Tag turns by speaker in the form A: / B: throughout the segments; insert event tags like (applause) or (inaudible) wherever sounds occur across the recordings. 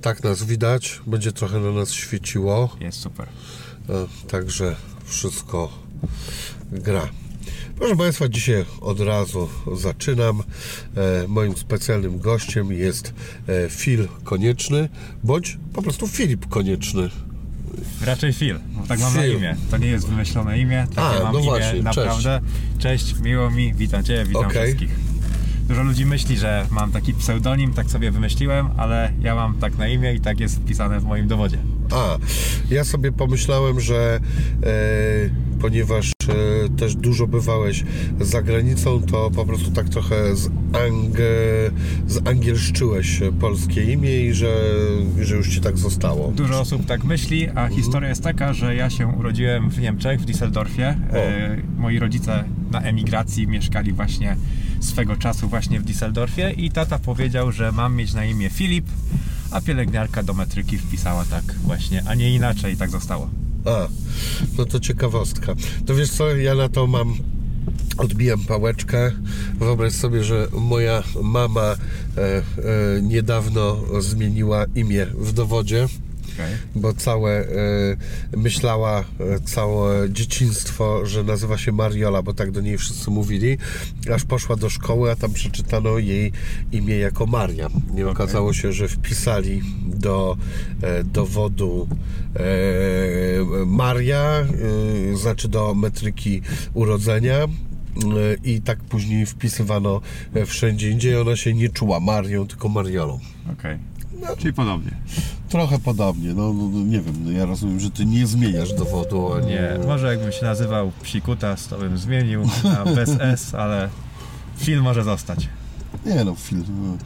A: Tak nas widać, będzie trochę na nas świeciło,
B: Jest super.
A: e, także wszystko gra. Proszę Państwa, dzisiaj od razu zaczynam. E, Moim specjalnym gościem jest e, Phil Konieczny, bądź po prostu Filip Konieczny.
B: Raczej Phil, tak mam na
A: Phil.
B: imię. To nie jest wymyślone imię, takie
A: A,
B: mam
A: no
B: imię
A: właśnie, cześć.
B: naprawdę. Cześć. miło mi, witam Cię, witam
A: Okej.
B: wszystkich. Dużo ludzi myśli, że mam taki pseudonim, tak sobie wymyśliłem, ale ja mam tak na imię i tak jest wpisane w moim dowodzie.
A: A, ja sobie pomyślałem, że e, ponieważ e, też dużo bywałeś za granicą, to po prostu tak trochę z ang, zangielszczyłeś polskie imię i że, że już ci tak zostało.
B: Dużo osób tak myśli,
A: Mhm.
B: a historia jest taka, że ja się urodziłem w Niemczech, w Düsseldorfie. E, moi rodzice na emigracji mieszkali właśnie swego czasu właśnie w Düsseldorfie i tata powiedział, że mam mieć na imię Filip, a pielęgniarka do metryki wpisała tak właśnie, a nie inaczej i tak zostało.
A: A, no to ciekawostka. To wiesz co, ja na to mam odbijam pałeczkę. Wyobraź sobie, że moja mama e, e, niedawno zmieniła imię w dowodzie.
B: Okay.
A: bo całe e, myślała e, całe dzieciństwo, że nazywa się Mariola, bo tak do niej wszyscy mówili, aż poszła do szkoły, a tam przeczytano jej imię jako Maria. I okazało się, że wpisali do e, dowodu Maria, znaczy do metryki urodzenia. I tak później wpisywano wszędzie indziej. Ona się nie czuła Marią, tylko Mariolą.
B: Okej. Czyli podobnie.
A: Trochę podobnie, no, no no, nie wiem, no ja rozumiem, że ty nie zmieniasz dowodu.
B: Nie, może jakbym się nazywał Psikutas, to bym zmienił na (laughs) bez S, ale film może zostać.
A: Nie no, film, no,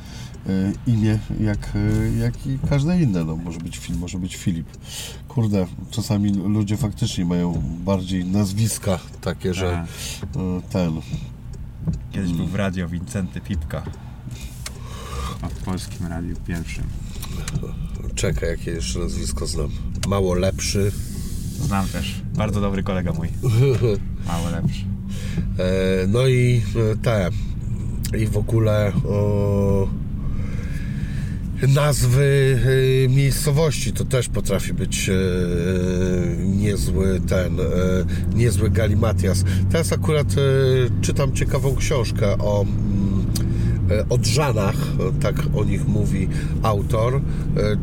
A: e, imię jak, e, jak i każde inne, no może być film, może być Filip. Kurde, czasami ludzie faktycznie mają bardziej nazwiska takie, że e, ten...
B: Kiedyś był w radio Wincenty Pipka. A w polskim radiu pierwszym.
A: Czekaj, jakie jeszcze nazwisko znam. Mało lepszy.
B: Znam też. Bardzo dobry kolega mój. (laughs) Mało lepszy.
A: E, no i e, te i w ogóle o, nazwy e, miejscowości to też potrafi być niezły ten niezły galimatias. Teraz akurat czytam ciekawą książkę o mm, Odrzanach, tak o nich mówi autor, e,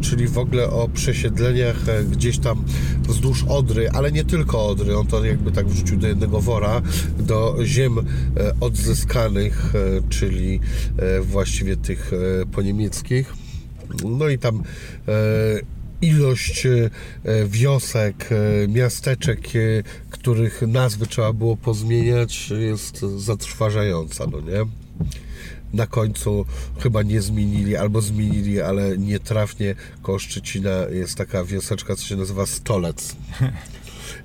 A: czyli w ogóle o przesiedleniach e, gdzieś tam wzdłuż Odry, ale nie tylko Odry, on to jakby tak wrzucił do jednego wora, do ziem e, odzyskanych, e, czyli e, właściwie tych e, poniemieckich. No i tam e, ilość e, wiosek, e, miasteczek, e, których nazwy trzeba było pozmieniać jest zatrważająca, no nie? Na końcu chyba nie zmienili, albo zmienili, ale nietrafnie. Koło Szczecina jest taka wioseczka, co się nazywa Stolec. (laughs)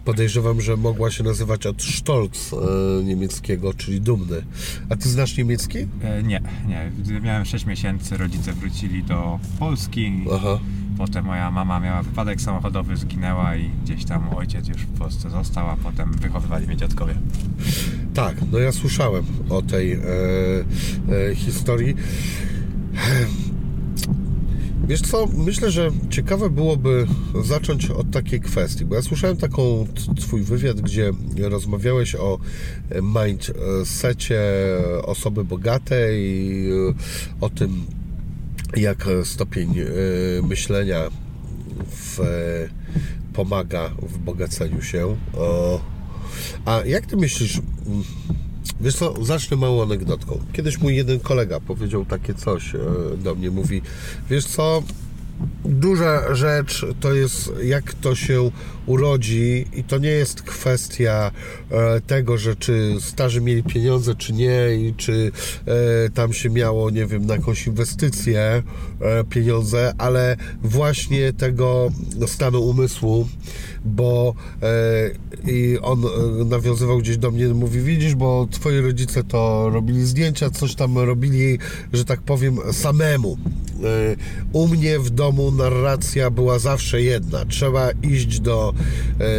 A: Podejrzewam, że mogła się nazywać od Stolz e, niemieckiego, czyli dumny. A ty znasz niemiecki?
B: E, nie, nie. Gdy miałem 6 miesięcy, rodzice wrócili do Polski.
A: Aha.
B: Potem moja mama miała wypadek samochodowy, zginęła i gdzieś tam ojciec już w Polsce został, a potem wychowywali mnie dziadkowie.
A: Tak, no ja słyszałem o tej e, e, historii. Wiesz co, myślę, że ciekawe byłoby zacząć od takiej kwestii, bo ja słyszałem taką twój wywiad, gdzie rozmawiałeś o mindsetie osoby bogatej, o tym, jak stopień e, myślenia w, pomaga w bogaceniu się. A jak ty myślisz, wiesz co, zacznę małą anegdotką. Kiedyś mój jeden kolega powiedział takie coś e, do mnie, mówi, wiesz co, duża rzecz to jest jak to się urodzi i to nie jest kwestia e, tego, że czy starzy mieli pieniądze, czy nie i czy e, tam się miało, nie wiem, na jakąś inwestycję e, pieniądze, ale właśnie tego stanu umysłu, bo i on nawiązywał gdzieś do mnie, mówi, widzisz, bo twoi rodzice to robili zdjęcia, coś tam robili, że tak powiem, samemu. U mnie w domu narracja była zawsze jedna. Trzeba iść do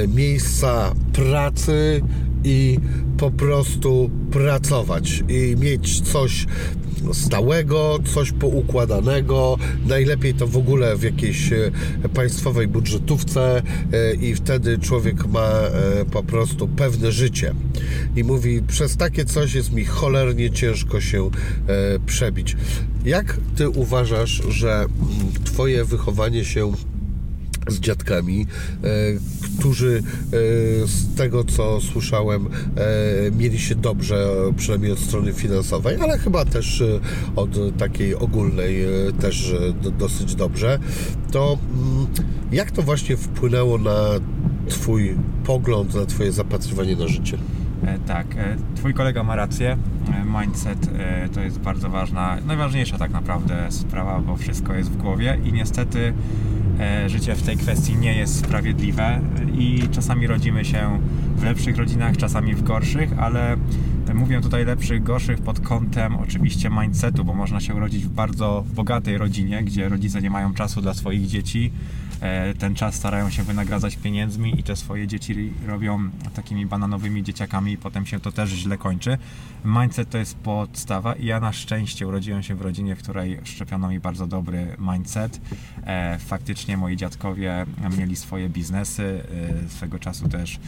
A: miejsca pracy i po prostu pracować i mieć coś stałego, coś poukładanego, najlepiej to w ogóle w jakiejś e, państwowej budżetówce e, i wtedy człowiek ma e, po prostu pewne życie. I mówi, przez takie coś jest mi cholernie ciężko się przebić. Jak ty uważasz, że mm, twoje wychowanie się z dziadkami, e, którzy e, z tego co słyszałem e, mieli się dobrze, przynajmniej od strony finansowej, ale chyba też od takiej ogólnej też dosyć dobrze. To mm, jak to właśnie wpłynęło na Twój pogląd, na Twoje zapatrywanie na życie?
B: Tak, Twój kolega ma rację. Mindset to jest bardzo ważna, najważniejsza tak naprawdę sprawa, bo wszystko jest w głowie i niestety E, życie w tej kwestii nie jest sprawiedliwe i czasami rodzimy się w lepszych rodzinach, czasami w gorszych, ale mówię tutaj lepszych, gorszych pod kątem oczywiście mindsetu, bo można się urodzić w bardzo bogatej rodzinie, gdzie rodzice nie mają czasu dla swoich dzieci, E, ten czas starają się wynagradzać pieniędzmi i te swoje dzieci robią takimi bananowymi dzieciakami i potem się to też źle kończy. Mindset to jest podstawa i ja na szczęście urodziłem się w rodzinie, w której szczepiono mi bardzo dobry mindset. E, faktycznie moi dziadkowie mieli swoje biznesy, e, swego czasu też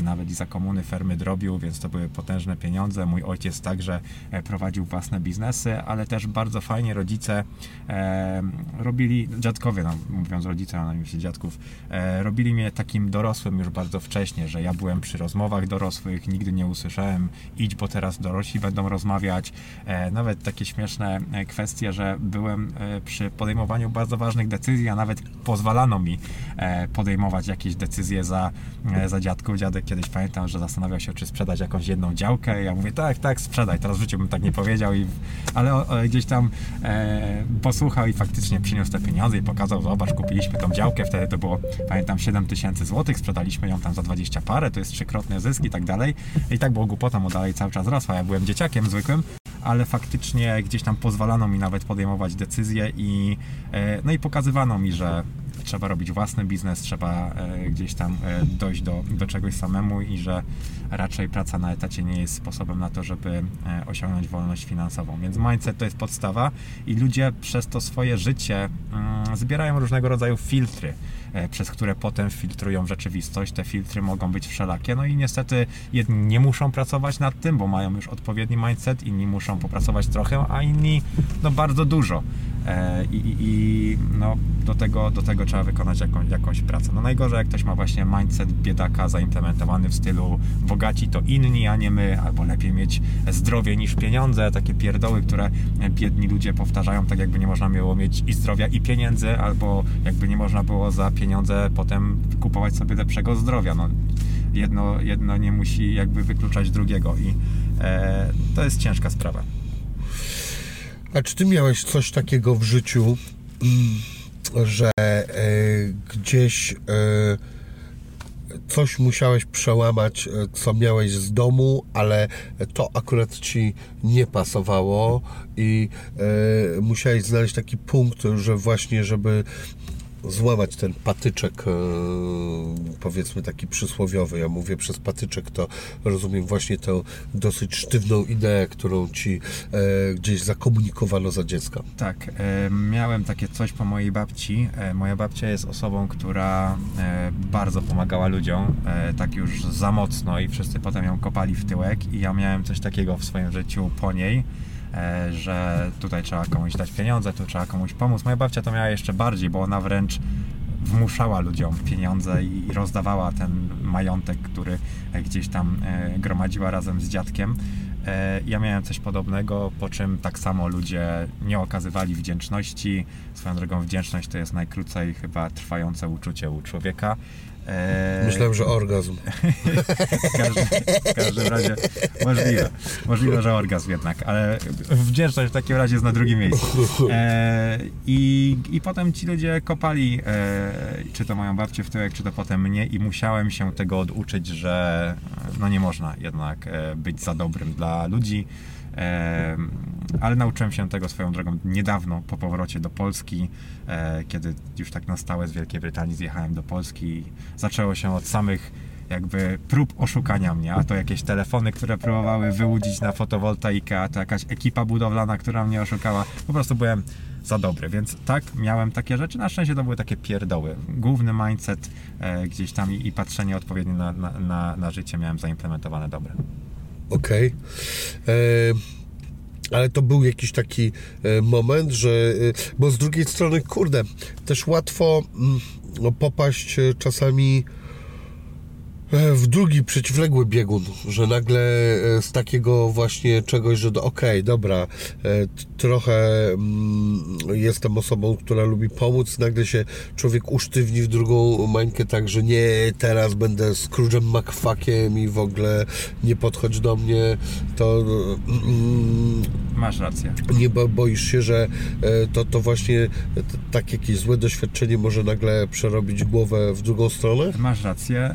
B: nawet i za komuny fermy drobił, więc to były potężne pieniądze. Mój ojciec także prowadził własne biznesy, ale też bardzo fajnie rodzice robili, dziadkowie, no, mówiąc rodzice, a na się dziadków, e, robili mnie takim dorosłym już bardzo wcześnie, że ja byłem przy rozmowach dorosłych, nigdy nie usłyszałem idź, bo teraz dorośli będą rozmawiać. E, nawet takie śmieszne e, kwestie, że byłem e, przy podejmowaniu bardzo ważnych decyzji, a nawet pozwalano mi e, podejmować jakieś decyzje za, e, za dziadków. Dziadek kiedyś pamiętam, że zastanawiał się, czy sprzedać jakąś jedną działkę. Ja mówię, tak, tak, sprzedaj. Teraz w życiu bym tak nie powiedział, i, ale gdzieś tam posłuchał i faktycznie przyniósł te pieniądze i pokazał, zobacz, kupiliśmy tą działkę, wtedy to było, pamiętam, 7 tysięcy złotych, sprzedaliśmy ją tam za 20 parę, to jest trzykrotny zysk i tak dalej. I tak było głupota, bo dalej cały czas rosła. Ja byłem dzieciakiem zwykłym, ale faktycznie gdzieś tam pozwalano mi nawet podejmować decyzje i, e, no i pokazywano mi, że trzeba robić własny biznes, trzeba e, gdzieś tam e, dojść do, do czegoś samemu i że raczej praca na etacie nie jest sposobem na to, żeby e, osiągnąć wolność finansową. Więc mindset to jest podstawa i ludzie przez to swoje życie mm, zbierają różnego rodzaju filtry przez które potem filtrują rzeczywistość. Te filtry mogą być wszelakie, no i niestety jedni nie muszą pracować nad tym, bo mają już odpowiedni mindset, inni muszą popracować trochę, a inni no bardzo dużo. E, i, i, no, do, tego, do tego trzeba wykonać jakąś, jakąś pracę. No najgorzej, jak ktoś ma właśnie mindset biedaka zaimplementowany w stylu bogaci to inni, a nie my, albo lepiej mieć zdrowie niż pieniądze, takie pierdoły, które biedni ludzie powtarzają, tak jakby nie można było mieć i zdrowia i pieniędzy, albo jakby nie można było za pieniądze potem kupować sobie lepszego zdrowia. No, jedno, jedno nie musi jakby wykluczać drugiego i e, to jest ciężka sprawa.
A: A czy ty miałeś coś takiego w życiu, mm, że e, gdzieś e, coś musiałeś przełamać, e, co miałeś z domu, ale to akurat ci nie pasowało i musiałeś znaleźć taki punkt, że właśnie, żeby złamać ten patyczek, e, powiedzmy taki przysłowiowy. Ja mówię przez patyczek, to rozumiem właśnie tę dosyć sztywną ideę, którą ci e, gdzieś zakomunikowano za dziecka.
B: Tak, e, miałem takie coś po mojej babci. Moja babcia jest osobą, która bardzo pomagała ludziom, tak już za mocno i wszyscy potem ją kopali w tyłek i ja miałem coś takiego w swoim życiu po niej że tutaj trzeba komuś dać pieniądze, tu trzeba komuś pomóc. Moja babcia to miała jeszcze bardziej, bo ona wręcz wmuszała ludziom pieniądze i rozdawała ten majątek, który gdzieś tam e, gromadziła razem z dziadkiem. E, ja miałem coś podobnego, po czym tak samo ludzie nie okazywali wdzięczności. Swoją drogą wdzięczność to jest najkrócej chyba trwające uczucie u człowieka.
A: Eee... Myślałem, że orgazm. (laughs)
B: w, każdym, w każdym razie możliwe. Możliwe, że orgazm jednak, ale wdzięczność w takim razie jest na drugim miejscu. Eee, i, I potem ci ludzie kopali, eee, czy to moją babcię w tyłek, czy to potem mnie i musiałem się tego oduczyć, że no nie można jednak e, być za dobrym dla ludzi ale nauczyłem się tego swoją drogą niedawno po powrocie do Polski, e, kiedy już tak na stałe z Wielkiej Brytanii zjechałem do Polski. Zaczęło się od samych jakby prób oszukania mnie, a to jakieś telefony, które próbowały wyłudzić na fotowoltaikę, a to jakaś ekipa budowlana, która mnie oszukała. Po prostu byłem za dobry, więc tak, miałem takie rzeczy. Na szczęście to były takie pierdoły. Główny mindset e, gdzieś tam i, i patrzenie odpowiednio na, na, na, na życie miałem zaimplementowane dobre.
A: Okej. E, Ale to był jakiś taki e, moment, że. e, Bo z drugiej strony, kurde, też łatwo mm, no, popaść czasami w drugi przeciwległy biegun, że nagle e, z takiego właśnie czegoś, że okej, dobra, e, trochę mm, jestem osobą, która lubi pomóc, nagle się człowiek usztywni w drugą mańkę tak, że nie, teraz będę Scrooge'em McFuckiem i w ogóle nie podchodź do mnie, to mm,
B: Masz rację.
A: nie bo- boisz się, że e, to, to właśnie t- tak jakieś złe doświadczenie może nagle przerobić głowę w drugą stronę?
B: Masz rację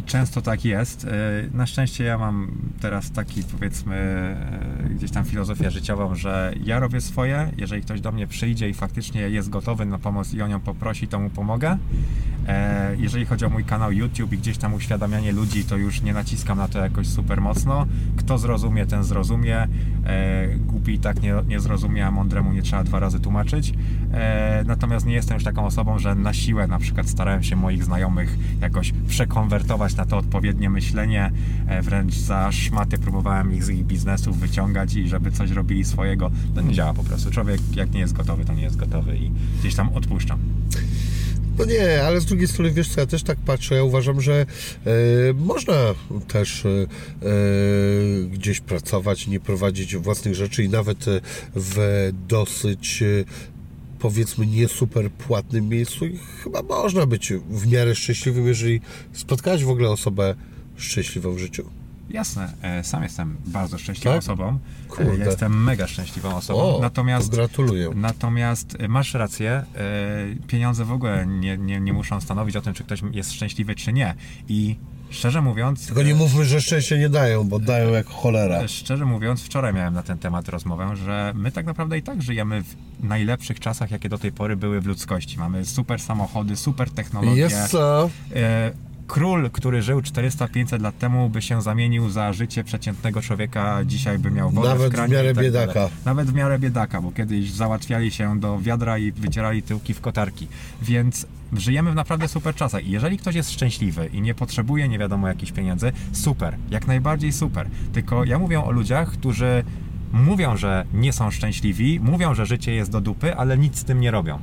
B: i- często tak jest. Yy, Na szczęście ja mam teraz taki powiedzmy yy, gdzieś tam filozofię życiową, że ja robię swoje, jeżeli ktoś do mnie przyjdzie i faktycznie jest gotowy na pomoc i o nią poprosi, to mu pomogę. E, Jeżeli chodzi o mój kanał YouTube i gdzieś tam uświadamianie ludzi, to już nie naciskam na to jakoś super mocno. Kto zrozumie, ten zrozumie. E, Głupi i tak nie, nie zrozumie, a mądremu nie trzeba dwa razy tłumaczyć. E, Natomiast nie jestem już taką osobą, że na siłę na przykład starałem się moich znajomych jakoś przekonwertować na to odpowiednie myślenie. E, Wręcz za szmaty próbowałem ich z ich biznesów wyciągać i żeby coś robili swojego. To nie działa po prostu. Człowiek jak nie jest gotowy, to nie jest gotowy i gdzieś tam odpuszczam.
A: No nie, ale z drugiej strony, wiesz co, ja też tak patrzę, ja uważam, że e, można też e, gdzieś pracować, nie prowadzić własnych rzeczy i nawet w dosyć powiedzmy nie super płatnym miejscu i chyba można być w miarę szczęśliwym, jeżeli spotkać w ogóle osobę szczęśliwą w życiu.
B: Jasne, e, sam jestem bardzo szczęśliwą
A: Tak?
B: osobą.
A: Kurde.
B: E, Ja jestem mega szczęśliwą osobą.
A: O,
B: natomiast
A: to gratuluję.
B: Natomiast e, masz rację, pieniądze w ogóle nie, nie, nie muszą stanowić o tym, czy ktoś jest szczęśliwy, czy nie. I szczerze mówiąc,
A: Tylko nie mówmy, że szczęście nie dają, bo dają jak cholera.
B: e, szczerze mówiąc, wczoraj miałem na ten temat rozmowę, że my tak naprawdę i tak żyjemy w najlepszych czasach, jakie do tej pory były w ludzkości. Mamy super samochody, super technologie.
A: Jest co?
B: Król, który żył 400-500 lat temu, by się zamienił za życie przeciętnego człowieka, dzisiaj by miał wodę
A: Nawet
B: w
A: w
B: kranie
A: miarę
B: i tak
A: biedaka.
B: dalej. Nawet w miarę biedaka, bo kiedyś załatwiali się do wiadra i wycierali tyłki w kotarki. Więc żyjemy w naprawdę super czasach. I jeżeli ktoś jest szczęśliwy i nie potrzebuje nie wiadomo jakichś pieniędzy, super, jak najbardziej super. Tylko ja mówię o ludziach, którzy mówią, że nie są szczęśliwi, mówią, że życie jest do dupy, ale nic z tym nie robią.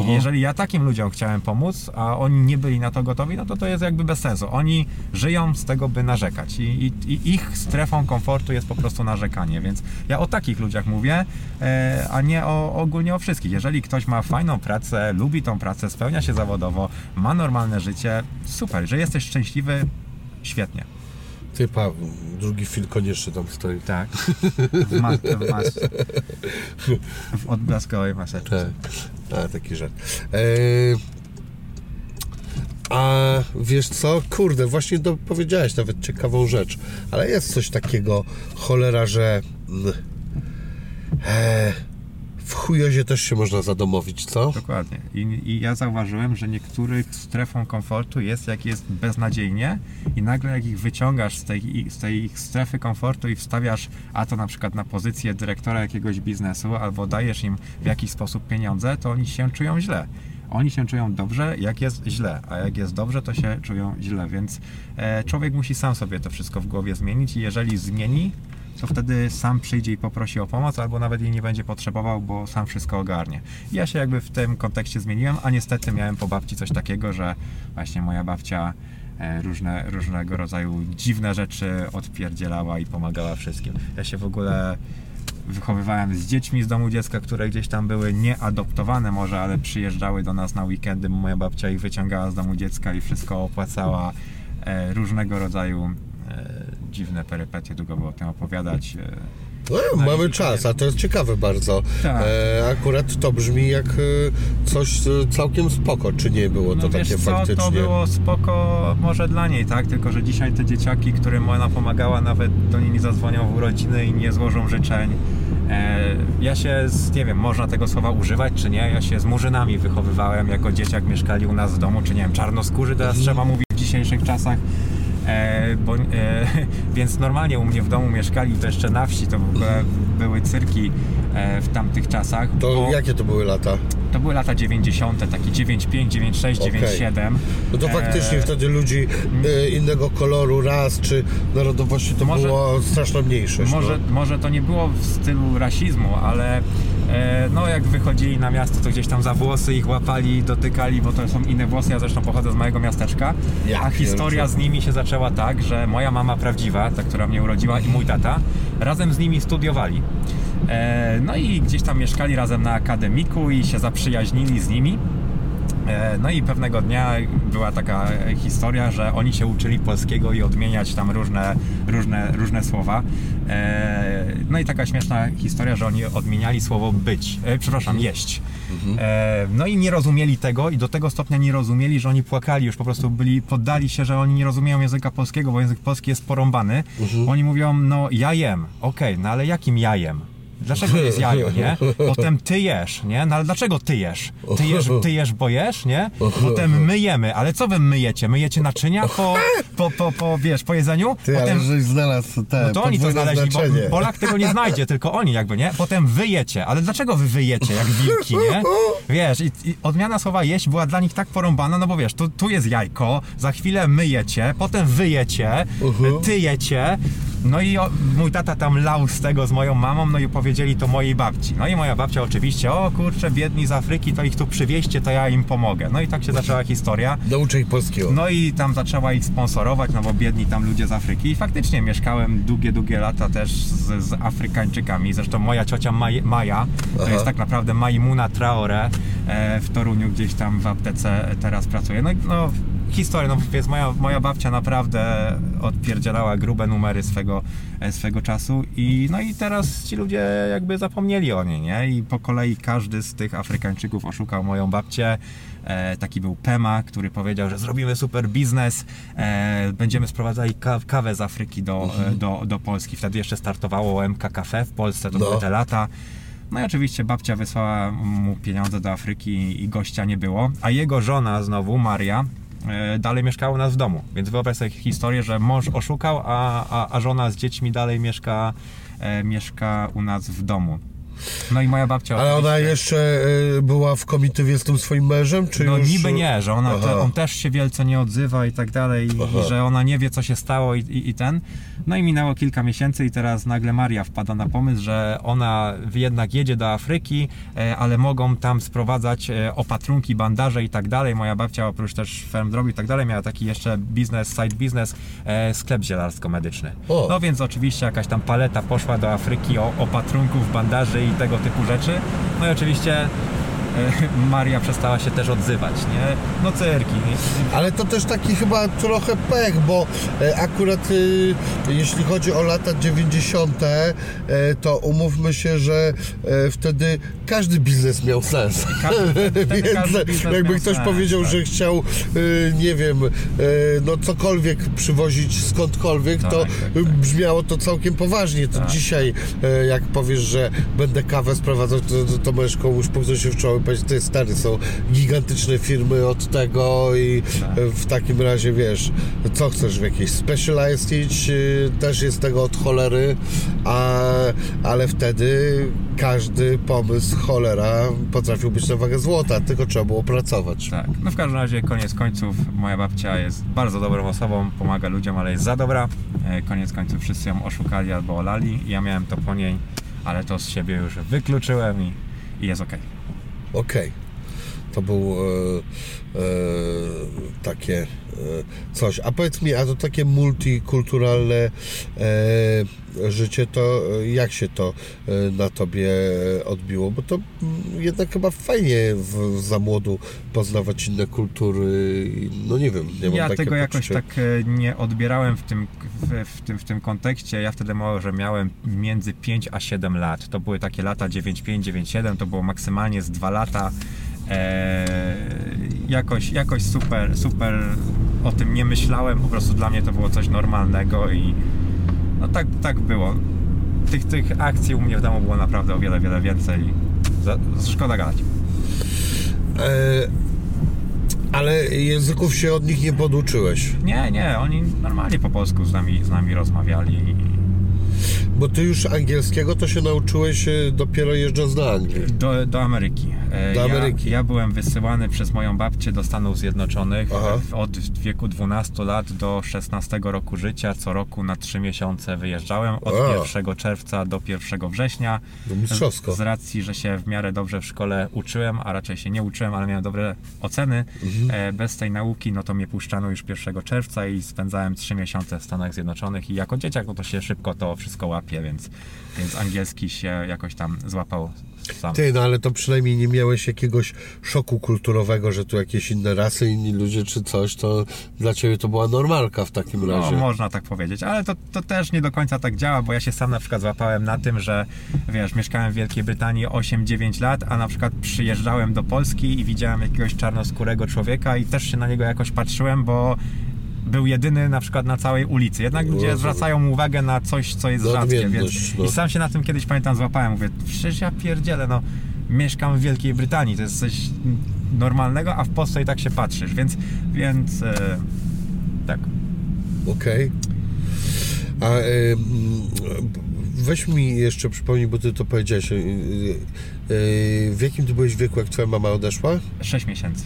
A: Aha.
B: I jeżeli ja takim ludziom chciałem pomóc, a oni nie byli na to gotowi, no to to jest jakby bez sensu. Oni żyją z tego, by narzekać. I, i, i ich strefą komfortu jest po prostu narzekanie. Więc ja o takich ludziach mówię, e, a nie o, ogólnie o wszystkich. Jeżeli ktoś ma fajną pracę, lubi tą pracę, spełnia się zawodowo, ma normalne życie, super. Że jesteś szczęśliwy, świetnie.
A: Ty, pa, drugi film koniecznie tam stoi.
B: Tak. W, ma- w, mas- (laughs) w odblaskowej maseczce.
A: Tak, a, taki żart. E, a wiesz co? Kurde, właśnie powiedziałeś nawet ciekawą rzecz, ale jest coś takiego, cholera, że mm, e, w chujozie też się można zadomowić, co?
B: Dokładnie. I, I ja zauważyłem, że niektórych strefą komfortu jest, jak jest beznadziejnie i nagle jak ich wyciągasz z tej, z tej ich strefy komfortu i wstawiasz, a to na przykład na pozycję dyrektora jakiegoś biznesu, albo dajesz im w jakiś sposób pieniądze, to oni się czują źle. Oni się czują dobrze, jak jest źle, a jak jest dobrze, to się czują źle, więc e, człowiek musi sam sobie to wszystko w głowie zmienić i jeżeli zmieni, to wtedy sam przyjdzie i poprosi o pomoc, albo nawet jej nie będzie potrzebował, bo sam wszystko ogarnie. Ja się jakby w tym kontekście zmieniłem, a niestety miałem po babci coś takiego, że właśnie moja babcia e, różne, różnego rodzaju dziwne rzeczy odpierdzielała i pomagała wszystkim. Ja się w ogóle wychowywałem z dziećmi z domu dziecka, które gdzieś tam były nieadoptowane może, ale przyjeżdżały do nas na weekendy. Moja babcia ich wyciągała z domu dziecka i wszystko opłacała. E, różnego rodzaju e, dziwne perypetie, długo było o tym opowiadać. E,
A: No, mamy czas, a to jest ciekawe bardzo.
B: Tak.
A: E, akurat to brzmi jak e, coś e, całkiem spoko, czy nie było to
B: no wiesz
A: takie
B: co,
A: faktycznie?
B: to było spoko może dla niej, tak? Tylko, że dzisiaj te dzieciaki, którym ona pomagała, nawet do niej nie zadzwonią w urodziny i nie złożą życzeń. E, ja się, z, nie wiem, można tego słowa używać, czy nie? Ja się z murzynami wychowywałem jako dzieciak, mieszkali u nas w domu, czy nie wiem, czarnoskórzy teraz trzeba mówić w dzisiejszych czasach. E, bo, e, (laughs) więc normalnie u mnie w domu mieszkali to jeszcze na wsi, to w ogóle były cyrki e, w tamtych czasach.
A: To
B: bo
A: jakie to były lata?
B: to były lata 90., takie 95, 96,
A: Okej.
B: 97.
A: No to faktycznie
B: E,
A: wtedy ludzi e, innego koloru, ras czy narodowości to
B: Może-
A: było straszna mniejszość.
B: Może,
A: no.
B: może to nie było w stylu rasizmu, ale no jak wychodzili na miasto, to gdzieś tam za włosy ich łapali, dotykali, bo to są inne włosy. Ja zresztą pochodzę z małego miasteczka.
A: Ja
B: a historia z nimi się zaczęła tak, że moja mama prawdziwa, ta, która mnie urodziła i mój tata, razem z nimi studiowali. E, no i gdzieś tam mieszkali razem na akademiku i się zaprzyjaźnili z nimi. E, No i pewnego dnia była taka historia, że oni się uczyli polskiego i odmieniać tam różne, różne, różne słowa. E, No i taka śmieszna historia, że oni odmieniali słowo być, e, przepraszam, jeść. E, No i nie rozumieli tego i do tego stopnia nie rozumieli, że oni płakali, już po prostu byli, poddali się, że oni nie rozumieją języka polskiego, bo język polski jest porąbany. Oni mówią, no ja jem, okej, no ale jakim jajem? Dlaczego jest jajo, nie? Potem ty jesz, nie? No ale dlaczego ty jesz? Ty jesz, ty jesz bo jesz, nie? Potem myjemy, ale co wy myjecie? Myjecie naczynia po, po, po, po wiesz, po jedzeniu?
A: Ty, ale
B: Potem...
A: żeś znalazł te
B: No to oni to znaleźli,
A: znaczenie.
B: bo Polak tego nie znajdzie, tylko oni jakby, nie? Potem wyjecie, ale dlaczego wy wyjecie jak wilki, nie? Wiesz, i, i odmiana słowa jeść była dla nich tak porąbana, no bo wiesz, tu, tu jest jajko, za chwilę myjecie, potem wyjecie,
A: Mhm.
B: No i o, mój tata tam lał z tego z moją mamą, no i powiedzieli to mojej babci. No i moja babcia oczywiście, o kurczę, biedni z Afryki, to ich tu przywieźcie, to ja im pomogę. No i tak się zaczęła historia.
A: Nauczę ich polskiego.
B: No i tam zaczęła ich sponsorować, no bo biedni tam ludzie z Afryki. I faktycznie mieszkałem długie, długie lata też z, z Afrykańczykami. Zresztą moja ciocia Maj, Maja, to
A: Aha.
B: jest tak naprawdę Maimuna Traore e, w Toruniu, gdzieś tam w aptece teraz pracuje. No, i- no historia, no więc moja, moja babcia naprawdę odpierdzielała grube numery swego, e, swego czasu i no i teraz ci ludzie jakby zapomnieli o niej, nie? I po kolei każdy z tych Afrykańczyków oszukał moją babcię. E, taki był Pema, który powiedział, że zrobimy super biznes, e, będziemy sprowadzali ka- kawę z Afryki do, e, do, do Polski. Wtedy jeszcze startowało MK Cafe w Polsce, to
A: No.
B: były te lata. No i oczywiście babcia wysłała mu pieniądze do Afryki i gościa nie było, a jego żona znowu, Maria, dalej mieszkała u nas w domu. Więc wyobraź sobie historię, że mąż oszukał, a, a, a żona z dziećmi dalej mieszka, e, mieszka u nas w domu. No i moja babcia
A: Ale ona jeszcze y, była w komitywie z tym swoim mężem, czy
B: no
A: już...
B: niby nie, że ona te, on też się wielce nie odzywa i tak dalej,
A: Aha.
B: i że ona nie wie, co się stało i, i, i ten. No i minęło kilka miesięcy i teraz nagle Maria wpada na pomysł, że ona jednak jedzie do Afryki, e, ale mogą tam sprowadzać e, opatrunki, bandaże i tak dalej. Moja babcia oprócz też ferm drobiu i tak dalej miała taki jeszcze biznes, side business, e, sklep zielarsko-medyczny.
A: O.
B: No więc oczywiście jakaś tam paleta poszła do Afryki o opatrunków, bandaży i tego typu rzeczy. No i oczywiście (laughs) Maria przestała się też odzywać, nie? No cyrki. nie?
A: Ale to też taki chyba trochę pech, bo e, akurat y, jeśli chodzi o lata 90., e, to umówmy się, że e, wtedy każdy biznes miał sens.
B: Każdy- (laughs)
A: Więc
B: biznes
A: jakby
B: miał
A: ktoś
B: sens,
A: powiedział,
B: tak.
A: że chciał, y, nie wiem, e, no cokolwiek przywozić skądkolwiek,
B: Tak,
A: to
B: tak, tak.
A: y, brzmiało to całkiem poważnie. To
B: Tak.
A: dzisiaj, jak powiesz, że będę kawę sprowadzał, to, to, to możesz komuś puknąć się w czoło powiedzieć, ty stary, są gigantyczne firmy od tego i w takim razie, wiesz, co chcesz w jakiejś specialized y, też jest tego od cholery, a, ale wtedy każdy pomysł cholera potrafił być na wagę złota, tylko trzeba było pracować.
B: Tak. No w każdym razie, koniec końców, moja babcia jest bardzo dobrą osobą, pomaga ludziom, ale jest za dobra. E, Koniec końców wszyscy ją oszukali albo olali. Ja miałem to po niej, ale to z siebie już wykluczyłem i, i jest okej.
A: Okej. To był e, e, takie coś. A powiedz mi, a to takie multikulturalne e, życie, to e, jak się to e, na tobie odbiło? Bo to mm, jednak chyba fajnie w, za młodu poznawać inne kultury. No nie wiem, nie mam
B: Ja tego jakoś
A: poczucie.
B: tak e, nie odbierałem w tym, w, w, tym, w tym kontekście. Ja wtedy może miałem między 5 a 7 lat. To były takie lata 95, 97, to było maksymalnie z 2 lata. E, jakoś, jakoś super, super o tym nie myślałem. Po prostu dla mnie to było coś normalnego i no tak, tak było. Tych, tych akcji u mnie w domu było naprawdę o wiele, wiele więcej. Za, szkoda gadać.
A: E, Ale języków się od nich nie poduczyłeś.
B: Nie, nie, oni normalnie po polsku z nami, z nami rozmawiali.
A: Bo ty już angielskiego to się nauczyłeś e, dopiero jeżdżąc do Anglii.
B: Do, do Ameryki. E,
A: Do
B: ja,
A: Ameryki.
B: Ja byłem wysyłany przez moją babcię do Stanów Zjednoczonych
A: Aha.
B: od wieku 12 lat do 16 roku życia. Co roku na 3 miesiące wyjeżdżałem od
A: A.
B: 1 czerwca do 1 września.
A: No mistrzowsko.
B: Z racji, że się w miarę dobrze w szkole uczyłem, a raczej się nie uczyłem, ale miałem dobre oceny,
A: Mhm.
B: e, bez tej nauki, no to mnie puszczano już 1 czerwca i spędzałem 3 miesiące w Stanach Zjednoczonych i jako dzieciak no to się szybko to wszystko łapie, więc, więc angielski się jakoś tam złapał sam.
A: Ty, no ale to przynajmniej nie miałeś jakiegoś szoku kulturowego, że tu jakieś inne rasy, inni ludzie czy coś, to dla ciebie to była normalka w takim
B: No,
A: razie.
B: można tak powiedzieć, ale to, to też nie do końca tak działa, bo ja się sam na przykład złapałem na tym, że wiesz, mieszkałem w Wielkiej Brytanii 8-9 lat, a na przykład przyjeżdżałem do Polski i widziałem jakiegoś czarnoskórego człowieka i też się na niego jakoś patrzyłem, bo był jedyny na przykład na całej ulicy. Jednak ludzie
A: Rozumiem.
B: zwracają uwagę na coś, co jest rzadkie, więc
A: no.
B: i sam się na tym kiedyś pamiętam złapałem, mówię, przecież ja pierdzielę, no mieszkam w Wielkiej Brytanii, to jest coś normalnego, a w Polsce i tak się patrzysz, więc, więc e, tak.
A: Okej. A y, mm, weź mi jeszcze przypomnij, bo ty to powiedziałeś. y, y, w jakim ty byłeś wieku, jak twoja mama odeszła?
B: 6 miesięcy.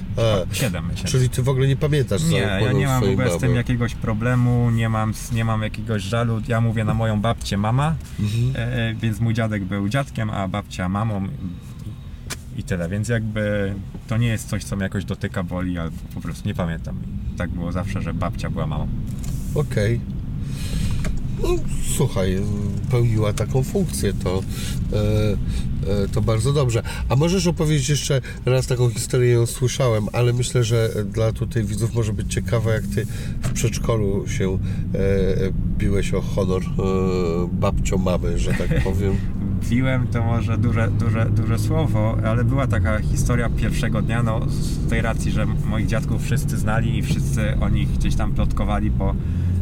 A: A,
B: 7 miesięcy.
A: Czyli ty w ogóle nie pamiętasz
B: Nie, ja nie mam w ogóle z tym jakiegoś problemu, nie mam, nie mam jakiegoś żalu. Ja mówię na moją babcię mama,
A: Mhm.
B: e, e, więc mój dziadek był dziadkiem, a babcia mamą i, tyle. Więc jakby to nie jest coś, co mnie jakoś dotyka, boli, ale po prostu nie pamiętam. Tak było zawsze, że babcia była mamą.
A: Okej. No, słuchaj, pełniła taką funkcję, to, e, e, to bardzo dobrze. A możesz opowiedzieć jeszcze raz taką historię, ją słyszałem, ale myślę, że dla tutaj widzów może być ciekawe, jak ty w przedszkolu się e, biłeś o honor e, babcio mamy, że tak (laughs) powiem.
B: Piłem to może duże, duże, duże słowo, ale była taka historia pierwszego dnia, no z tej racji, że moich dziadków wszyscy znali i wszyscy o nich gdzieś tam plotkowali, bo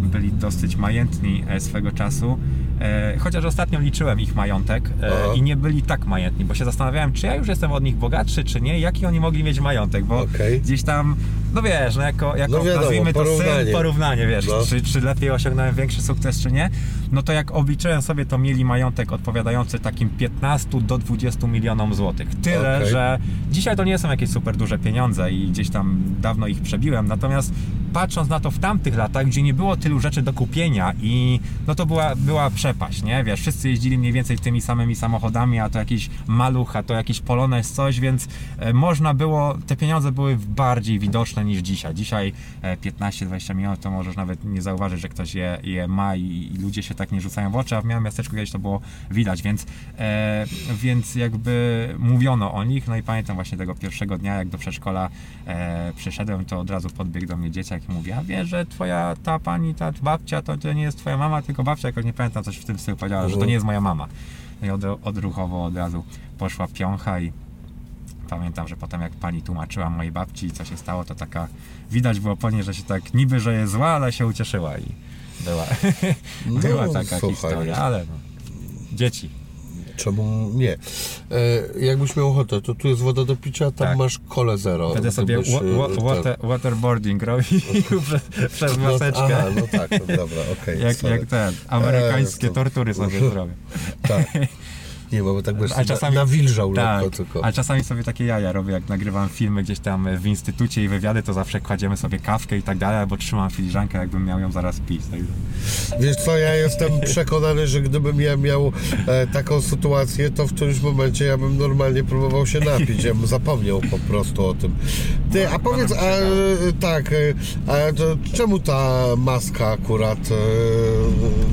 B: byli dosyć majętni e, swego czasu. E, chociaż ostatnio liczyłem ich majątek e,
A: Aha.
B: i nie byli tak majętni, bo się zastanawiałem, czy ja już jestem od nich bogatszy, czy nie, jaki oni mogli mieć majątek, bo
A: Okej.
B: gdzieś tam, no wiesz, no jako, jako
A: No wiadomo,
B: nazwijmy to
A: porównanie.
B: syn, porównanie, wiesz,
A: No.
B: czy, czy lepiej osiągnąłem większy sukces, czy nie, no to jak obliczyłem sobie, to mieli majątek odpowiadający takim 15 do 20 milionom złotych. Tyle,
A: Okej.
B: że dzisiaj to nie są jakieś super duże pieniądze i gdzieś tam dawno ich przebiłem, natomiast patrząc na to w tamtych latach, gdzie nie było tylu rzeczy do kupienia i no to była, była przepaść, nie? Wiesz, wszyscy jeździli mniej więcej tymi samymi samochodami, a to jakiś maluch, a to jakiś polonez, coś, więc e, można było, te pieniądze były bardziej widoczne niż dzisiaj. Dzisiaj e, 15-20 milionów to możesz nawet nie zauważyć, że ktoś je, je ma i, i ludzie się tak nie rzucają w oczy, a w małym miasteczku kiedyś to było widać, więc, e, więc jakby mówiono o nich, no i pamiętam właśnie tego pierwszego dnia, jak do przedszkola e, przyszedłem, to od razu podbiegł do mnie dzieciak i mówi, a wiesz, że twoja ta pani, ta babcia, to, to nie jest twoja mama, tylko babcia, jakoś nie pamiętam, coś w tym stylu powiedziała, że to
A: Mhm.
B: nie jest moja mama. No i od, odruchowo od razu poszła piącha i pamiętam, że potem jak pani tłumaczyła mojej babci, co się stało, to taka widać było po niej, że się tak niby, że jest zła, ale się ucieszyła i była, (laughs)
A: No,
B: była taka
A: słuchaj.
B: historia, ale no, dzieci.
A: Czemu nie? E, jakbyś miał ochotę, to tu jest woda do picia, tam
B: Tak.
A: masz kole zero.
B: Będę sobie wa-
A: e, ten-
B: water, waterboarding robił (laughs) przez, przez
A: No,
B: maseczkę.
A: aha, no tak, no dobra, okej.
B: jak,
A: sorry.
B: jak te amerykańskie
A: to-
B: tortury sobie zrobię. (laughs)
A: Tak. Nie, bo tak byś
B: A czasami-
A: nawilżał
B: Tak,
A: lekko tylko.
B: ale czasami sobie takie jaja robię, jak nagrywam filmy gdzieś tam w instytucie i wywiady, to zawsze kładziemy sobie kawkę i tak dalej, albo trzymam filiżankę, jakbym miał ją zaraz pić. Tak.
A: Wiesz co, ja jestem przekonany, że gdybym ja miał e, taką sytuację, to w którymś momencie ja bym normalnie próbował się napić. Ja bym zapomniał po prostu o tym. Ty, a powiedz, a, e, tak, e, a to czemu ta maska akurat? E,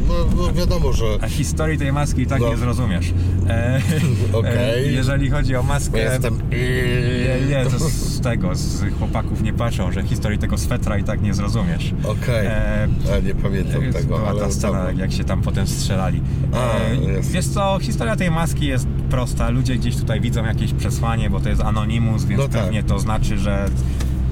A: no, no wiadomo, że
B: A historii tej maski i tak
A: No.
B: nie zrozumiesz. E,
A: Okej.
B: e, jeżeli chodzi o maskę...
A: jestem...
B: Nie, nie, to z tego, z chłopaków nie patrzą, że historii tego swetra i tak nie zrozumiesz.
A: Okej,
B: E,
A: a nie pamiętam
B: Jest-
A: tego,
B: Była
A: ale
B: ta scena, jak się tam potem strzelali.
A: A,
B: E,
A: jest.
B: Wiesz co, historia tej maski jest prosta. Ludzie gdzieś tutaj widzą jakieś przesłanie, bo to jest anonimus, więc
A: No tak.
B: pewnie to znaczy, że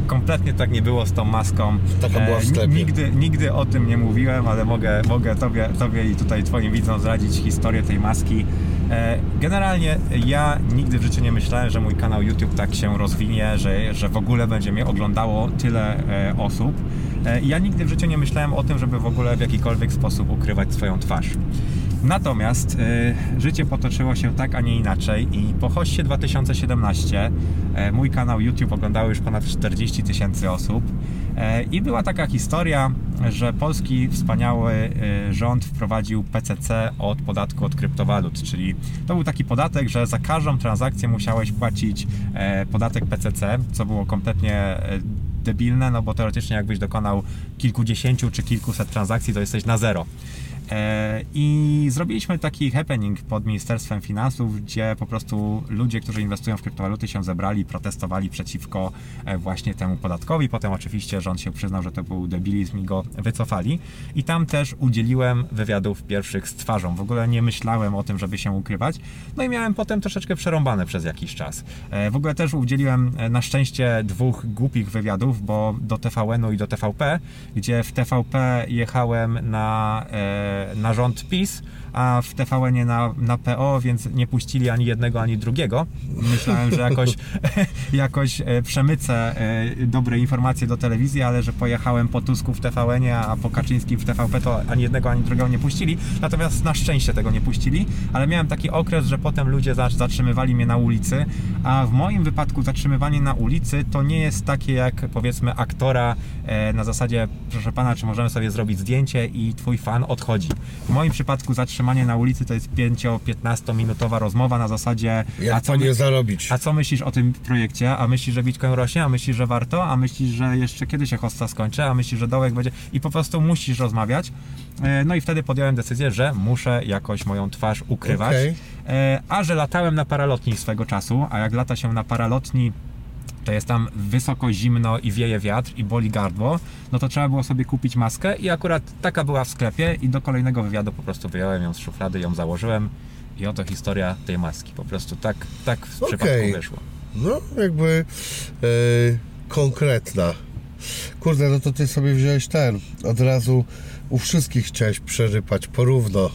B: kompletnie tak nie było z tą maską.
A: Taka była w sklepie.
B: Nigdy, nigdy o tym nie mówiłem, ale mogę, mogę tobie, tobie i tutaj twoim widzom zdradzić historię tej maski. E, Generalnie ja nigdy w życiu nie myślałem, że mój kanał YouTube tak się rozwinie, że, że w ogóle będzie mnie oglądało tyle e, osób. E, Ja nigdy w życiu nie myślałem o tym, żeby w ogóle w jakikolwiek sposób ukrywać swoją twarz. Natomiast życie potoczyło się tak, a nie inaczej i po hoście 2017 e, mój kanał YouTube oglądało już ponad 40 tysięcy osób i była taka historia, że polski wspaniały e, rząd wprowadził PCC od podatku od kryptowalut, czyli to był taki podatek, że za każdą transakcję musiałeś płacić e, podatek PCC, co było kompletnie e, debilne, no bo teoretycznie jakbyś dokonał kilkudziesięciu czy kilkuset transakcji, to jesteś na zero. E, I zrobiliśmy taki happening pod Ministerstwem Finansów, gdzie po prostu ludzie, którzy inwestują w kryptowaluty się zebrali, protestowali przeciwko e, właśnie temu podatkowi. Potem oczywiście rząd się przyznał, że to był debilizm i go wycofali. I tam też udzieliłem wywiadów pierwszych z twarzą. W ogóle nie myślałem o tym, żeby się ukrywać. No i miałem potem troszeczkę przerąbane przez jakiś czas. E, W ogóle też udzieliłem na szczęście dwóch głupich wywiadów, bo do TVN-u i do TVP, gdzie w TVP jechałem na, na rząd PiS, a w TVN-ie na, na PO, więc nie puścili ani jednego, ani drugiego. Myślałem, że jakoś, (laughs) jakoś e, przemycę e, dobre informacje do telewizji, ale że pojechałem po Tusku w TVN-ie, a po Kaczyńskim w TVP, to ani jednego, ani drugiego nie puścili. Natomiast na szczęście tego nie puścili, ale miałem taki okres, że potem ludzie za- zatrzymywali mnie na ulicy, a w moim wypadku zatrzymywanie na ulicy to nie jest takie jak powiedzmy aktora e, na zasadzie, proszę pana, czy możemy sobie zrobić zdjęcie i twój fan odchodzi. W moim przypadku zatrzymanie na ulicy to jest 5-15 minutowa rozmowa na zasadzie
A: Jak
B: co
A: to nie
B: my-
A: zarobić?
B: a co myślisz o tym projekcie? A myślisz, że Bitcoin rośnie? A myślisz, że warto? A myślisz, że jeszcze kiedy się hosta skończy? A myślisz, że dołek będzie... I po prostu musisz rozmawiać. E, No i wtedy podjąłem decyzję, że muszę jakoś moją twarz ukrywać.
A: Okej.
B: E, A że latałem na paralotni swego czasu, a jak lata się na paralotni to jest tam wysoko zimno i wieje wiatr i boli gardło, no to trzeba było sobie kupić maskę i akurat taka była w sklepie i do kolejnego wywiadu po prostu wyjąłem ją z szuflady, ją założyłem i oto historia tej maski. Po prostu tak, tak w
A: Okej.
B: przypadku wyszło.
A: No, jakby e, konkretna. Kurde, no to ty sobie wziąłeś ten. Od razu u wszystkich chciałeś przerypać porówno.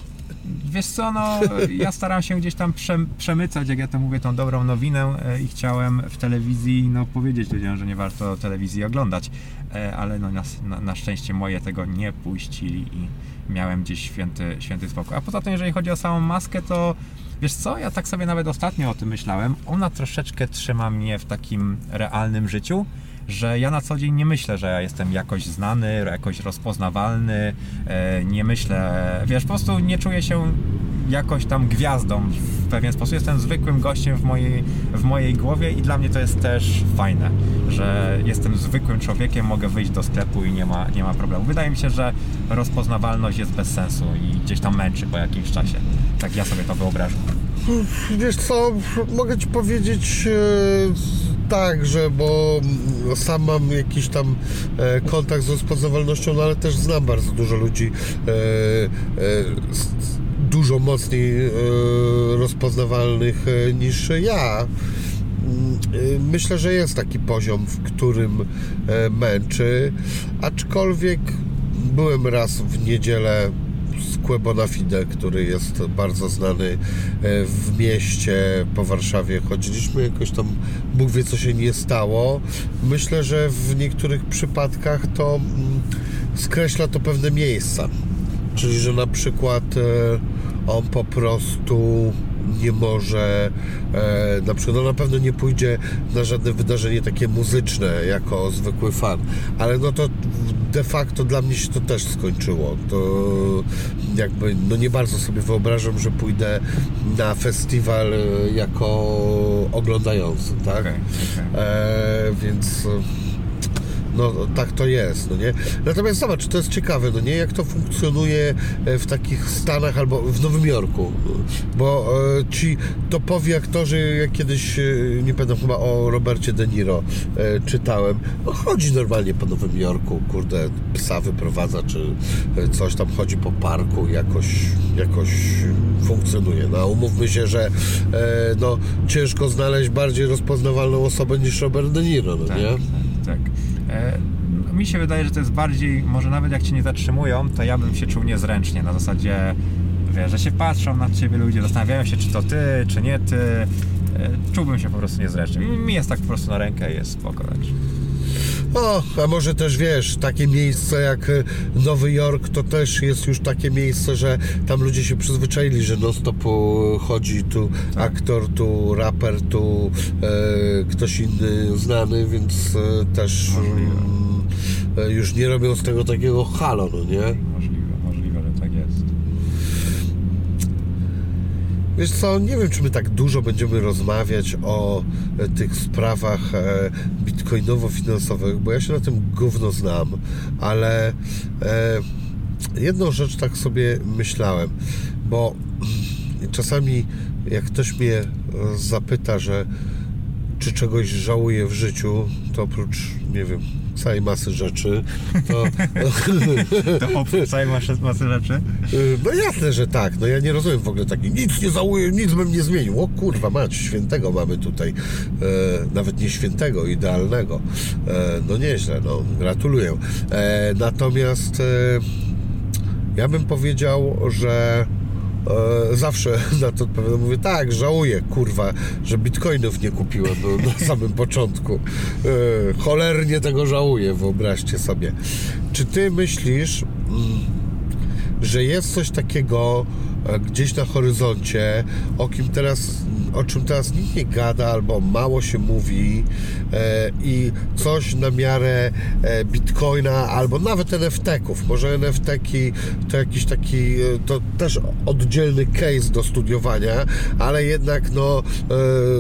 B: Wiesz co, no ja staram się gdzieś tam przem- przemycać, jak ja to mówię, tą dobrą nowinę e, i chciałem w telewizji no, powiedzieć ludziom, że nie warto telewizji oglądać, E, ale no, na, na szczęście moje tego nie puścili i miałem gdzieś święty, święty spokój. A poza tym, jeżeli chodzi o samą maskę, to wiesz co, ja tak sobie nawet ostatnio o tym myślałem, ona troszeczkę trzyma mnie w takim realnym życiu, że ja na co dzień nie myślę, że ja jestem jakoś znany, jakoś rozpoznawalny, e, nie myślę, wiesz, po prostu nie czuję się jakoś tam gwiazdą w pewien sposób. Jestem zwykłym gościem w mojej, w mojej głowie i dla mnie to jest też fajne, że jestem zwykłym człowiekiem, mogę wyjść do sklepu i nie ma, nie ma problemu. Wydaje mi się, że rozpoznawalność jest bez sensu i gdzieś tam męczy po jakimś czasie. Tak ja sobie to wyobrażam.
A: Wiesz co, mogę ci powiedzieć e, tak, że bo sam mam jakiś tam e, kontakt z rozpoznawalnością, no ale też znam bardzo dużo ludzi e, dużo mocniej rozpoznawalnych niż ja. Mm, Myślę, że jest taki poziom, w którym męczy, aczkolwiek byłem raz w niedzielę z Quebona Fide, który jest bardzo znany e, w mieście po Warszawie. Chodziliśmy jakoś tam, Bóg wie co się nie stało. Myślę, że w niektórych przypadkach to mm, skreśla to pewne miejsca. Czyli, że na przykład e, on po prostu nie może, e, na przykład, no na pewno nie pójdzie na żadne wydarzenie takie muzyczne jako zwykły fan, ale no to de facto dla mnie się to też skończyło. To jakby, no nie bardzo sobie wyobrażam, że pójdę na festiwal e, jako oglądający, tak?
B: Okej, okej.
A: E, więc no tak to jest, no nie? Natomiast zobacz, to jest ciekawe, no nie? Jak to funkcjonuje e, w takich Stanach albo w Nowym Jorku, bo e, ci topowi aktorzy, jak kiedyś, e, nie pamiętam, chyba o Robercie De Niro czytałem, no chodzi normalnie po Nowym Jorku, kurde, psa wyprowadza, czy coś tam chodzi po parku, jakoś, jakoś funkcjonuje. No umówmy się, że no ciężko znaleźć bardziej rozpoznawalną osobę niż Robert De Niro, no
B: Tak,
A: nie?
B: tak, mi się wydaje, że to jest bardziej, może nawet jak cię nie zatrzymują, to ja bym się czuł niezręcznie, na zasadzie wiesz, że się patrzą na ciebie ludzie, zastanawiają się, czy to ty, czy nie ty. E, Czułbym się po prostu niezręcznie. Mi- jest tak po prostu na rękę jest spoko. Także.
A: O, a może też wiesz, takie miejsce jak e, Nowy Jork to też jest już takie miejsce, że tam ludzie się przyzwyczaili, że non stop e, chodzi tu aktor, tu raper, tu e, ktoś inny znany, więc e, też mm, e, już nie robią z tego takiego halo, no nie?
B: Możliwe, możliwe, że tak jest.
A: Wiesz co, nie wiem, czy my tak dużo będziemy rozmawiać o e, tych sprawach e, bitcoinowo-finansowych, bo ja się na tym gówno znam, ale e, jedną rzecz tak sobie myślałem, bo czasami jak ktoś mnie zapyta, że czy czegoś żałuję w życiu, to oprócz, nie wiem, całej masy rzeczy, to (laughs)
B: To oprócz całej masy, rzeczy.
A: Y, No jasne, że tak. No ja nie rozumiem w ogóle takiej. Nic nie żałuję, nic bym nie zmienił. O kurwa, mać, świętego mamy tutaj. E, nawet nie świętego, idealnego. E, no nieźle, no gratuluję. E, natomiast e, ja bym powiedział, że e, zawsze (laughs) na to odpowiadam, mówię tak, żałuję, kurwa, że bitcoinów nie kupiłem no, na samym początku. E, cholernie tego żałuję, wyobraźcie sobie. Czy ty myślisz, mm, że jest coś takiego gdzieś na horyzoncie, o kim teraz, o czym teraz nikt nie gada albo mało się mówi e, i coś na miarę e, Bitcoina albo nawet NFT-ków. Może NFT-ki to jakiś taki, e, to też oddzielny case do studiowania, ale jednak no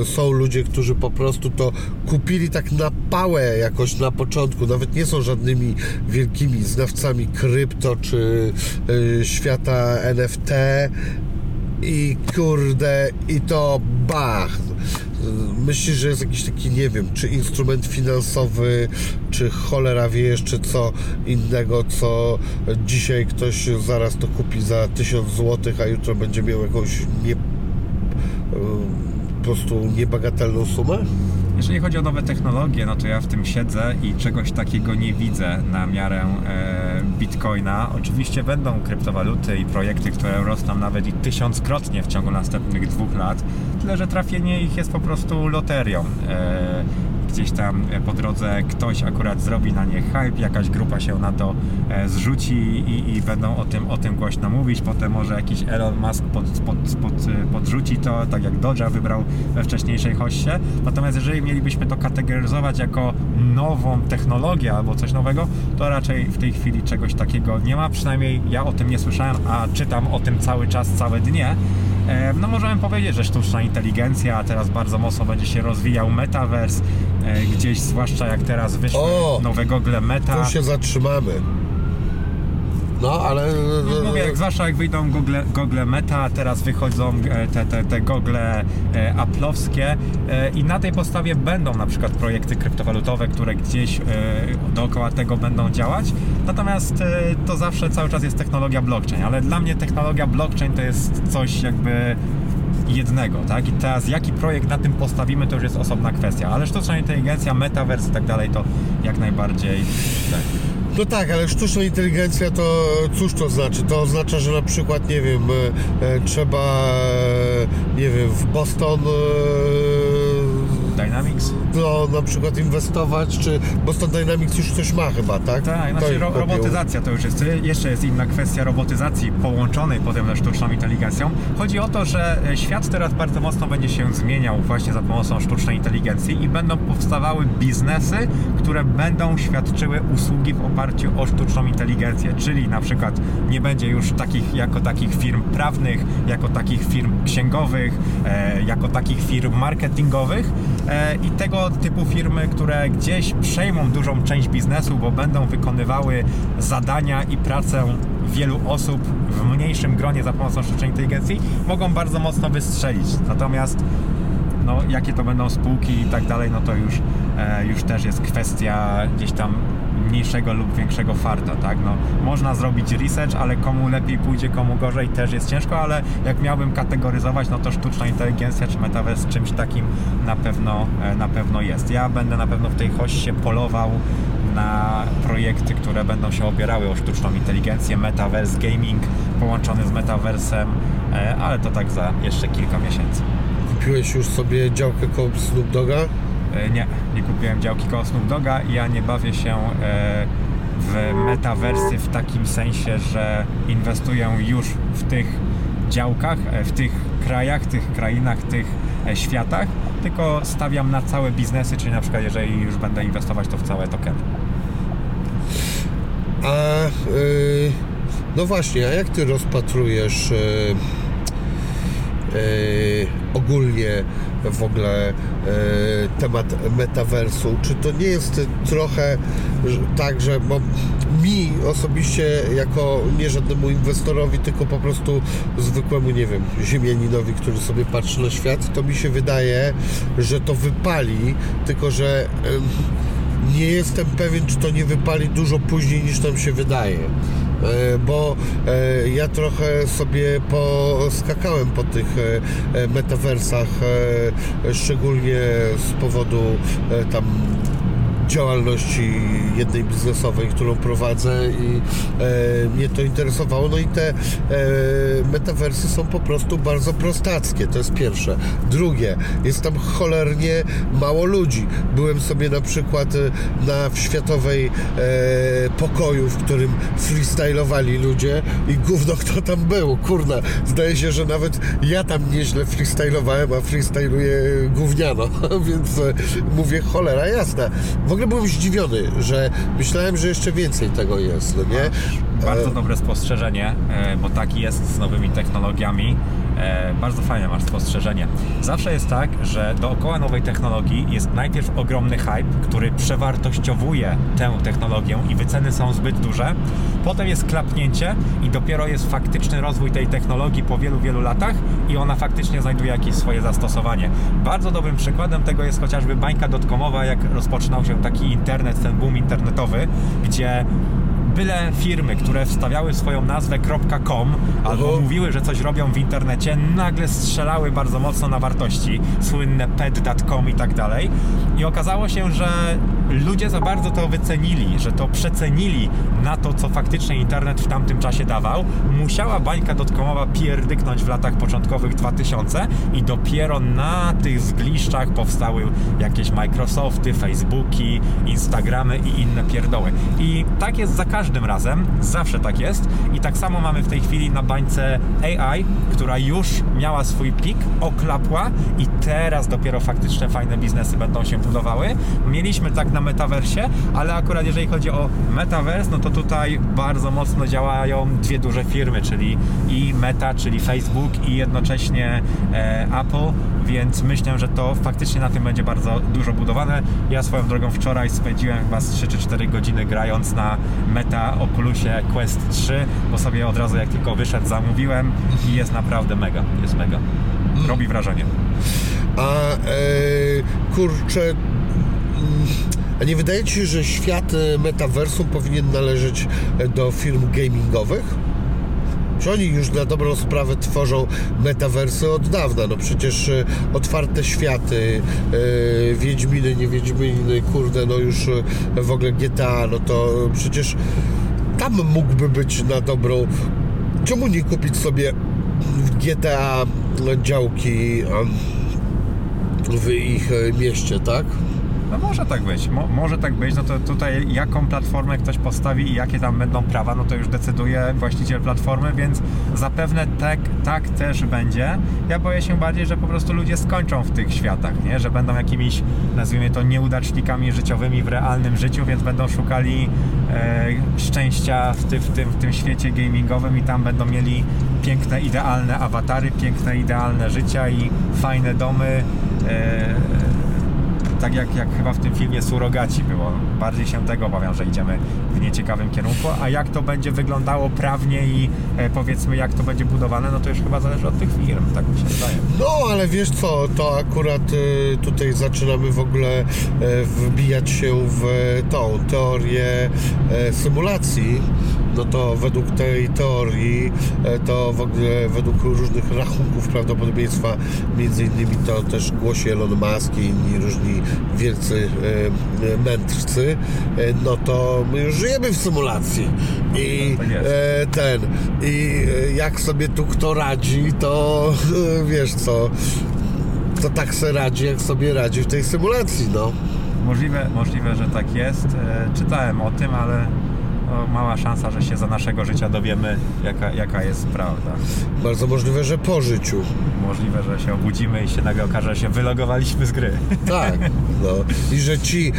A: e, są ludzie, którzy po prostu to kupili tak na pałę jakoś na początku, nawet nie są żadnymi wielkimi znawcami krypto czy e, świata NFT i kurde i to bach Myślisz, że jest jakiś taki, nie wiem, czy instrument finansowy, czy cholera wie jeszcze co innego, co dzisiaj ktoś zaraz to kupi za 1000 zł, a jutro będzie miał jakąś nie, po prostu niebagatelną sumę?
B: Jeżeli chodzi o nowe technologie, no to ja w tym siedzę i czegoś takiego nie widzę na miarę e, Bitcoina. Oczywiście będą kryptowaluty i projekty, które rosną nawet i tysiąckrotnie w ciągu następnych dwóch lat, tyle że trafienie ich jest po prostu loterią. E, gdzieś tam e, po drodze ktoś akurat zrobi na nie hype, jakaś grupa się na to e, zrzuci i, i będą o tym, o tym głośno mówić. Potem może jakiś Elon Musk pod, pod, pod, podrzuci to, tak jak Dodge'a wybrał we wcześniejszej hoście. Natomiast jeżeli mielibyśmy to kategoryzować jako nową technologię albo coś nowego, to raczej w tej chwili czegoś takiego nie ma. Przynajmniej ja o tym nie słyszałem, a czytam o tym cały czas, całe dnie. No możemy powiedzieć, że sztuczna inteligencja, a teraz bardzo mocno będzie się rozwijał metaverse, e, gdzieś zwłaszcza jak teraz wyszły
A: O!
B: nowe gogle meta.
A: Tu się zatrzymamy. No, ale...
B: Mówię, jak, zwłaszcza jak wyjdą gogle, gogle Meta, teraz wychodzą e, te, te, te gogle e, Apple'owskie e, i na tej podstawie będą na przykład projekty kryptowalutowe, które gdzieś e, dookoła tego będą działać. Natomiast e, to zawsze cały czas jest technologia blockchain, ale dla mnie technologia blockchain to jest coś jakby jednego, tak? I teraz jaki projekt na tym postawimy, to już jest osobna kwestia, ale sztuczna inteligencja, metaverse i tak dalej, to jak najbardziej tak.
A: No tak, ale sztuczna inteligencja to cóż to znaczy? To oznacza, że na przykład, nie wiem, e, trzeba, e, nie wiem, w Boston e,
B: Dynamics?
A: no, na przykład inwestować, czy Boston Dynamics już coś ma chyba, tak?
B: Tak,
A: To
B: znaczy ro, robotyzacja to już jest. Jeszcze jest inna kwestia robotyzacji połączonej potem ze sztuczną inteligencją. Chodzi o to, że e, świat teraz bardzo mocno będzie się zmieniał właśnie za pomocą sztucznej inteligencji i będą powstawały biznesy, które będą świadczyły usługi w oparciu o sztuczną inteligencję, czyli na przykład nie będzie już takich jako takich firm prawnych, jako takich firm księgowych, e, jako takich firm marketingowych i tego typu firmy, które gdzieś przejmą dużą część biznesu, bo będą wykonywały zadania i pracę wielu osób w mniejszym gronie za pomocą sztucznej inteligencji, mogą bardzo mocno wystrzelić. Natomiast no, jakie to będą spółki i tak dalej, no to już, e, już też jest kwestia gdzieś tam mniejszego lub większego farta, tak? No, można zrobić research, ale komu lepiej pójdzie, komu gorzej też jest ciężko, ale jak miałbym kategoryzować, no to sztuczna inteligencja czy metaverse czymś takim na pewno, e, na pewno jest. Ja będę na pewno w tej hoście polował na projekty, które będą się opierały o sztuczną inteligencję, metaverse gaming połączony z metaversem, e, ale to tak za jeszcze kilka miesięcy.
A: Kupiłeś już sobie działkę koło Snoop Doga?
B: E, Nie, nie kupiłem działki koło Snoop Doga. Ja nie bawię się e, w metaversy w takim sensie, że inwestuję już w tych działkach, e, w tych krajach, tych krainach, tych światach, tylko stawiam na całe biznesy, czyli na przykład jeżeli już będę inwestować, to w całe tokeny.
A: A y, no właśnie, a jak ty rozpatrujesz y, y, ogólnie w ogóle y, temat metaversu? Czy to nie jest trochę tak, że mi osobiście jako nie żadnemu inwestorowi, tylko po prostu zwykłemu, nie wiem, ziemianinowi, który sobie patrzy na świat, to mi się wydaje, że to wypali, tylko że nie jestem pewien, czy to nie wypali dużo później niż nam się wydaje. E, Bo e, ja trochę sobie poskakałem po tych e, metaversach, szczególnie z powodu tam działalności jednej biznesowej, którą prowadzę i e, mnie to interesowało. No i te e, metaversy są po prostu bardzo prostackie, to jest pierwsze. Drugie, jest tam cholernie mało ludzi. Byłem sobie na przykład e, na w światowej e, pokoju, w którym freestylowali ludzie i gówno kto tam był, kurna. Zdaje się, że nawet ja tam nieźle freestylowałem, a freestyluję gówniano, (laughs) więc e, mówię cholera jasna. W ogóle byłem zdziwiony, że myślałem, że jeszcze więcej tego jest, no nie?
B: Bardzo
A: E,
B: dobre spostrzeżenie, e, bo taki jest z nowymi technologiami. E, Bardzo fajne masz spostrzeżenie. Zawsze jest tak, że dookoła nowej technologii jest najpierw ogromny hype, który przewartościowuje tę technologię i wyceny są zbyt duże. Potem jest klapnięcie i dopiero jest faktyczny rozwój tej technologii po wielu, wielu latach i ona faktycznie znajduje jakieś swoje zastosowanie. Bardzo dobrym przykładem tego jest chociażby bańka dotkomowa, jak rozpoczynał się taki internet, ten boom internetowy, gdzie byle firmy, które wstawiały swoją nazwę .com albo mówiły, że coś robią w internecie, nagle strzelały bardzo mocno na wartości, słynne pet.com i tak dalej. I okazało się, że ludzie za bardzo to wycenili, że to przecenili na to, co faktycznie internet w tamtym czasie dawał. Musiała bańka dotkomowa pierdyknąć w latach początkowych 2000 i dopiero na tych zgliszczach powstały jakieś Microsofty, Facebooki, Instagramy i inne pierdoły. I tak jest za każdym razem, zawsze tak jest. I tak samo mamy w tej chwili na bańce AI, która już miała swój pik, oklapła i teraz dopiero faktyczne fajne biznesy będą się budowały. Mieliśmy tak na metaversie, ale akurat jeżeli chodzi o metaverse, no to tutaj bardzo mocno działają dwie duże firmy, czyli i Meta, czyli Facebook i jednocześnie e, Apple, więc myślę, że to faktycznie na tym będzie bardzo dużo budowane. Ja swoją drogą wczoraj spędziłem chyba z 3 czy 4 godziny grając na Meta Oculusie Quest 3, bo sobie od razu jak tylko wyszedł zamówiłem i jest naprawdę mega, jest mega. Robi wrażenie.
A: A e, kurczę, mm, a nie wydaje Ci się, że świat e, metaversum powinien należeć e, do firm gamingowych? Czy oni już na dobrą sprawę tworzą metaversy od dawna? No przecież e, otwarte światy, e, Wiedźminy, nie Wiedźminy, kurde, no już e, w ogóle GTA, no to przecież tam mógłby być na dobrą. Czemu nie kupić sobie GTA działki w ich mieście, tak?
B: No może tak być, Mo, może tak być, no to tutaj jaką platformę ktoś postawi i jakie tam będą prawa, no to już decyduje właściciel platformy, więc zapewne tak, tak też będzie. Ja boję się bardziej, że po prostu ludzie skończą w tych światach, nie? Że będą jakimiś, nazwijmy to, nieudacznikami życiowymi w realnym życiu, więc będą szukali e, szczęścia w, ty, w, tym, w tym świecie gamingowym i tam będą mieli piękne, idealne awatary, piękne, idealne życia i fajne domy. E, tak jak, jak chyba w tym filmie Surogaci było. Bardziej się tego obawiam, że idziemy w nieciekawym kierunku. A jak to będzie wyglądało prawnie i e, powiedzmy jak to będzie budowane, no to już chyba zależy od tych firm, tak mi się wydaje.
A: No, ale wiesz co, to akurat e, tutaj zaczynamy w ogóle e, wbijać się w tą teorię e, symulacji, no to według tej teorii, e, to w ogóle według różnych rachunków prawdopodobieństwa, między innymi to też głosi Elon Musk i inni różni wielcy e, mędrcy, e, no to my już żyjemy w symulacji. I
B: No, tak
A: e, ten, i jak sobie tu kto radzi, to wiesz co, to tak se radzi, jak sobie radzi w tej symulacji, no.
B: Możliwe, możliwe, że tak jest. Czytałem o tym, ale no, mała szansa, że się za naszego życia dowiemy, jaka, jaka jest prawda.
A: Bardzo możliwe, że po życiu.
B: Możliwe, że się obudzimy i się nagle okaże, że się wylogowaliśmy z gry.
A: Tak, (laughs) no. I że ci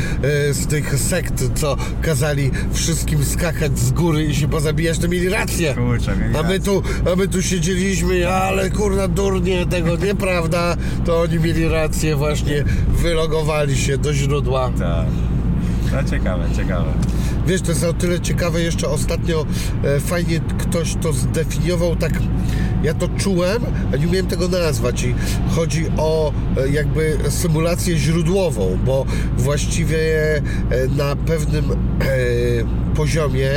A: e, z tych sekt, co kazali wszystkim skakać z góry i się pozabijać, to mieli rację.
B: Kurczę, mieli
A: A my tu, a my tu siedzieliśmy, ale kurna durnie, tego nieprawda, to oni mieli rację, właśnie wylogowali się do źródła.
B: Tak. No ciekawe, ciekawe.
A: Wiesz, to jest o tyle ciekawe, jeszcze ostatnio e, fajnie ktoś to zdefiniował tak, ja to czułem, a nie umiałem tego nazwać i chodzi o e, jakby symulację źródłową, bo właściwie e, na pewnym poziomie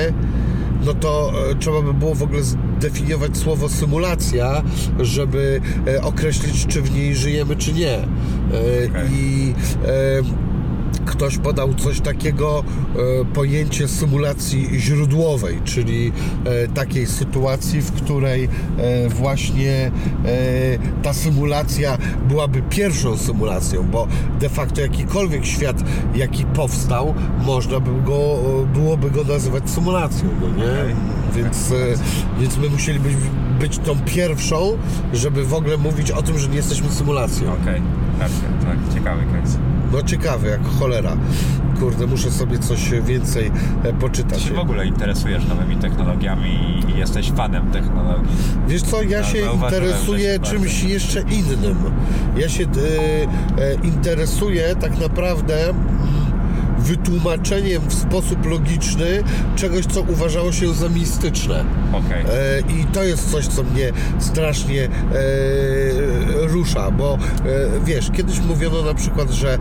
A: no to trzeba by było w ogóle zdefiniować słowo symulacja, żeby określić, czy w niej żyjemy, czy nie.
B: Okej.
A: I ktoś podał coś takiego, e, pojęcie symulacji źródłowej, czyli e, takiej sytuacji, w której e, właśnie ta symulacja byłaby pierwszą symulacją, bo de facto jakikolwiek świat, jaki powstał, można by go, byłoby go nazywać symulacją, no nie?
B: Okej.
A: Więc, e, więc my musielibyśmy być tą pierwszą, żeby w ogóle mówić o tym, że nie jesteśmy symulacją.
B: Okej, racja, tak, ciekawy case.
A: No ciekawy, jak cholera. Kurde, muszę sobie coś więcej e,
B: Ty
A: poczytać.
B: się w ogóle interesujesz nowymi technologiami i jesteś fanem technologii.
A: Wiesz co, ja się interesuję czymś
B: bardzo.
A: jeszcze innym. Ja się e, e, interesuję tak naprawdę wytłumaczeniem w sposób logiczny czegoś, co uważało się za mistyczne.
B: Okej.
A: E, I to jest coś, co mnie strasznie e, rusza, bo e, wiesz, kiedyś mówiono na przykład, że e,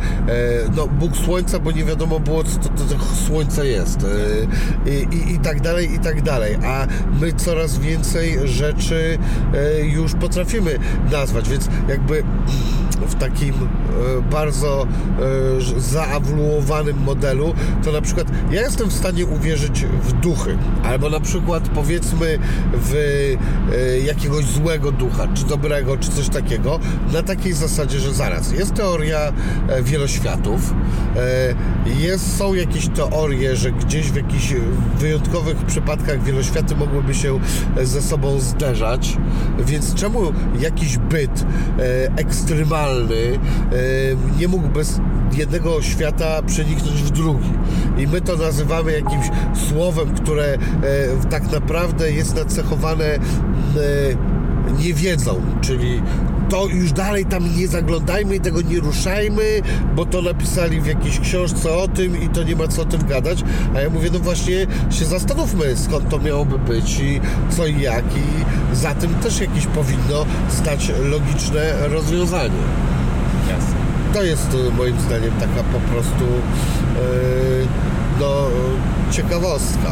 A: no, Bóg Słońca, bo nie wiadomo było, co to, to, to Słońce jest e, i, i, tak dalej, i tak dalej, a my coraz więcej rzeczy e, już potrafimy nazwać, więc jakby w takim bardzo zaawluowanym modelu, to na przykład ja jestem w stanie uwierzyć w duchy, albo na przykład powiedzmy w e, jakiegoś złego ducha, czy dobrego, czy coś takiego, na takiej zasadzie, że zaraz, jest teoria e, wieloświatów, e, jest, są jakieś teorie, że gdzieś w jakichś wyjątkowych przypadkach wieloświaty mogłyby się ze sobą zderzać, więc czemu jakiś byt e, ekstremalny nie mógłby jednego świata przeniknąć w drugi? I my to nazywamy jakimś słowem, które e, tak naprawdę jest nacechowane e, niewiedzą, czyli to już dalej tam nie zaglądajmy i tego nie ruszajmy, bo to napisali w jakiejś książce o tym i to nie ma co o tym gadać. A ja mówię, no właśnie się zastanówmy, skąd to miałoby być i co i jak i za tym też jakieś powinno stać logiczne rozwiązanie. To jest e, moim zdaniem taka po prostu e, no ciekawostka.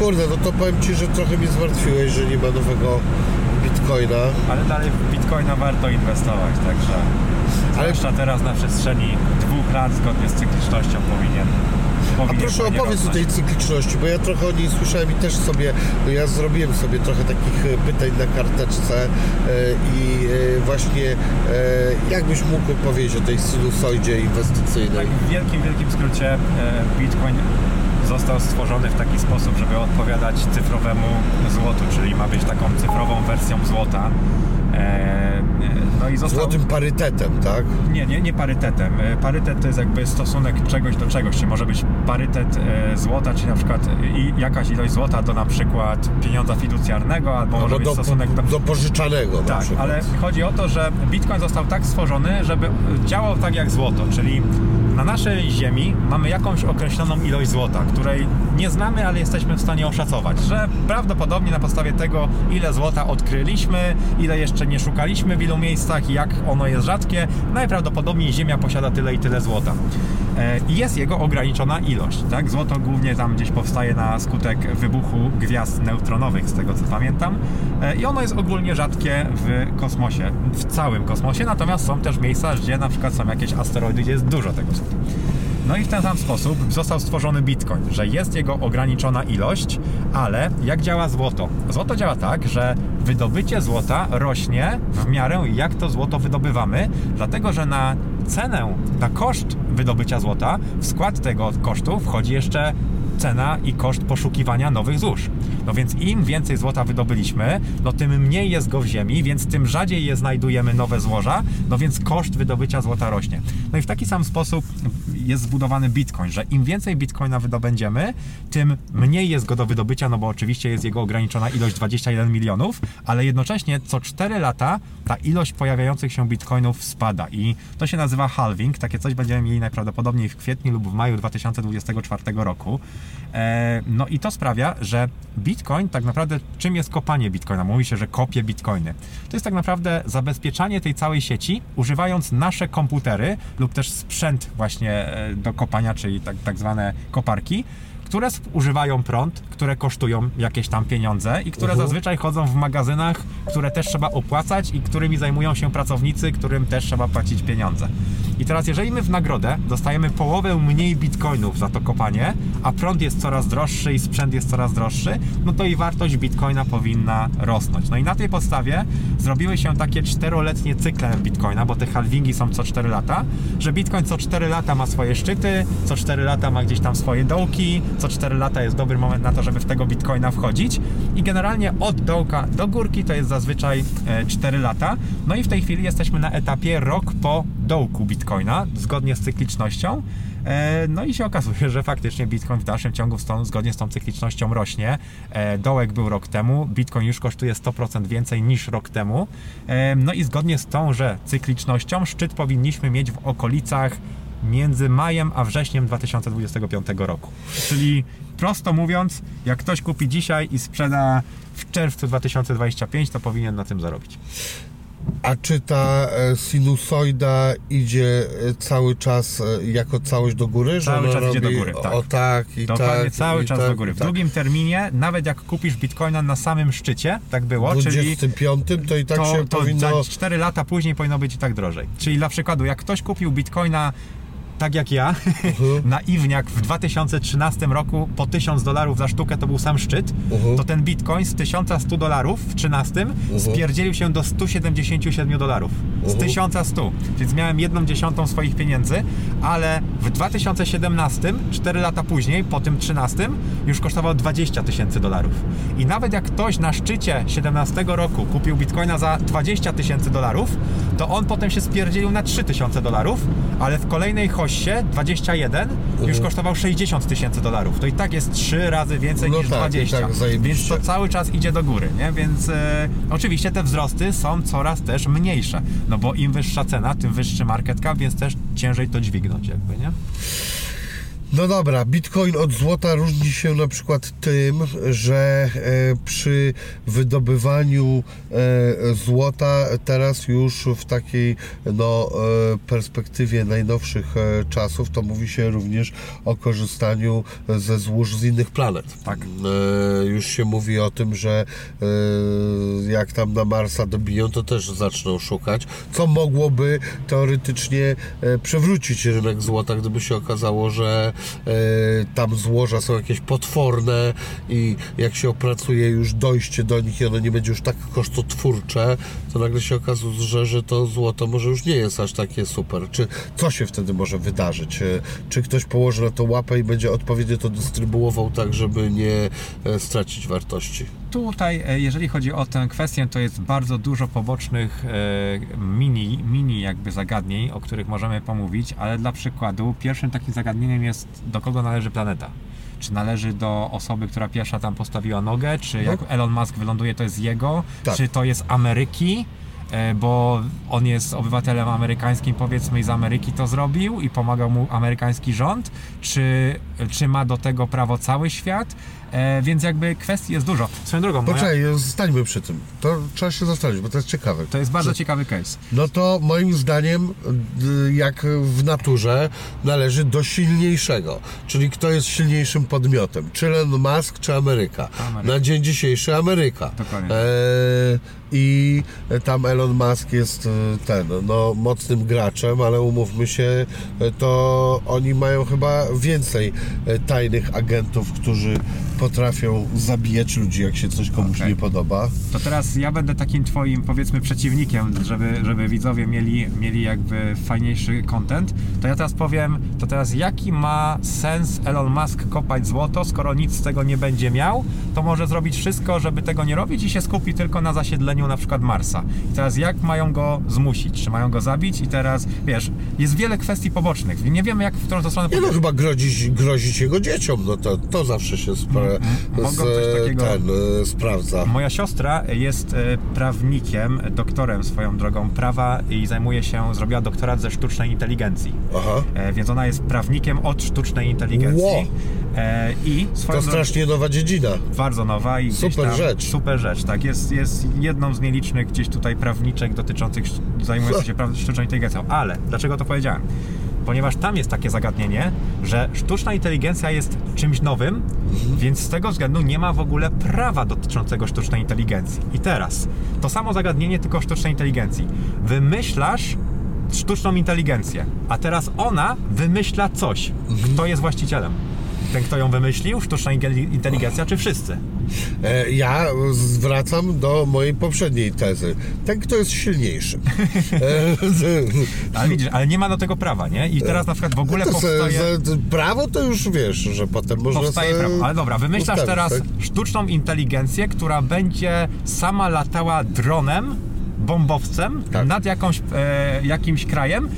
A: Kurde, no to powiem Ci, że trochę mnie zmartwiłeś, że nie ma nowego Bitcoina.
B: Ale dalej w Bitcoina warto inwestować, także
A: Ale-
B: zwłaszcza teraz na przestrzeni dwóch lat zgodnie z cyklicznością powinien,
A: A
B: powinien
A: proszę opowiedz o tej cykliczności, bo ja trochę o niej słyszałem i też sobie, no ja zrobiłem sobie trochę takich e, pytań na karteczce e, i e, właśnie e, jakbyś mógł powiedzieć o tej sinusoidzie inwestycyjnej?
B: Tak w wielkim, wielkim skrócie e, Bitcoin został stworzony w taki sposób, żeby odpowiadać cyfrowemu złotu, czyli ma być taką cyfrową wersją złota. E, No i został...
A: Złotym parytetem, tak?
B: Nie, nie, nie parytetem. E, Parytet to jest jakby stosunek czegoś do czegoś. Czy może być parytet e, złota, czyli na przykład i jakaś ilość złota do na przykład pieniądza fiducjarnego, albo może
A: No
B: być
A: do,
B: stosunek do...
A: do pożyczanego
B: Tak, ale chodzi o to, że Bitcoin został tak stworzony, żeby działał tak jak złoto, czyli na naszej ziemi mamy jakąś określoną ilość złota, której nie znamy, ale jesteśmy w stanie oszacować, że prawdopodobnie na podstawie tego, ile złota odkryliśmy, ile jeszcze nie szukaliśmy w ilu miejscach jak ono jest rzadkie, najprawdopodobniej Ziemia posiada tyle i tyle złota. E, I jest jego ograniczona ilość. Tak? Złoto głównie tam gdzieś powstaje na skutek wybuchu gwiazd neutronowych, z tego co pamiętam. E, I ono jest ogólnie rzadkie w kosmosie, w całym kosmosie, natomiast są też miejsca, gdzie na przykład są jakieś asteroidy, gdzie jest dużo tego złota. No i w ten sam sposób został stworzony Bitcoin, że jest jego ograniczona ilość, ale jak działa złoto? Złoto działa tak, że wydobycie złota rośnie w miarę jak to złoto wydobywamy, dlatego że na cenę, na koszt wydobycia złota, w skład tego kosztu wchodzi jeszcze cena i koszt poszukiwania nowych złóż. No więc im więcej złota wydobyliśmy, no tym mniej jest go w ziemi, więc tym rzadziej je znajdujemy nowe złoża, no więc koszt wydobycia złota rośnie. No i w taki sam sposób jest zbudowany Bitcoin, że im więcej Bitcoina wydobędziemy, tym mniej jest go do wydobycia, no bo oczywiście jest jego ograniczona ilość 21 milionów, ale jednocześnie co 4 lata ta ilość pojawiających się Bitcoinów spada i to się nazywa halving. Takie coś będziemy mieli najprawdopodobniej w kwietniu lub w maju 2024 roku. E, no i to sprawia, że Bitcoin tak naprawdę czym jest kopanie Bitcoina? Mówi się, że kopie Bitcoiny. To jest tak naprawdę zabezpieczanie tej całej sieci, używając nasze komputery lub też sprzęt właśnie e, do kopania, czyli tak, tak zwane koparki które używają prąd, które kosztują jakieś tam pieniądze i które
A: Mhm.
B: zazwyczaj chodzą w magazynach, które też trzeba opłacać i którymi zajmują się pracownicy, którym też trzeba płacić pieniądze. I teraz, jeżeli my w nagrodę dostajemy połowę mniej bitcoinów za to kopanie, a prąd jest coraz droższy i sprzęt jest coraz droższy, no to i wartość bitcoina powinna rosnąć. No i na tej podstawie zrobiły się takie czteroletnie cykle bitcoina, bo te halvingi są co 4 lata, że bitcoin co 4 lata ma swoje szczyty, co 4 lata ma gdzieś tam swoje dołki, co 4 lata jest dobry moment na to, żeby w tego bitcoina wchodzić i generalnie od dołka do górki to jest zazwyczaj e, 4 lata. No i w tej chwili jesteśmy na etapie rok po dołku bitcoina, zgodnie z cyklicznością. E, No i się okazuje, że faktycznie Bitcoin w dalszym ciągu zgodnie z tą cyklicznością rośnie. E, Dołek był rok temu, Bitcoin już kosztuje 100% więcej niż rok temu. E, No i zgodnie z tąże cyklicznością szczyt powinniśmy mieć w okolicach między majem a wrześniem 2025 roku. Czyli prosto mówiąc, jak ktoś kupi dzisiaj i sprzeda w czerwcu 2025, to powinien na tym zarobić.
A: A czy ta e, sinusoida idzie e, cały czas e, jako całość do góry?
B: Cały czas idzie do
A: robi
B: góry, tak.
A: O tak i
B: Dokładnie,
A: tak.
B: cały
A: i
B: czas
A: tak,
B: do góry. W
A: tak.
B: drugim terminie, nawet jak kupisz bitcoina na samym szczycie, tak było,
A: W
B: czyli
A: 25 to i tak
B: to,
A: się
B: to
A: powinno...
B: za 4 lata później powinno być i tak drożej. Czyli dla przykładu, jak ktoś kupił bitcoina tak jak ja,
A: Mhm. (laughs)
B: naiwniak w 2013 roku po 1000 dolarów za sztukę to był sam szczyt,
A: Mhm.
B: to ten bitcoin z 1100 dolarów w 13 spierdzielił się do 177 dolarów. Z
A: Mhm.
B: 1100. Więc miałem jedną dziesiątą swoich pieniędzy, ale w 2017, 4 lata później, po tym 13, już kosztował 20 tysięcy dolarów. I nawet jak ktoś na szczycie 17 roku kupił bitcoina za 20 tysięcy dolarów, to on potem się spierdzielił na 3 tysiące dolarów, ale w kolejnej hoście 21 już
A: Mhm.
B: kosztował 60 tysięcy dolarów. To i tak jest 3 razy więcej
A: No
B: niż
A: tak, i
B: 20.
A: tak
B: więc to cały czas idzie do góry, nie? Więc e, oczywiście te wzrosty są coraz też mniejsze. No bo im wyższa cena, tym wyższy market cap, więc też ciężej to dźwignąć jakby, nie?
A: No dobra, bitcoin od złota różni się na przykład tym, że e, przy wydobywaniu e, złota teraz już w takiej no, e, perspektywie najnowszych czasów to mówi się również o korzystaniu ze złóż z innych planet.
B: Tak.
A: Już się mówi o tym, że jak tam na Marsa dobiją, to też zaczną szukać, co mogłoby teoretycznie przewrócić rynek złota, gdyby się okazało, że tam złoża są jakieś potworne i jak się opracuje już dojście do nich i ono nie będzie już tak kosztotwórcze, to nagle się okazuje, że, że to złoto może już nie jest aż takie super. Czy co się wtedy może wydarzyć? E, Czy ktoś położy na to łapę i będzie odpowiednio to dystrybuował tak, żeby nie e, stracić wartości?
B: Tutaj, e, jeżeli chodzi o tę kwestię, to jest bardzo dużo pobocznych e, mini, mini jakby zagadnień, o których możemy pomówić, ale dla przykładu pierwszym takim zagadnieniem jest do kogo należy planeta. Czy należy do osoby, która pierwsza tam postawiła nogę, czy jak Elon Musk wyląduje, to jest jego,
A: Tak.
B: czy to jest Ameryki, e, bo on jest obywatelem amerykańskim, powiedzmy, i z Ameryki to zrobił i pomagał mu amerykański rząd, czy, czy ma do tego prawo cały świat, e, więc jakby kwestii jest dużo. Swoją drogą, moja,
A: Poczekaj, zostańmy przy tym. To trzeba się zastanowić, bo to jest ciekawe.
B: to jest bardzo ciekawy case.
A: No to moim zdaniem, d- jak w naturze, należy do silniejszego. Czyli kto jest silniejszym podmiotem? Czy Elon Musk, czy Ameryka?
B: Ameryka.
A: Na dzień dzisiejszy Ameryka.
B: Dokładnie.
A: E, I tam Elon Musk jest e, ten, no mocnym graczem, ale umówmy się, to oni mają chyba więcej e, tajnych agentów, którzy potrafią zabijać ludzi, jak się coś komuś
B: Okej.
A: nie podoba.
B: To teraz ja będę takim twoim, powiedzmy, przeciwnikiem, żeby, żeby widzowie mieli, mieli jakby fajniejszy content. To ja teraz powiem, to teraz jaki ma sens Elon Musk kopać złoto, skoro nic z tego nie będzie miał, to może zrobić wszystko, żeby tego nie robić i się skupi tylko na zasiedleniu na przykład Marsa. I teraz jak mają go zmusić? Czy mają go zabić? I teraz, wiesz, jest wiele kwestii pobocznych. Nie wiemy, jak w którą stronę
A: Nie no, chyba grozić, grozić jego dzieciom, no to, to zawsze się spra-
B: mogą
A: z,
B: coś takiego-
A: ten, e, sprawdza.
B: Moja siostra jest e, prawnikiem, doktorem swoją drogą prawa i zajmuje się, zrobiła doktorat ze sztucznej inteligencji.
A: Aha.
B: E, Więc ona jest prawnikiem od sztucznej inteligencji. E, I
A: To
B: swoją drogą
A: strasznie nowa dziedzina.
B: bardzo nowa i
A: Super
B: tam,
A: rzecz.
B: Super rzecz, tak. Jest, jest jedną z nielicznych gdzieś tutaj prawniczek dotyczących zajmujących (laughs) się praw- sztuczną inteligencją. Ale dlaczego to powiedziałem? Ponieważ tam jest takie zagadnienie, że sztuczna inteligencja jest czymś nowym,
A: Mhm.
B: więc z tego względu nie ma w ogóle prawa dotyczącego sztucznej inteligencji. I teraz, to samo zagadnienie, tylko sztucznej inteligencji. Wymyślasz sztuczną inteligencję, a teraz ona wymyśla coś.
A: Mhm.
B: Kto jest właścicielem? Ten, kto ją wymyślił, sztuczna intel- inteligencja, czy wszyscy?
A: E, Ja zwracam do mojej poprzedniej tezy. Ten, kto jest silniejszy. E,
B: Ale widzisz, ale nie ma do tego prawa, nie? I teraz na przykład w ogóle
A: to se,
B: powstaje...
A: prawo to już wiesz, że potem można
B: Powstaje prawo. Ale dobra, wymyślasz teraz
A: tak?
B: sztuczną inteligencję, która będzie sama latała dronem, bombowcem
A: Tak.
B: nad jakąś, e, jakimś krajem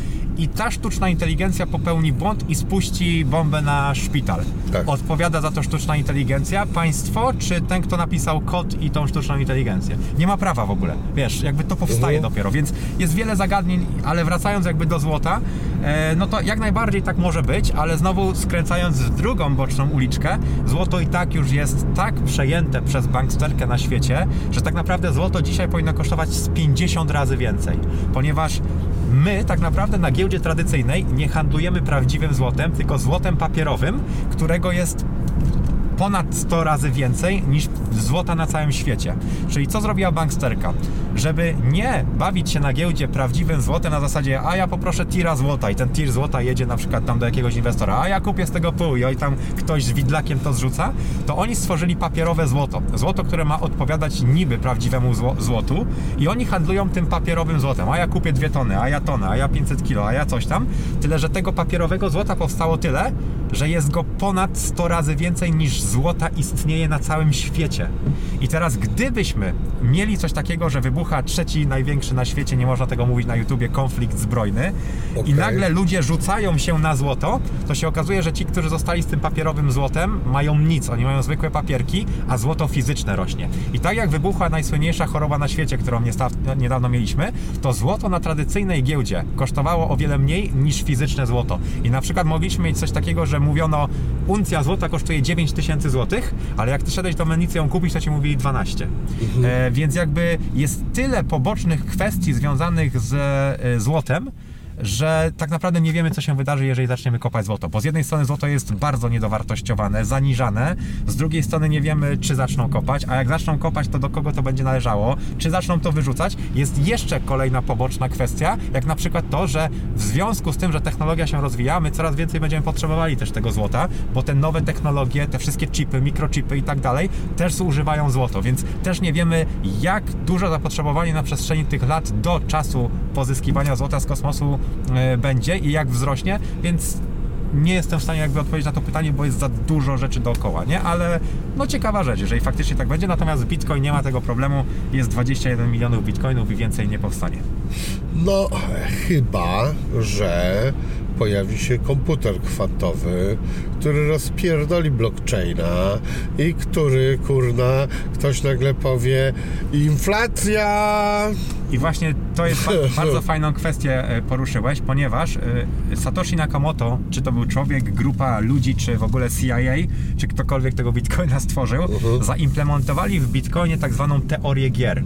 B: i ta sztuczna inteligencja popełni błąd i spuści bombę na szpital.
A: Tak.
B: Odpowiada za to sztuczna inteligencja, państwo, czy ten, kto napisał kod i tą sztuczną inteligencję? Nie ma prawa w ogóle. Wiesz, jakby to powstaje
A: Mhm.
B: dopiero, więc jest wiele zagadnień, ale wracając jakby do złota, e, no to jak najbardziej tak może być, ale znowu skręcając w drugą boczną uliczkę, złoto i tak już jest tak przejęte przez banksterkę na świecie, że tak naprawdę złoto dzisiaj powinno kosztować z 50 razy więcej, ponieważ my tak naprawdę na giełdzie tradycyjnej nie handlujemy prawdziwym złotem, tylko złotem papierowym, którego jest ponad 100 razy więcej niż złota na całym świecie. Czyli co zrobiła banksterka? Żeby nie bawić się na giełdzie prawdziwym złotem na zasadzie, a ja poproszę tira złota i ten tir złota jedzie na przykład tam do jakiegoś inwestora, a ja kupię z tego pół i oj tam ktoś z widlakiem to zrzuca, to oni stworzyli papierowe złoto. Złoto, które ma odpowiadać niby prawdziwemu zło złotu i oni handlują tym papierowym złotem. A ja kupię dwie tony, a ja tonę, a ja 500 kilo, a ja coś tam. Tyle, że tego papierowego złota powstało tyle, że jest go ponad 100 razy więcej niż złota istnieje na całym świecie. I teraz gdybyśmy mieli coś takiego, że wybucha trzeci największy na świecie, nie można tego mówić na YouTubie, konflikt zbrojny
A: Okej.
B: i nagle ludzie rzucają się na złoto, to się okazuje, że ci, którzy zostali z tym papierowym złotem, mają nic. Oni mają zwykłe papierki, a złoto fizyczne rośnie. I tak jak wybuchła najsłynniejsza choroba na świecie, którą niedawno mieliśmy, to złoto na tradycyjnej giełdzie kosztowało o wiele mniej niż fizyczne złoto. I na przykład mogliśmy mieć coś takiego, że mówiono, uncja złota kosztuje 9 tysięcy złotych, ale jak ty szedłeś do mennicy ją kupić, to ci mówili 12. E, więc jakby jest tyle pobocznych kwestii związanych z e, złotem, że tak naprawdę nie wiemy, co się wydarzy, jeżeli zaczniemy kopać złoto. Bo z jednej strony złoto jest bardzo niedowartościowane, zaniżane, z drugiej strony nie wiemy, czy zaczną kopać, a jak zaczną kopać, to do kogo to będzie należało, czy zaczną to wyrzucać. Jest jeszcze kolejna poboczna kwestia, jak na przykład to, że w związku z tym, że technologia się rozwija, my coraz więcej będziemy potrzebowali też tego złota, bo te nowe technologie, te wszystkie chipy, mikrochipy i tak dalej, też zużywają złoto, więc też nie wiemy, jak dużo zapotrzebowanie na przestrzeni tych lat do czasu pozyskiwania złota z kosmosu będzie i jak wzrośnie, więc nie jestem w stanie jakby odpowiedzieć na to pytanie, bo jest za dużo rzeczy dookoła, nie? Ale no ciekawa rzecz, jeżeli faktycznie tak będzie, natomiast Bitcoin nie ma tego problemu, jest 21 milionów Bitcoinów i więcej nie powstanie.
A: No, chyba, że pojawi się komputer kwantowy, który rozpierdoli blockchaina i który, kurna, ktoś nagle powie inflacja
B: I właśnie to jest ba- (laughs) bardzo fajną kwestię e, poruszyłeś, ponieważ e, Satoshi Nakamoto, czy to był człowiek, grupa ludzi, czy w ogóle CIA, czy ktokolwiek tego Bitcoina stworzył,
A: Mhm.
B: zaimplementowali w Bitcoinie tak zwaną teorię gier.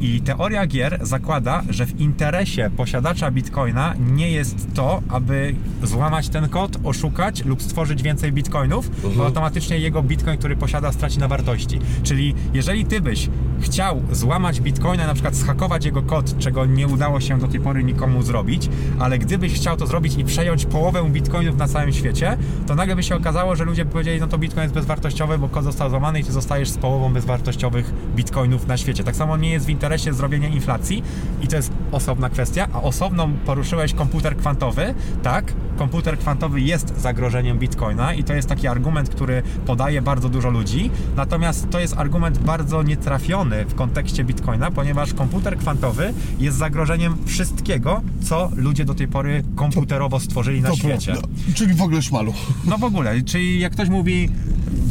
B: I teoria gier zakłada, że w interesie posiadacza Bitcoina nie jest to, aby złamać ten kod, oszukać lub stworzyć więcej Bitcoinów, bo automatycznie jego Bitcoin, który posiada, straci na wartości. Czyli jeżeli ty byś chciał złamać Bitcoina, na przykład schakować jego kod, czego nie udało się do tej pory nikomu zrobić, ale gdybyś chciał to zrobić i przejąć połowę Bitcoinów na całym świecie, to nagle by się okazało, że ludzie by powiedzieli, no to Bitcoin jest bezwartościowy, bo kod został złamany i ty zostajesz z połową bezwartościowych Bitcoinów na świecie. Tak samo nie jest w interesie zrobienia inflacji i to jest osobna kwestia, a osobną poruszyłeś komputer kwantowy, tak? Komputer kwantowy jest zagrożeniem Bitcoina i to jest taki argument, który podaje bardzo dużo ludzi, natomiast to jest argument bardzo nietrafiony w kontekście Bitcoina, ponieważ komputer kwantowy jest zagrożeniem wszystkiego, co ludzie do tej pory komputerowo stworzyli na
A: To
B: świecie.
A: prawda. Czyli w ogóle szmalu.
B: No w ogóle, czyli jak ktoś mówi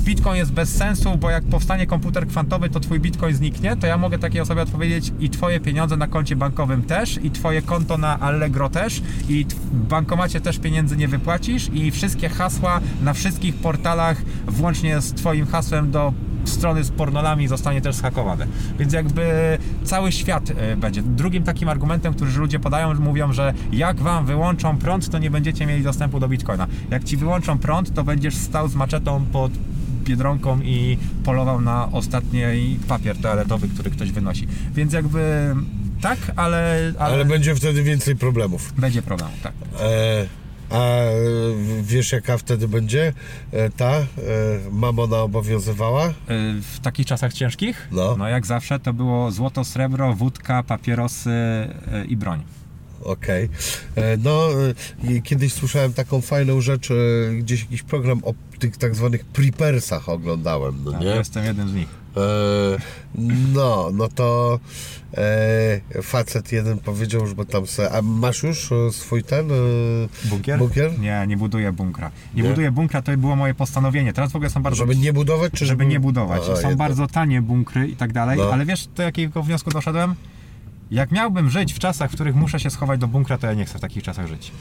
B: Bitcoin jest bez sensu, bo jak powstanie komputer kwantowy, to twój Bitcoin zniknie, to ja mogę takiej osobie odpowiedzieć i twoje pieniądze na koncie bankowym też, i twoje konto na Allegro też, i w bankomacie też pieniędzy nie wypłacisz, i wszystkie hasła na wszystkich portalach, włącznie z twoim hasłem do strony z pornolami zostanie też zhakowane. Więc jakby cały świat e, będzie. Drugim takim argumentem, który ludzie podają, mówią, że jak wam wyłączą prąd, to nie będziecie mieli dostępu do Bitcoina. Jak ci wyłączą prąd, to będziesz stał z maczetą pod biedronką i polował na ostatni papier toaletowy, który ktoś wynosi. Więc jakby tak, ale, ale,
A: Ale będzie wtedy więcej problemów.
B: będzie problem, tak.
A: E, a e, wiesz jaka wtedy będzie e, ta e, mamona obowiązywała?
B: W takich czasach ciężkich?
A: No.
B: no jak zawsze to było złoto, srebro, wódka, papierosy i broń.
A: Okej. E, No, kiedyś słyszałem taką fajną rzecz, gdzieś jakiś program o tych tak zwanych prepersach oglądałem, no
B: Tak,
A: nie?
B: jestem jednym z nich.
A: E, No, no to e, facet jeden powiedział, że bo tam se, a masz już e, swój ten
B: Bunkier?
A: bunkier?
B: Nie, nie buduję bunkra. Nie,
A: Nie?
B: buduję bunkra, to było moje postanowienie. Teraz w ogóle są bardzo...
A: Żeby nie budować, czy
B: żeby nie budować.
A: A,
B: Są
A: jednak.
B: bardzo tanie bunkry i tak dalej,
A: No.
B: ale wiesz do jakiego wniosku doszedłem? Jak miałbym żyć w czasach, w których muszę się schować do bunkra, to ja nie chcę w takich czasach żyć.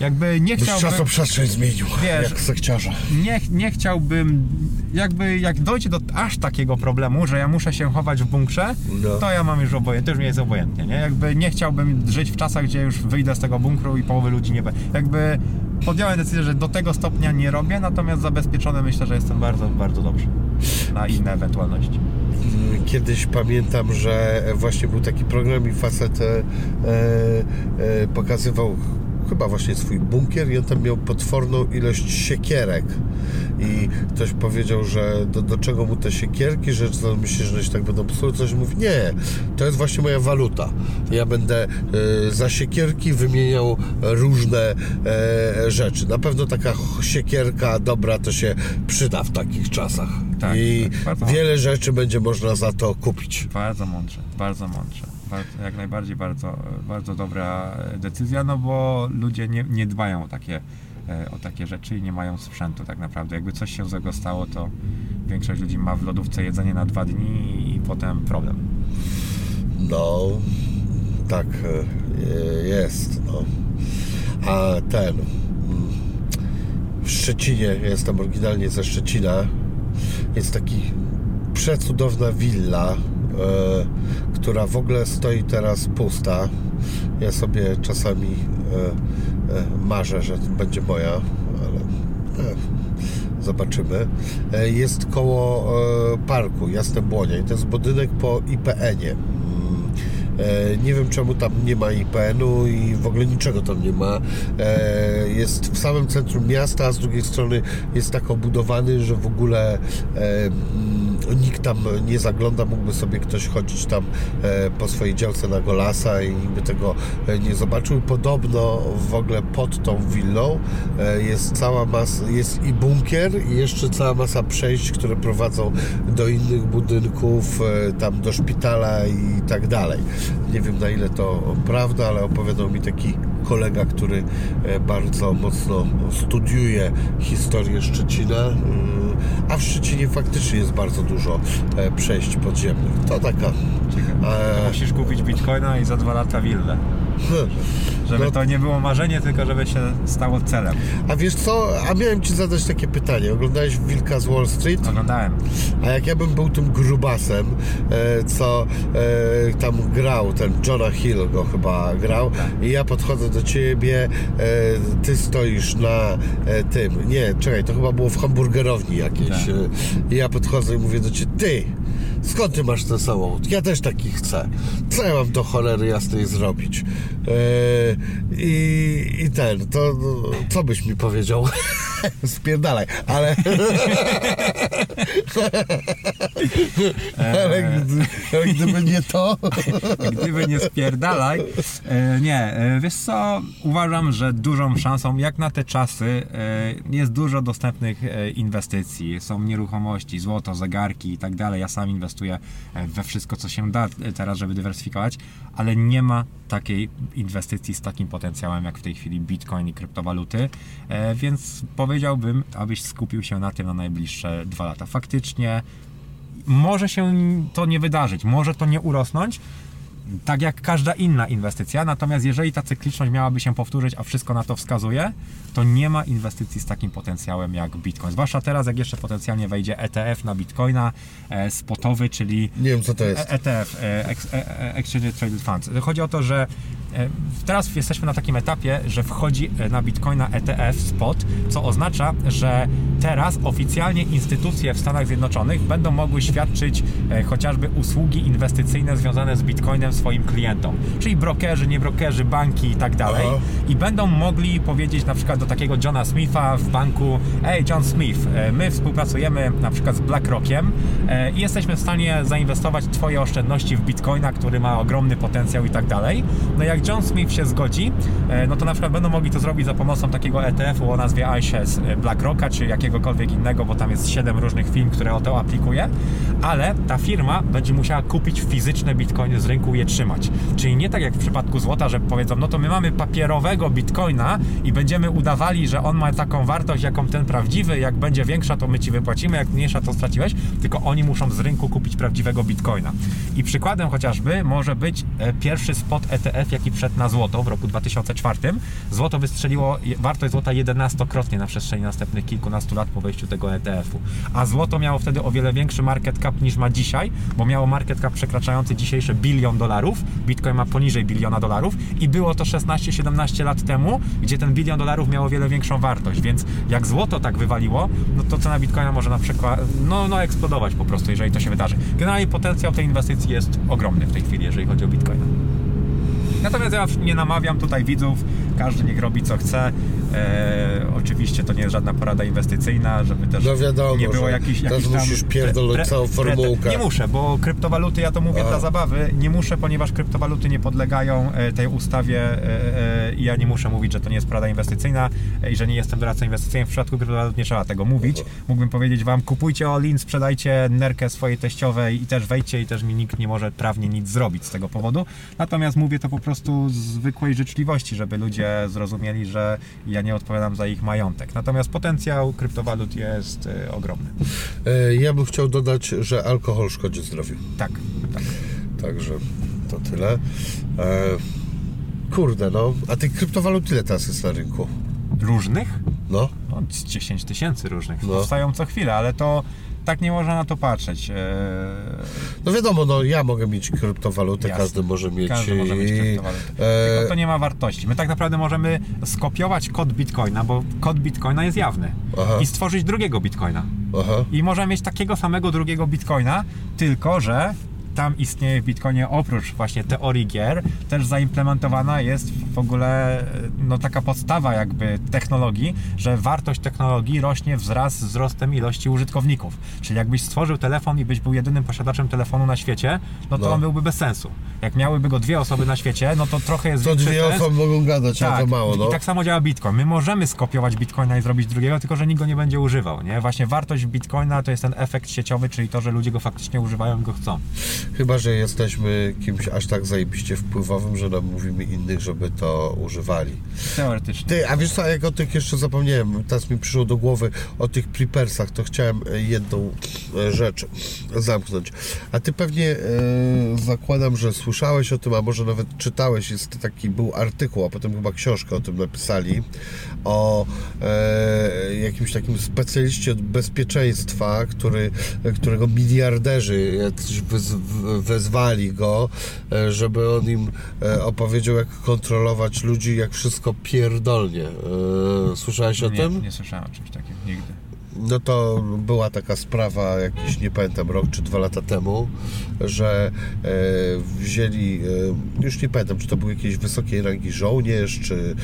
B: Jakby nie
A: Byś
B: chciałbym...
A: czasoprzestrzeń zmienił,
B: Wiesz-
A: jak sekciarza.
B: nie, nie chciałbym, jakby jak dojdzie do aż takiego problemu, że ja muszę się chować w bunkrze,
A: No.
B: to ja mam już obojętnie, to już mi jest obojętnie, nie? Jakby nie chciałbym żyć w czasach, gdzie już wyjdę z tego bunkru i połowy ludzi nie będzie. Jakby podjąłem decyzję, że do tego stopnia nie robię, natomiast zabezpieczony myślę, że jestem bardzo, bardzo dobrze na inne ewentualności.
A: Kiedyś pamiętam, że właśnie był taki program i facet e, e, pokazywał chyba właśnie swój bunkier i on tam miał potworną ilość siekierek. I ktoś powiedział, że do, do czego mu te siekierki, że co myślisz, że się tak będą psuły, coś mówi, nie, to jest właśnie moja waluta. Ja będę e, za siekierki wymieniał różne e, rzeczy. Na pewno taka siekierka dobra to się przyda w takich czasach.
B: Tak,
A: I
B: tak,
A: wiele rzeczy będzie można za to kupić.
B: Bardzo mądrze, bardzo mądrze. Jak najbardziej bardzo, bardzo dobra decyzja, no bo ludzie nie, nie dbają o takie, e, o takie rzeczy i nie mają sprzętu tak naprawdę. Jakby coś się złego stało, to większość ludzi ma w lodówce jedzenie na dwa dni i potem problem.
A: No, tak e, jest. No. A ten. mm, W Szczecinie, jestem oryginalnie ze Szczecina, jest taki przecudowna willa, która w ogóle stoi teraz pusta. Ja sobie czasami e, e, marzę, że będzie moja, ale e, zobaczymy. E, Jest koło e, parku Jasne Błonie i to jest budynek po IPN-ie. Mm, e, Nie wiem czemu tam nie ma IPN-u i w ogóle niczego tam nie ma. E, Jest w samym centrum miasta, a z drugiej strony jest tak obudowany, że w ogóle e, mm, nikt tam nie zagląda, mógłby sobie ktoś chodzić tam e, po swojej działce na Golasa i by tego e, nie zobaczył. Podobno w ogóle pod tą willą e, jest cała masa, jest i bunkier i jeszcze cała masa przejść, które prowadzą do innych budynków, tam do szpitala i tak dalej. Nie wiem na ile to prawda, ale opowiadał mi taki kolega, który bardzo mocno studiuje historię Szczecina, mm, a w Szczecinie faktycznie jest bardzo dużo e, przejść podziemnych. To taka... e,
B: Musisz kupić bitcoina i za dwa lata willę. Żeby
A: No.
B: to nie było marzenie, tylko żeby się stało celem.
A: A wiesz co, a miałem Ci zadać takie pytanie. Oglądałeś Wilka z Wall Street?
B: Oglądałem.
A: A jak ja bym był tym grubasem, e, co e, tam grał, ten Jonah Hill go chyba grał, i ja podchodzę do ciebie, e, ty stoisz na tym, nie, czekaj, to chyba było w hamburgerowni jakiejś,
B: Tak.
A: i ja podchodzę i mówię do ciebie, ty, skąd ty masz ten samochód? Ja też taki chcę. Co ja mam do cholery jasnej zrobić? E, i, I ten, to no, co byś mi powiedział? (laughs) Spierdalaj, ale... (laughs) Ale gdy, ale gdyby nie to. (laughs)
B: Gdyby nie spierdalaj. E, nie, e, wiesz co, uważam, że dużą szansą, jak na te czasy, e, jest dużo dostępnych inwestycji. Są nieruchomości, złoto, zegarki i tak dalej. Ja sam inwestuję e, we wszystko, co się da e, teraz, żeby dywersyfikować, ale nie ma takiej inwestycji z takim potencjałem, jak w tej chwili Bitcoin i kryptowaluty, e, więc powiedziałbym, abyś skupił się na tym na najbliższe dwa lata. Faktycznie może się to nie wydarzyć, może to nie urosnąć, tak jak każda inna inwestycja. Natomiast jeżeli ta cykliczność miałaby się powtórzyć, a wszystko na to wskazuje, to nie ma inwestycji z takim potencjałem jak Bitcoin. Zwłaszcza teraz, jak jeszcze potencjalnie wejdzie ETF na Bitcoina, e, spotowy, czyli
A: Nie wiem co to jest.
B: ETF, e, e- e- Exchange Traded Funds. Chodzi o to, że teraz jesteśmy na takim etapie, że wchodzi e, na Bitcoina ETF spot, co oznacza, że teraz oficjalnie instytucje w Stanach Zjednoczonych będą mogły świadczyć e, chociażby usługi inwestycyjne związane z Bitcoinem swoim klientom, czyli brokerzy, niebrokerzy, banki i tak dalej. I będą mogli powiedzieć na przykład do takiego Johna Smitha w banku, ej John Smith, e, my współpracujemy na przykład z BlackRockiem e, i jesteśmy w stanie zainwestować Twoje oszczędności w Bitcoina, który ma ogromny potencjał i tak dalej. No jak John Smith się zgodzi, e, no to na przykład będą mogli to zrobić za pomocą takiego ETF-u o nazwie iShares e, BlackRocka, czy jakiegokolwiek innego, bo tam jest 7 różnych firm, które o to aplikuje, ale ta firma będzie musiała kupić fizyczne bitcoiny z rynku i je trzymać. Czyli nie tak jak w przypadku złota, że powiedzą, no to my mamy papierowego bitcoina i będziemy udawali, że on ma taką wartość, jaką ten prawdziwy, jak będzie większa, to my ci wypłacimy, jak mniejsza, to straciłeś, tylko oni muszą z rynku kupić prawdziwego bitcoina. I przykładem chociażby może być e, pierwszy spot ETF, jaki wszedł na złoto w roku 2004. Złoto wystrzeliło wartość złota 11-krotnie na przestrzeni następnych kilkunastu lat po wejściu tego ETF-u. A złoto miało wtedy o wiele większy market cap niż ma dzisiaj, bo miało market cap przekraczający dzisiejsze bilion dolarów. Bitcoin ma poniżej biliona dolarów i było to 16-17 lat temu, gdzie ten bilion dolarów miało o wiele większą wartość. Więc jak złoto tak wywaliło, no to cena Bitcoina może na przykład no, no eksplodować po prostu, jeżeli to się wydarzy. Generalnie potencjał tej inwestycji jest ogromny w tej chwili, jeżeli chodzi o Bitcoina. Natomiast ja nie namawiam tutaj widzów, każdy niech robi co chce. E, oczywiście to nie jest żadna porada inwestycyjna, żeby też
A: No wiadomo,
B: nie było jakichś,
A: teraz
B: jakichś tam...
A: musisz pierdolnąć całą formułkę.
B: Nie muszę, bo kryptowaluty, ja to mówię
A: A.
B: dla zabawy, nie muszę, ponieważ kryptowaluty nie podlegają e, tej ustawie e, e, i ja nie muszę mówić, że to nie jest porada inwestycyjna i że nie jestem doradcą inwestycyjnym. W przypadku kryptowalut nie trzeba tego mówić. Mógłbym powiedzieć Wam, kupujcie Olin, sprzedajcie nerkę swojej teściowej i też wejdźcie i też mi nikt nie może prawnie nic zrobić z tego powodu. Natomiast mówię to po prostu z zwykłej życzliwości, żeby ludzie zrozumieli, że ja nie odpowiadam za ich majątek. Natomiast potencjał kryptowalut jest e, ogromny.
A: E, Ja bym chciał dodać, że alkohol szkodzi zdrowiu.
B: Tak, tak.
A: Także to tyle. E, kurde, no. A tych kryptowalut ile teraz jest na rynku?
B: Różnych?
A: No.
B: No, z 10 tysięcy różnych.
A: No.
B: Powstają co chwilę, ale to tak nie można na to patrzeć. Eee,
A: No wiadomo, no ja mogę mieć kryptowalutę,
B: Jasne.
A: każdy może mieć.
B: Każdy może mieć kryptowalutę.
A: e,
B: Tylko to nie ma wartości. My tak naprawdę możemy skopiować kod Bitcoina, bo kod Bitcoina jest jawny.
A: Aha.
B: I stworzyć drugiego Bitcoina.
A: Aha.
B: I możemy mieć takiego samego drugiego Bitcoina, tylko że tam istnieje w Bitcoinie oprócz właśnie teorii gier, też zaimplementowana jest w ogóle no, taka podstawa jakby technologii, że wartość technologii rośnie wraz z wzrostem ilości użytkowników. Czyli jakbyś stworzył telefon i byś był jedynym posiadaczem telefonu na świecie, no to
A: No.
B: on byłby bez sensu. Jak miałyby go dwie osoby na świecie, no to trochę jest
A: To dwie
B: sens.
A: osoby mogą gadać, a to mało, no.
B: I tak samo działa Bitcoin. My możemy skopiować Bitcoina i zrobić drugiego, tylko że nikt go nie będzie używał. Nie? Właśnie wartość Bitcoina to jest ten efekt sieciowy, czyli to, że ludzie go faktycznie używają i go chcą.
A: Chyba, że jesteśmy kimś aż tak zajebiście wpływowym, że namówimy innych, żeby to używali.
B: Teoretycznie.
A: Ty, a wiesz co, jak o tych jeszcze zapomniałem, teraz mi przyszło do głowy o tych prepersach, to chciałem e, jedną e, rzecz zamknąć. A ty pewnie e, zakładam, że słyszałeś o tym, a może nawet czytałeś, jest taki, był artykuł, a potem chyba książkę o tym napisali, o e, jakimś takim specjaliście od bezpieczeństwa, który, którego miliarderzy jacyś wez, w- wezwali go, e, żeby on im e, opowiedział, jak kontrolować ludzi, jak wszystko pierdolnie. E, Słyszałeś o
B: nie,
A: tym?
B: nie słyszałem o czymś takim nigdy.
A: No to była taka sprawa jakiś, nie pamiętam, rok czy dwa lata temu, że wzięli, już nie pamiętam, czy to był jakiejś wysokiej rangi żołnierz, czy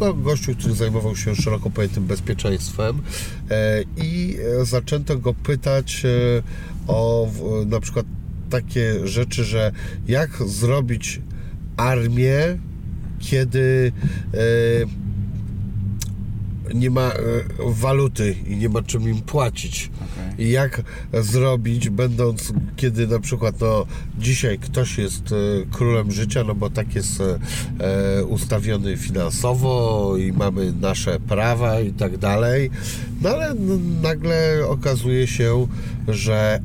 A: no, gościu, który zajmował się szeroko pojętym bezpieczeństwem i zaczęto go pytać o na przykład takie rzeczy, że jak zrobić armię, kiedy e, nie ma e, waluty i nie ma czym im płacić.
B: Okej.
A: I jak zrobić, będąc, kiedy na przykład no, dzisiaj ktoś jest e, królem życia, no bo tak jest e, ustawiony finansowo i mamy nasze prawa i tak dalej, no ale nagle okazuje się, że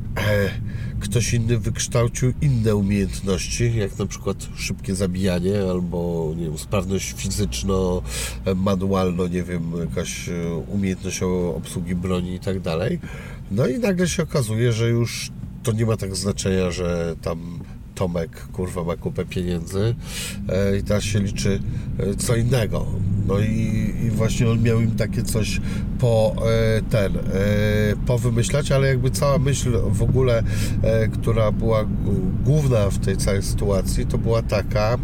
A: ktoś inny wykształcił inne umiejętności, jak na przykład szybkie zabijanie albo nie wiem, sprawność fizyczno, e, nie wiem, jakaś e, umiejętność obsługi broni i tak dalej. No i nagle się okazuje, że już to nie ma tak znaczenia, że tam Tomek kurwa ma kupę pieniędzy e, i teraz się liczy co innego. No i, i właśnie on miał im takie coś po e, ten, e, powymyślać, ale jakby cała myśl w ogóle, e, która była główna w tej całej sytuacji, to była taka,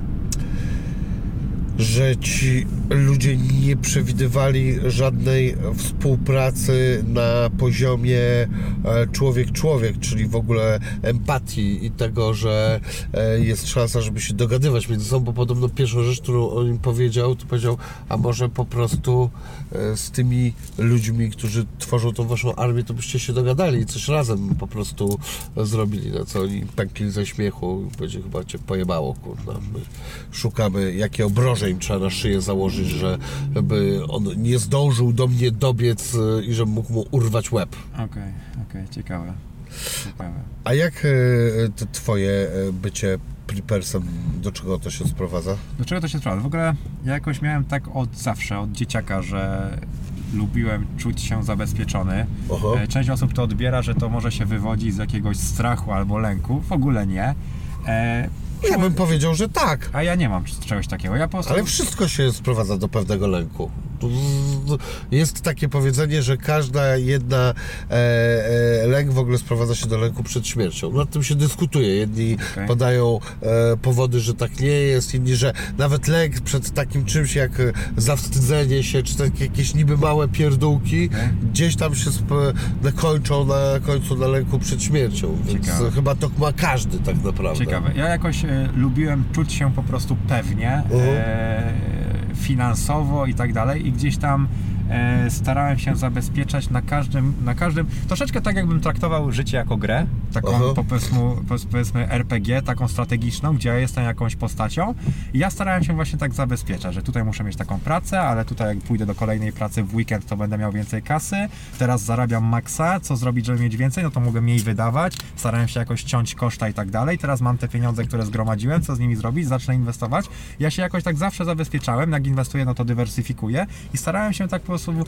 A: że ci ludzie nie przewidywali żadnej współpracy na poziomie e, człowiek-człowiek, czyli w ogóle empatii i tego, że e, jest szansa, żeby się dogadywać między sobą, bo podobno pierwszą rzecz, którą on im powiedział, to powiedział, a może po prostu e, z tymi ludźmi, którzy tworzą tą waszą armię, to byście się dogadali i coś razem po prostu zrobili, na co oni pękli ze śmiechu i będzie chyba cię pojebało, kurwa. My szukamy, jakie obroże im trzeba na szyję założyć, żeby on nie zdążył do mnie dobiec e, i żebym mógł mu urwać łeb.
B: Okej, okej, ciekawe. Ciekawe.
A: A jak e, twoje e, bycie prepersem, do czego to się sprowadza?
B: Do czego to się sprowadza? W ogóle ja jakoś miałem tak od zawsze, od dzieciaka, że lubiłem czuć się zabezpieczony. E, Część osób to odbiera, że to może się wywodzi z jakiegoś strachu albo lęku. W ogóle nie.
A: Ja bym powiedział, że tak.
B: A ja nie mam czegoś takiego. Ja po prostu...
A: Ale wszystko się sprowadza do pewnego lęku. Jest takie powiedzenie, że każda jedna e, e, lęk w ogóle sprowadza się do lęku przed śmiercią. Nad tym się dyskutuje. Jedni
B: Okej.
A: podają e, powody, że tak nie jest, inni, że nawet lęk przed takim czymś jak zawstydzenie się, czy takie jakieś niby małe pierdółki,
B: Okej.
A: gdzieś tam się kończą na końcu na lęku przed śmiercią. Więc
B: Ciekawe.
A: chyba to ma każdy tak naprawdę.
B: Ciekawe. Ja jakoś lubiłem czuć się po prostu pewnie, e, finansowo i tak dalej i gdzieś tam starałem się zabezpieczać na każdym, na każdym, troszeczkę tak jakbym traktował życie jako grę, taką
A: Aha.
B: po- powiedzmy, powiedzmy RPG, taką strategiczną, gdzie ja jestem jakąś postacią i ja starałem się właśnie tak zabezpieczać, że tutaj muszę mieć taką pracę, ale tutaj jak pójdę do kolejnej pracy w weekend, to będę miał więcej kasy, teraz zarabiam maksa, co zrobić, żeby mieć więcej, no to mogę mniej wydawać, starałem się jakoś ciąć koszta i tak dalej, teraz mam te pieniądze, które zgromadziłem, co z nimi zrobić, zacznę inwestować, ja się jakoś tak zawsze zabezpieczałem, jak inwestuję, no to dywersyfikuję i starałem się tak po prostu 遊ぶ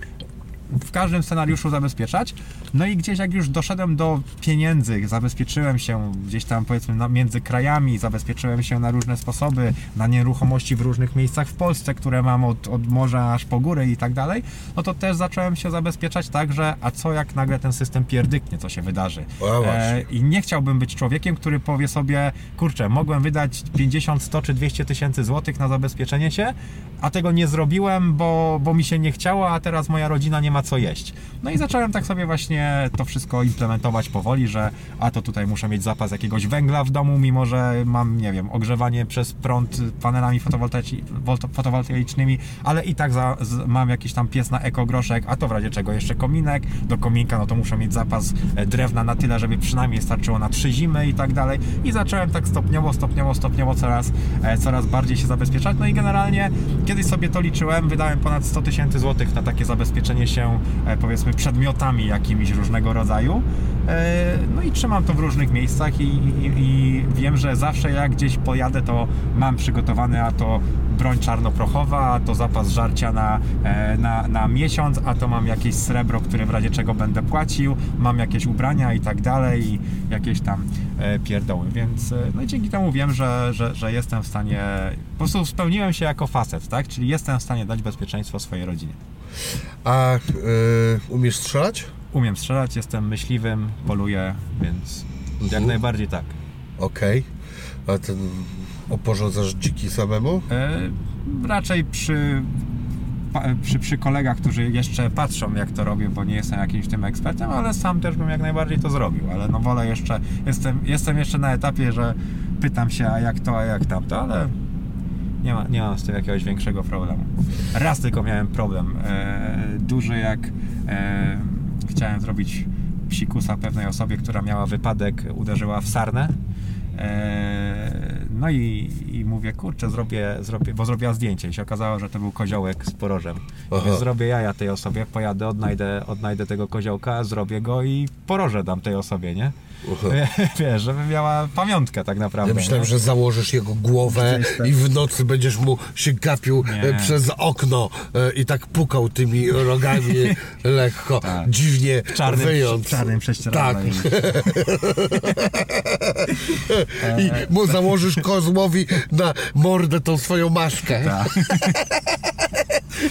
B: w każdym scenariuszu zabezpieczać. No i gdzieś jak już doszedłem do pieniędzy, zabezpieczyłem się gdzieś tam powiedzmy między krajami, zabezpieczyłem się na różne sposoby, na nieruchomości w różnych miejscach w Polsce, które mam od, od morza aż po góry i tak dalej, no to też zacząłem się zabezpieczać tak, że a co jak nagle ten system pierdyknie, co się wydarzy. E, I nie chciałbym być człowiekiem, który powie sobie, kurczę, mogłem wydać 50, 100 czy 200 tysięcy złotych na zabezpieczenie się, a tego nie zrobiłem, bo, bo mi się nie chciało, a teraz moja rodzina nie ma ma co jeść. No i zacząłem tak sobie właśnie to wszystko implementować powoli, że a to tutaj muszę mieć zapas jakiegoś węgla w domu, mimo że mam, nie wiem, ogrzewanie przez prąd panelami fotowoltaicznymi, ale i tak za, z, mam jakiś tam pies na ekogroszek, a to w razie czego jeszcze kominek, do kominka no to muszę mieć zapas e, drewna na tyle, żeby przynajmniej starczyło na trzy zimy i tak dalej. I zacząłem tak stopniowo, stopniowo, stopniowo coraz, e, coraz bardziej się zabezpieczać, no i generalnie kiedyś sobie to liczyłem, wydałem ponad 100 tysięcy złotych na takie zabezpieczenie się e, powiedzmy przedmiotami jakimiś różnego rodzaju. No i trzymam to w różnych miejscach i, i, i wiem, że zawsze jak gdzieś pojadę to mam przygotowane a to broń czarnoprochowa, a to zapas żarcia na, e, na, na miesiąc, a to mam jakieś srebro, które w razie czego będę płacił, mam jakieś ubrania i tak dalej, i jakieś tam e, pierdoły, więc e, no i dzięki temu wiem, że, że, że jestem w stanie, po prostu spełniłem się jako facet, tak, czyli jestem w stanie dać bezpieczeństwo swojej rodzinie.
A: A yy, umiesz strzelać?
B: Umiem strzelać, jestem myśliwym, poluję, więc jak mhm. najbardziej tak.
A: Okej. Okay. A ten oporządzasz dziki samemu? E,
B: raczej przy, przy, przy kolegach, którzy jeszcze patrzą jak to robię, bo nie jestem jakimś tym ekspertem, ale sam też bym jak najbardziej to zrobił, ale no wolę jeszcze, jestem, jestem jeszcze na etapie, że pytam się a jak to, a jak tamto, ale nie, ma, nie mam z tym jakiegoś większego problemu. Raz tylko miałem problem, e, duży jak e, chciałem zrobić psikusa pewnej osobie, która miała wypadek, uderzyła w sarnę e, no i, i mówię, kurczę, zrobię, zrobię, bo zrobiła zdjęcie i się okazało, że to był koziołek z porożem. Więc zrobię jaja tej osobie, pojadę, odnajdę, odnajdę tego koziołka, zrobię go i porożę dam tej osobie, nie? (laughs) Wiesz, żeby miała pamiątkę tak naprawdę.
A: Ja myślałem, nie? że założysz jego głowę i w nocy będziesz mu się gapił nie. E, przez okno e, i tak pukał tymi rogami (laughs) lekko, tak. dziwnie w czarnym, wyjąc.
B: W czarnym Tak. (laughs)
A: I mu założysz kozłowi na mordę tą swoją maszkę. Tak.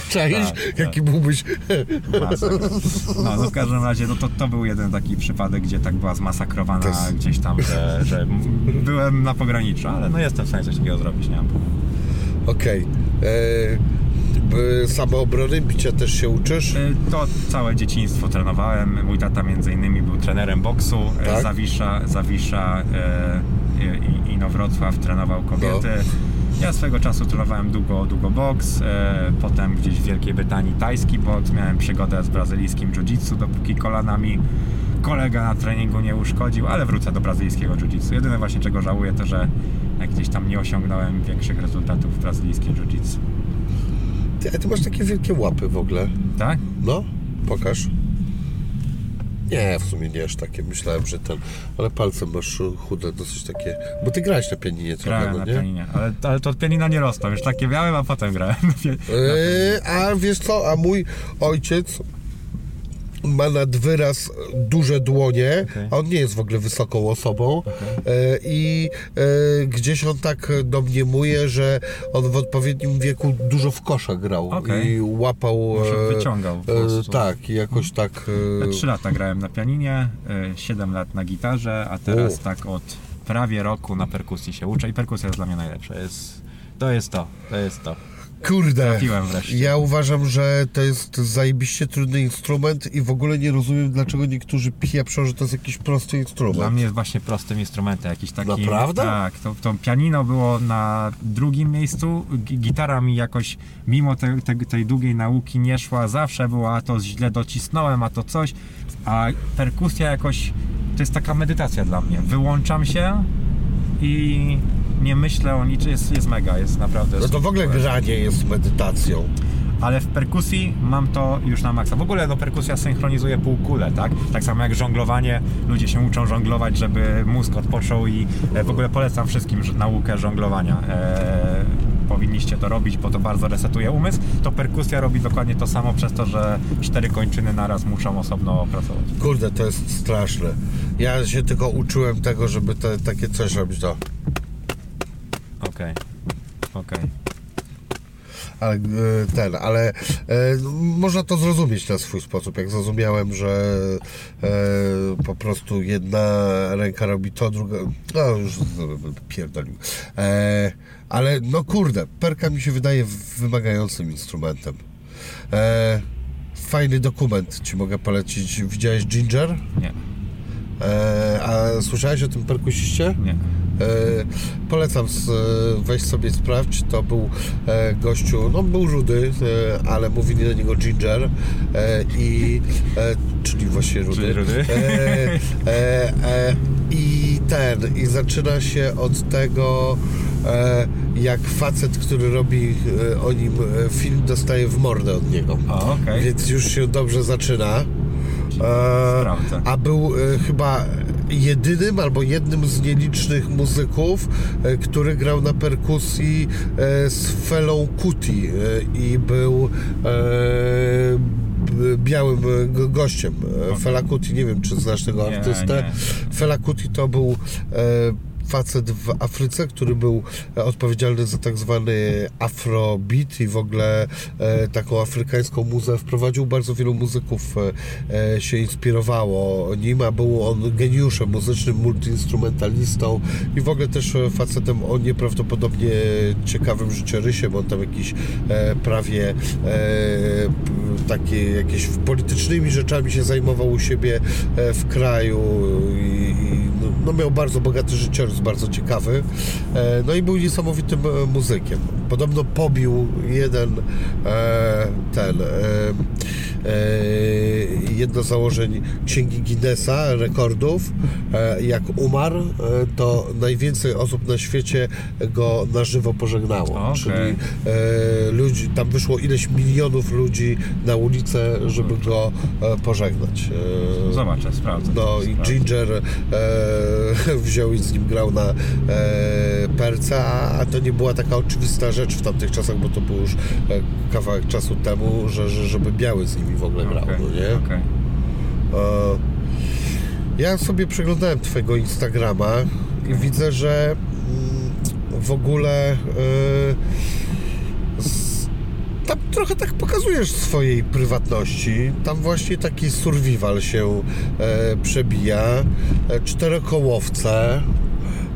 A: Cześć, tak, jaki tak. byłbyś...
B: No, no w każdym razie no, to, to był jeden taki przypadek, gdzie tak była zmasakrowana jest... gdzieś tam, że, że byłem na pograniczu, ale no jestem w stanie coś takiego zrobić, nie mam
A: Okej. Okay. E, samoobrony, bicia też się uczysz? E,
B: to całe dzieciństwo trenowałem. Mój tata między innymi był trenerem boksu. E, tak? Zawisza, Zawisza e, i Inowrocław trenował kobiety. No. Ja swego czasu trenowałem długo, długo boks, e, potem gdzieś w Wielkiej Brytanii tajski boks, miałem przygodę z brazylijskim jiu-jitsu, dopóki kolanami kolega na treningu nie uszkodził, ale wrócę do brazylijskiego jiu-jitsu. Jedyne właśnie czego żałuję to, że gdzieś tam nie osiągnąłem większych rezultatów w brazylijskim jiu-jitsu.
A: Ty, ty masz takie wielkie łapy w ogóle.
B: Tak?
A: No, pokaż. Nie, w sumie nie aż takie. Myślałem, że ten. Ale palce masz chude, dosyć takie. Bo ty grałeś na pianinie trochę,
B: Grałem
A: no,
B: na pianinie, ale, ale to pianina nie rosną. Już takie miałem, a potem grałem.
A: Yy, a wiesz co, a mój ojciec ma nad wyraz duże dłonie, okay. a on nie jest w ogóle wysoką osobą okay. e, i e, gdzieś on tak domniemuje, że on w odpowiednim wieku dużo w kosza grał okay. i łapał...
B: Może e, wyciągał
A: Tak, i jakoś tak...
B: E... Trzy lata grałem na pianinie, siedem lat na gitarze, a teraz U. tak od prawie roku na perkusji się uczę i perkusja jest dla mnie najlepsza. Jest, to jest to, to jest to.
A: Kurde, ja uważam, że to jest zajebiście trudny instrument i w ogóle nie rozumiem, dlaczego niektórzy pieprzą, że to jest jakiś prosty instrument.
B: Dla mnie jest właśnie prostym instrumentem, jakiś taki...
A: Naprawdę?
B: Tak, to, to pianino było na drugim miejscu, gitara mi jakoś, mimo te, te, tej długiej nauki nie szła, zawsze była, a to źle docisnąłem, a to coś, a perkusja jakoś, to jest taka medytacja dla mnie. Wyłączam się i nie myślę o niczym, jest, jest mega, jest naprawdę...
A: No to w ogóle granie jest medytacją.
B: Ale w perkusji mam to już na maksa. W ogóle no, perkusja synchronizuje półkulę, tak? Tak samo jak żonglowanie, ludzie się uczą żonglować, żeby mózg odpoczął i e, w ogóle polecam wszystkim naukę żonglowania. E, powinniście to robić, bo to bardzo resetuje umysł. To perkusja robi dokładnie to samo przez to, że cztery kończyny naraz muszą osobno pracować.
A: Kurde, to jest straszne. Ja się tylko uczyłem tego, żeby te, takie coś robić to.
B: Okej, okej.
A: Ale e, ten, ale e, można to zrozumieć na swój sposób. Jak zrozumiałem, że e, po prostu jedna ręka robi to, druga. No już pierdolił. E, ale no kurde, perka mi się wydaje wymagającym instrumentem. E, fajny dokument ci mogę polecić. Widziałeś Ginger?
B: Nie,
A: E, a słyszałeś o tym perkusiście?
B: nie.
A: E, polecam, s- weź sobie sprawdź, to był e, gościu, no był rudy, e, ale mówili na niego Ginger e, i, e, czyli właśnie rudy.
B: Czyli rudy.
A: E, e, e, I ten, i zaczyna się od tego, e, jak facet, który robi e, o nim e, film, dostaje w mordę od niego.
B: O, okej.
A: Więc już się dobrze zaczyna. E,
B: Sprawdzę.
A: a był e, chyba jedynym albo jednym z nielicznych muzyków, e, który grał na perkusji z Felą Kuti i był białym go- gościem. E, Fela Kuti, nie wiem czy znasz tego
B: Nie,
A: artystę.
B: nie.
A: Fela Kuti to był facet w Afryce, który był e, odpowiedzialny za tak zwany afrobeat i w ogóle e, taką afrykańską muzę. Wprowadził bardzo wielu muzyków, e, e, się inspirowało nim, a był on geniuszem muzycznym, multiinstrumentalistą i w ogóle też e, facetem o nieprawdopodobnie ciekawym życiorysie, bo on tam jakiś e, prawie takie jakieś politycznymi rzeczami się zajmował u siebie w kraju i no, miał bardzo bogaty życiorys, bardzo ciekawy. E, No i był niesamowitym e, muzykiem. Podobno pobił jeden e, ten jedno z założeń Księgi Guinnessa rekordów. Jak umarł, to najwięcej osób na świecie go na żywo pożegnało.
B: Okej.
A: Czyli ludzi, tam wyszło ileś milionów ludzi na ulicę, żeby go pożegnać.
B: Zobaczę, sprawdzę.
A: no i. Ginger (laughs) wziął i z nim grał na e, perce, a, to nie była taka oczywista rzecz w tamtych czasach, bo to było już e, kawałek czasu temu, że, że, żeby biały z nimi w ogóle grał,
B: Okej,
A: no nie?
B: okej.
A: E, Ja sobie przeglądałem Twojego Instagrama i widzę, że mm, w ogóle tam trochę tak pokazujesz swojej prywatności. Tam właśnie taki survival się e, przebija, e, czterokołowce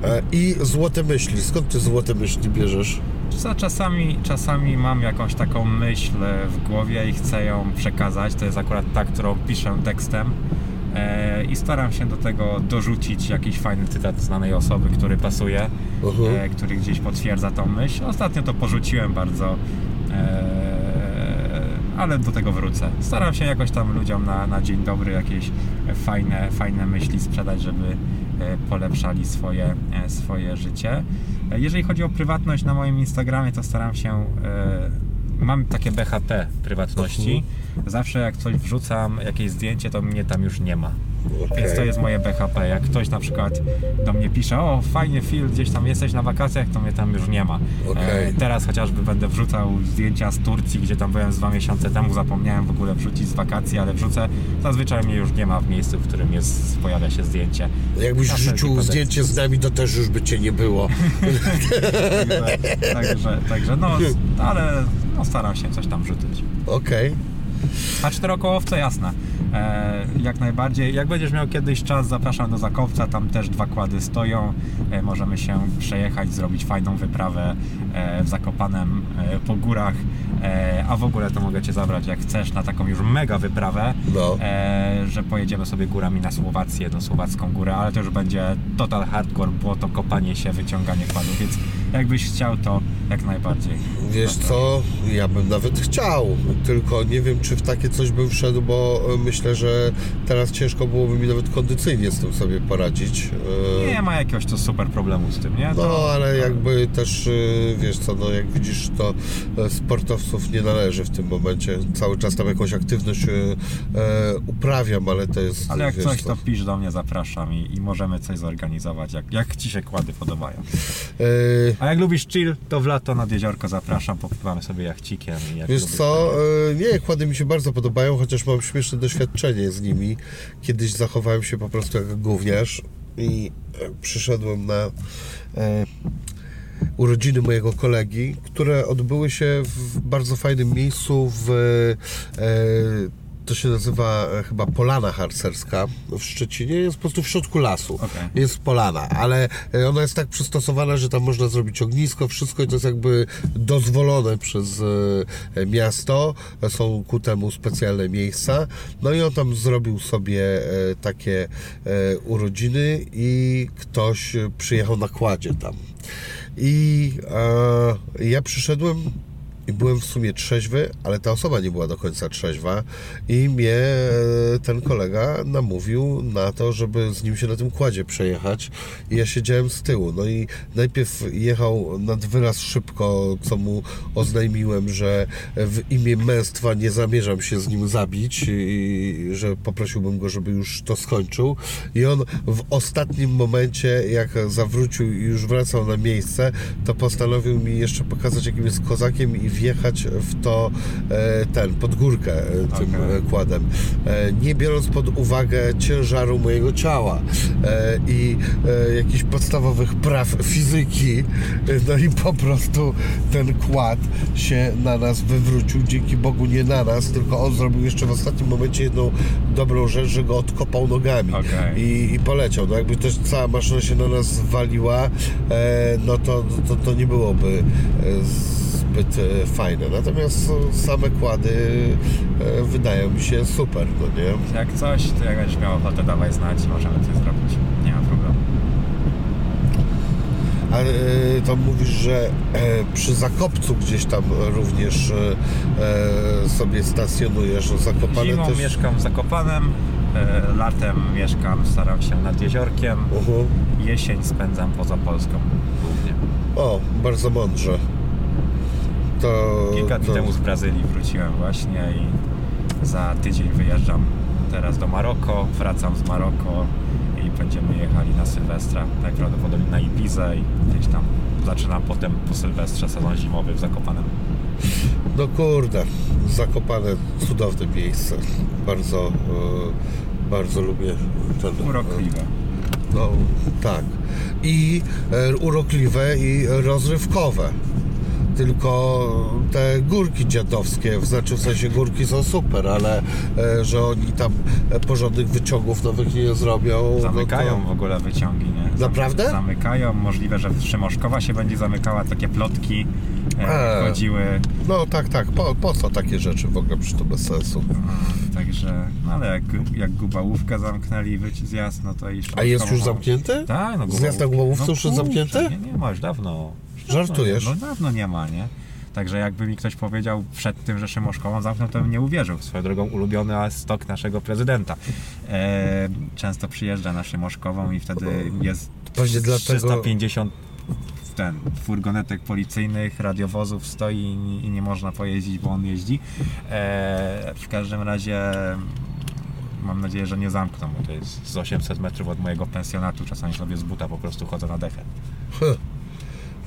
A: e, i złote myśli. Skąd ty złote myśli bierzesz?
B: Za czasami, czasami mam jakąś taką myśl w głowie i chcę ją przekazać. To jest akurat ta, którą piszę tekstem. E, I staram się do tego dorzucić jakiś fajny cytat znanej osoby, który pasuje,
A: Mhm.
B: e, który gdzieś potwierdza tą myśl. Ostatnio to porzuciłem bardzo, ale do tego wrócę. Staram się jakoś tam ludziom na, na dzień dobry jakieś fajne, fajne myśli sprzedać, żeby e, polepszali swoje, e, swoje życie. Jeżeli chodzi o prywatność na moim Instagramie, to staram się. e, Mam takie BHP prywatności. Zawsze jak coś wrzucam, jakieś zdjęcie, to mnie tam już nie ma. Więc to jest moje BHP. Jak ktoś na przykład do mnie pisze, o fajnie film, gdzieś tam jesteś na wakacjach, to mnie tam już nie ma.
A: Okej.
B: E, teraz chociażby będę wrzucał zdjęcia z Turcji, gdzie tam byłem z dwa miesiące temu, zapomniałem w ogóle wrzucić z wakacji, ale wrzucę. Zazwyczaj mnie już nie ma w miejscu, w którym jest, pojawia się zdjęcie.
A: Jakbyś
B: Na wszelki
A: rzucił
B: wypadek.
A: zdjęcie z nami, to też już by cię nie było. (laughs)
B: Także, także, także no, ale no, staram się coś tam wrzucić.
A: Okej.
B: A czterokołowce jasne. E, jak najbardziej. Jak będziesz miał kiedyś czas, zapraszam do Zakowca. Tam też dwa kłady stoją. E, możemy się przejechać, zrobić fajną wyprawę e, w Zakopanem e, po górach. E, a w ogóle to mogę Cię zabrać, jak chcesz, na taką już mega wyprawę,
A: No.
B: e, że pojedziemy sobie górami na Słowację, do Słowacką Górę, ale to już będzie total hardcore, błoto, kopanie się, wyciąganie kładów, więc jakbyś chciał, to jak najbardziej.
A: Wiesz co, ja bym nawet chciał, tylko nie wiem, czy w takie coś bym wszedł, bo e, myślę, że teraz ciężko byłoby mi nawet kondycyjnie z tym sobie poradzić. E,
B: Nie ma jakiegoś to super problemu z tym, nie?
A: No,
B: To-
A: ale
B: to-
A: jakby też, e, wiesz co, no jak widzisz, to sportowców nie należy w tym momencie. Cały czas tam jakąś aktywność uprawiam, ale to jest,
B: Ale jak
A: wiesz
B: coś,
A: co,
B: to pisz do mnie, zapraszam i, i możemy coś zorganizować, jak, jak Ci się kłady podobają. A jak lubisz chill, to w lato nad jeziorko zapraszam, popływamy sobie jachcikiem. Jak
A: Wiesz
B: lubisz,
A: co, e, nie, kłady mi się bardzo podobają, chociaż mam śmieszne doświadczenie z nimi. Kiedyś zachowałem się po prostu jak gówniarz i e, przyszedłem na e, urodziny mojego kolegi, które odbyły się w bardzo fajnym miejscu w to się nazywa e, chyba Polana Harcerska w Szczecinie, jest po prostu w środku lasu.
B: Okej.
A: Jest polana, ale e, ona jest tak przystosowana, że tam można zrobić ognisko, wszystko i to jest jakby dozwolone przez e, miasto. Są ku temu specjalne miejsca. No i on tam zrobił sobie takie urodziny i ktoś przyjechał na kładzie tam. I e, ja przyszedłem i byłem w sumie trzeźwy, ale ta osoba nie była do końca trzeźwa i mnie e, ten kolega namówił na to, żeby z nim się na tym kładzie przejechać i ja siedziałem z tyłu. No i najpierw jechał nad wyraz szybko, co mu oznajmiłem, że w imię męstwa nie zamierzam się z nim zabić i że poprosiłbym go, żeby już to skończył. I on w ostatnim momencie, jak zawrócił i już wracał na miejsce, to postanowił mi jeszcze pokazać, jakim jest kozakiem i wjechać w to e, ten, pod górkę e, tym
B: Okej.
A: e, kładem. Nie biorąc pod uwagę ciężaru mojego ciała i jakichś podstawowych praw fizyki. No i po prostu ten kład się na nas wywrócił. Dzięki Bogu nie na nas, tylko on zrobił jeszcze w ostatnim momencie jedną dobrą rzecz, że go odkopał nogami
B: Okej.
A: i, i poleciał. No jakby też cała maszyna się na nas zwaliła, no to, to, to nie byłoby e, zbyt e, fajne. Natomiast e, same kłady e, wydają mi się super, no nie?
B: Jak coś, to jak będziesz miał ochotę, dawaj znać, możemy coś zrobić. Nie ma problemu.
A: A e, to mówisz, że przy Zakopcu gdzieś tam również sobie stacjonujesz. Zakopane
B: Zimą
A: też...
B: mieszkam w Zakopanem, latem mieszkam, staram się nad jeziorkiem,
A: Mhm.
B: jesień spędzam poza Polską głównie.
A: O, bardzo mądrze. To,
B: Kilka dni
A: to...
B: temu z Brazylii wróciłem właśnie i za tydzień wyjeżdżam teraz do Maroko, wracam z Maroko i będziemy jechali na Sylwestra, najprawdopodobniej na Ibizę i gdzieś tam zaczynam potem po Sylwestrze sezon zimowy w Zakopanem.
A: No kurde, Zakopane cudowne miejsce. Bardzo, e, bardzo lubię ten.
B: Urokliwe.
A: No tak. I e, urokliwe i rozrywkowe. Tylko te górki dziadowskie, znaczy w sensie górki są super, ale e, że oni tam e, porządnych wyciągów nowych nie zrobią.
B: Zamykają
A: No
B: w ogóle wyciągi, nie?
A: Naprawdę?
B: Zamykają, możliwe, że Szymoszkowa się będzie zamykała, takie plotki
A: A.
B: e, chodziły,
A: to, no tak, tak. Po, po co takie rzeczy w ogóle? Przecież to bez sensu.
B: Także, no ale jak, jak Gubałówkę zamknęli zjazd, no to i
A: A jest już zamknięty?
B: Tak, no
A: Zjazd na Głowówce już jest zamknięty?
B: Nie, nie ma, już dawno. Już
A: Żartujesz?
B: No dawno nie ma, nie? Także jakby mi ktoś powiedział przed tym, że Szymoszkową zamknął, to bym nie uwierzył. Swoją drogą ulubiony stok naszego prezydenta. E, często przyjeżdża na Szymoszkową i wtedy jest
A: Pewnie dlatego-
B: 350 ten, furgonetek policyjnych, radiowozów stoi i, i nie można pojeździć, bo on jeździ. E, w każdym razie mam nadzieję, że nie zamkną, bo to jest z 800 metrów od mojego pensjonatu. Czasami sobie z buta po prostu chodzę na dechę.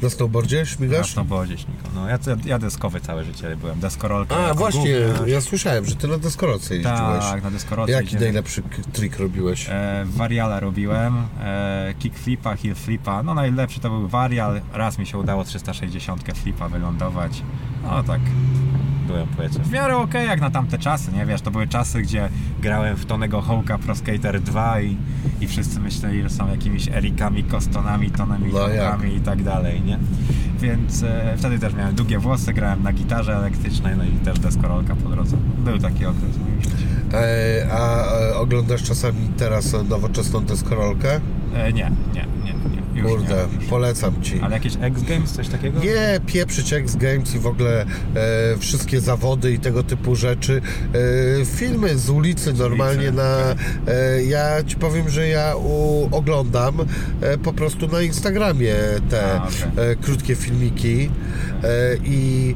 A: Na snowboardzie
B: Na
A: śmigasz?
B: snowboardzie śmigam. No ja, ja deskowy całe życie byłem, deskorolka.
A: A,
B: jako
A: właśnie, ja słyszałem, że ty na deskorolce jeździłeś.
B: Tak, na deskorolce
A: Jaki
B: jeździłem.
A: najlepszy k- trik robiłeś?
B: E, Variala robiłem, e, kickflipa, heel flipa. No najlepszy to był Varial. Raz mi się udało 360 flipa wylądować. No tak, byłem powiedzmy w miarę okej jak na tamte czasy, nie wiesz, to były czasy, gdzie grałem w Tonego Hołka Pro Skater 2 i, i wszyscy myśleli, że są jakimiś Erikami, Kostonami, Tonami,
A: No?
B: Hołkami i tak dalej, nie? Więc e, wtedy też miałem długie włosy, grałem na gitarze elektrycznej, no i też deskorolka po drodze. Był taki okres w moim życiu.
A: E, a e, oglądasz czasami teraz nowoczesną deskorolkę?
B: E, nie, nie, nie, nie. Już
A: Kurde,
B: nie, już.
A: polecam ci.
B: Ale jakieś X Games, coś takiego?
A: Nie, pieprzyć X Games i w ogóle e, wszystkie zawody i tego typu rzeczy. E, filmy z ulicy normalnie na... E, ja ci powiem, że ja u, oglądam e, po prostu na Instagramie te
B: A,
A: e, krótkie filmiki i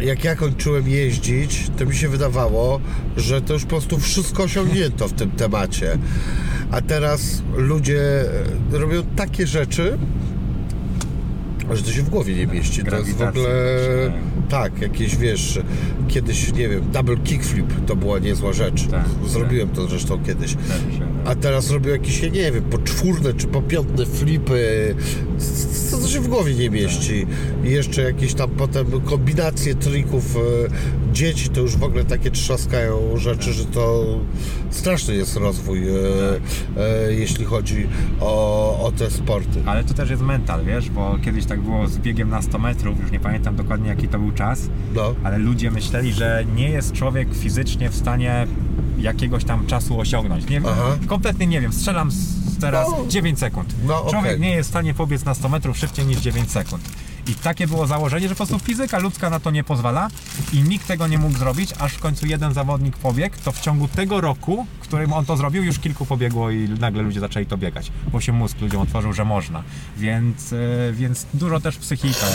A: jak ja kończyłem jeździć, to mi się wydawało, że to już po prostu wszystko osiągnięto w tym temacie. A teraz ludzie e, robią takie rzeczy, że to się w głowie nie mieści. To jest w ogóle. Tak, jakieś wiesz, kiedyś, nie wiem, double kickflip to była niezła rzecz.
B: Tak,
A: Zrobiłem to zresztą kiedyś.
B: E,
A: a teraz robią jakieś, ja nie wiem, po czwórne czy po piątne flipy, co to się w głowie nie mieści. I jeszcze jakieś tam potem kombinacje trików. e, Dzieci to już w ogóle takie trzaskają rzeczy, że to straszny jest rozwój, e, e, jeśli chodzi o, o te sporty.
B: Ale to też jest mental, wiesz, bo kiedyś tak było z biegiem na 100 metrów, już nie pamiętam dokładnie jaki to był czas,
A: No.
B: ale ludzie myśleli, że nie jest człowiek fizycznie w stanie jakiegoś tam czasu osiągnąć. Nie,
A: Aha.
B: kompletnie nie wiem, strzelam teraz
A: No.
B: 9 sekund.
A: No,
B: Człowiek
A: okej.
B: nie jest w stanie pobiec na 100 metrów szybciej niż 9 sekund. I takie było założenie, że po prostu fizyka ludzka na to nie pozwala i nikt tego nie mógł zrobić, aż w końcu jeden zawodnik pobiegł, to w ciągu tego roku, w którym on to zrobił, już kilku pobiegło i nagle ludzie zaczęli to biegać, bo się mózg ludziom otworzył, że można. Więc, e, więc dużo też psychika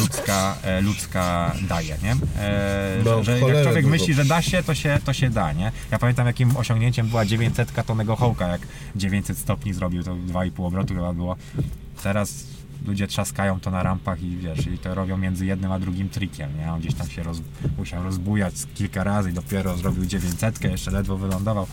B: ludzka, e, ludzka daje, nie? E, że, że jak człowiek myśli, że da się, to się, to się da, nie? Ja pamiętam jakim osiągnięciem była 900 tonego hołka, jak 900 stopni zrobił, to 2,5 obrotu chyba było. Teraz ludzie trzaskają to na rampach i wiesz, i to robią między jednym a drugim trikiem, nie? On gdzieś tam się roz, musiał rozbujać kilka razy i dopiero zrobił 900, jeszcze ledwo wylądował.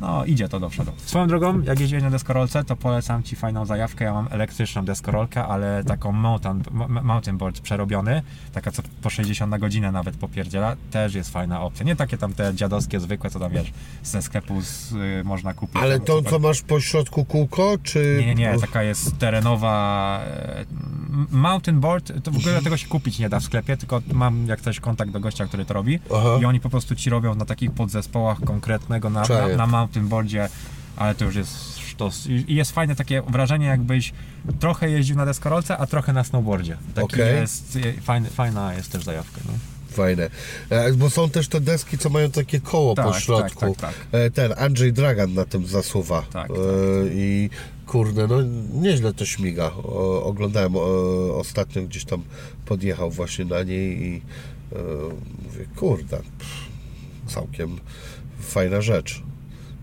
B: No, idzie to do przodu. Swoją drogą, jak jeździłeś na deskorolce, to polecam Ci fajną zajawkę. Ja mam elektryczną deskorolkę, ale taką mountain, mountain board przerobiony, taka co po 60 na godzinę nawet popierdziela, też jest fajna opcja. Nie takie tam te dziadowskie, zwykłe, co tam wiesz, ze sklepu z, y, można kupić.
A: Ale
B: Tam super-
A: co masz po środku kółko, czy...
B: nie, nie, nie, taka jest terenowa e, mountain board, to w ogóle tego się kupić nie da w sklepie, tylko mam jak coś kontakt do gościa, który to robi
A: Aha.
B: i oni po prostu ci robią na takich podzespołach konkretnego na, na, na mountain boardzie, ale to już jest sztos. I jest fajne takie wrażenie, jakbyś trochę jeździł na deskorolce, a trochę na snowboardzie. Taki
A: Okej.
B: jest, fajny, fajna jest też zajawka. No.
A: Fajne. E, Bo są też te deski, co mają takie koło po
B: Tak,
A: środku.
B: tak, tak,
A: E, Ten Andrzej Dragan na tym zasuwa.
B: Tak,
A: E,
B: tak.
A: I kurde, no nieźle to śmiga. O, oglądałem ostatnio gdzieś tam podjechał właśnie na niej i e, mówię, kurde, pff, całkiem fajna rzecz.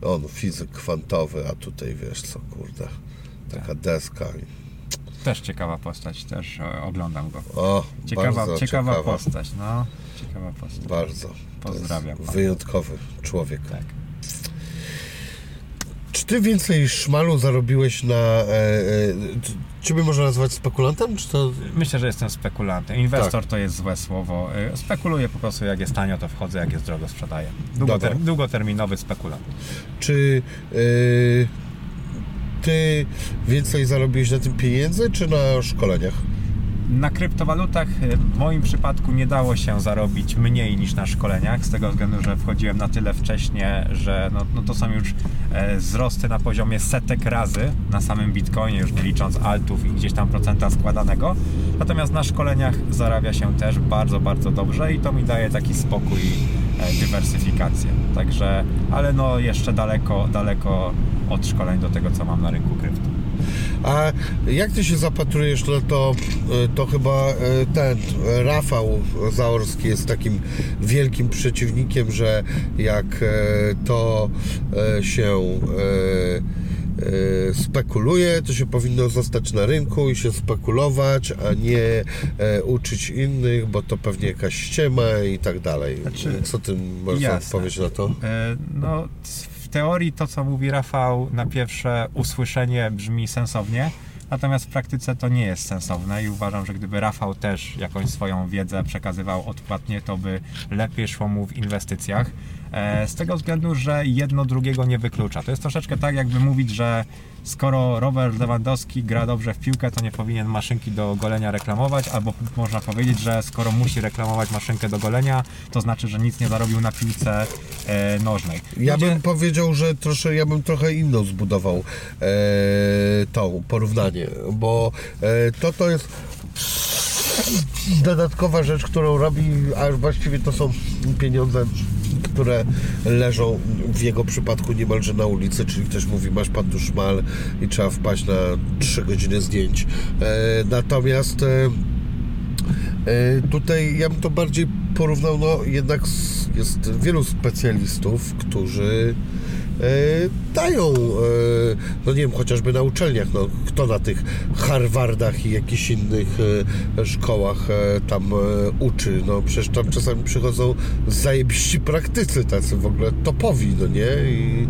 A: On fizyk kwantowy, a tutaj wiesz co, kurde, taka
B: Tak.
A: deska.
B: Też ciekawa postać, też e, oglądam go.
A: O,
B: Ciekawa, ciekawa,
A: ciekawa
B: postać, no. Ciekawa postać.
A: Bardzo.
B: Pozdrawiam.
A: Wyjątkowy człowiek.
B: Tak.
A: Czy ty więcej szmalu zarobiłeś na. E, e, ciebie można nazwać spekulantem? Czy to.
B: Myślę, że jestem spekulantem. Inwestor
A: Tak.
B: to jest złe słowo. Y, Spekuluję po prostu, jak jest tanio, to wchodzę, jak jest drogo, sprzedaję. Długoter-
A: Dobra.
B: długoterminowy spekulant.
A: Czy e, ty więcej zarobiłeś na tym pieniędzy, czy na szkoleniach?
B: Na kryptowalutach y, w moim przypadku nie dało się zarobić mniej niż na szkoleniach, z tego względu, że wchodziłem na tyle wcześnie, że no, no to są już e, wzrosty na poziomie setek razy na samym Bitcoinie, już nie licząc altów i gdzieś tam procenta składanego. Natomiast na szkoleniach zarabia się też bardzo, bardzo dobrze i to mi daje taki spokój, e, dywersyfikację. Także, ale no jeszcze daleko, daleko od szkoleń do tego, co mam na rynku krypto.
A: A jak ty się zapatrujesz na to, e, to chyba e, ten Rafał Zaorski jest takim wielkim przeciwnikiem, że jak e, to się spekuluje, to się powinno zostać na rynku i się spekulować, a nie uczyć innych, bo to pewnie jakaś ściema i tak dalej.
B: Znaczy,
A: Co ty możesz
B: jasne.
A: odpowiedzieć na to?
B: E, No, w teorii to, co mówi Rafał, na pierwsze usłyszenie brzmi sensownie, natomiast w praktyce to nie jest sensowne i uważam, że gdyby Rafał też jakąś swoją wiedzę przekazywał odpłatnie, to by lepiej szło mu w inwestycjach. E, Z tego względu, że jedno drugiego nie wyklucza. To jest troszeczkę tak, jakby mówić, że skoro Robert Lewandowski gra dobrze w piłkę, to nie powinien maszynki do golenia reklamować, albo można powiedzieć, że skoro musi reklamować maszynkę do golenia, to znaczy, że nic nie zarobił na piłce e, nożnej.
A: Ja
B: Ludzie-
A: bym powiedział, że trosze, ja bym trochę inną zbudował e, tą porównanie, bo e, to to jest dodatkowa rzecz, którą robi, a właściwie to są pieniądze, które leżą w jego przypadku niemalże na ulicy, czyli ktoś mówi, masz pan tu szmal i trzeba wpaść na 3 godziny zdjęć. E, natomiast e, E, Tutaj ja bym to bardziej porównał, no jednak jest wielu specjalistów, którzy dają, e, no nie wiem, chociażby na uczelniach, no kto na tych Harvardach i jakichś innych e, szkołach e, tam e, uczy, no przecież tam czasami przychodzą zajebiści praktycy tacy w ogóle topowi, no nie? I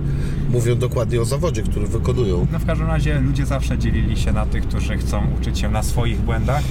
A: mówią dokładnie o zawodzie, który wykonują.
B: No w każdym razie ludzie zawsze dzielili się na tych, którzy chcą uczyć się na swoich błędach,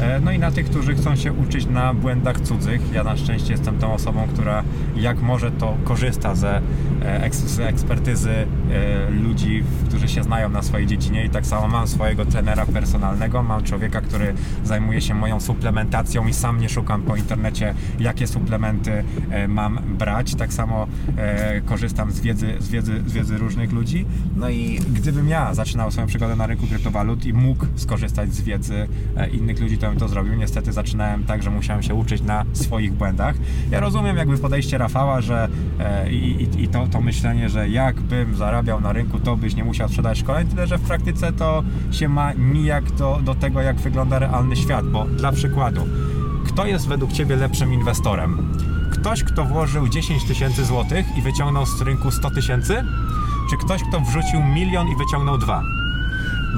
B: e, no i na tych, którzy chcą się uczyć na błędach cudzych. Ja na szczęście jestem tą osobą, która jak może to korzysta ze, e, eks- z ekspertyzy e, ludzi, którzy się znają na swojej dziedzinie i tak samo mam swojego trenera personalnego, mam człowieka, który zajmuje się moją suplementacją i sam nie szukam po internecie, jakie suplementy e, mam brać. Tak samo e, korzystam z wiedzy, z, wiedzy, z wiedzy różnych ludzi. No i gdybym ja zaczynał swoją przygodę na rynku kryptowalut i mógł skorzystać z wiedzy innych ludzi, to bym to zrobił. Niestety zaczynałem tak, że musiałem się uczyć na swoich błędach. Ja rozumiem jakby podejście Rafała, że i, i, i to, to myślenie, że jakbym zarabiał na rynku, to byś nie musiał sprzedać szkoleń, tyle że w praktyce to się ma nijak do, do tego, jak wygląda realny świat, bo dla przykładu, kto jest według Ciebie lepszym inwestorem? Ktoś, kto włożył 10 tysięcy złotych i wyciągnął z rynku 100 tysięcy? Czy ktoś, kto wrzucił milion i wyciągnął dwa?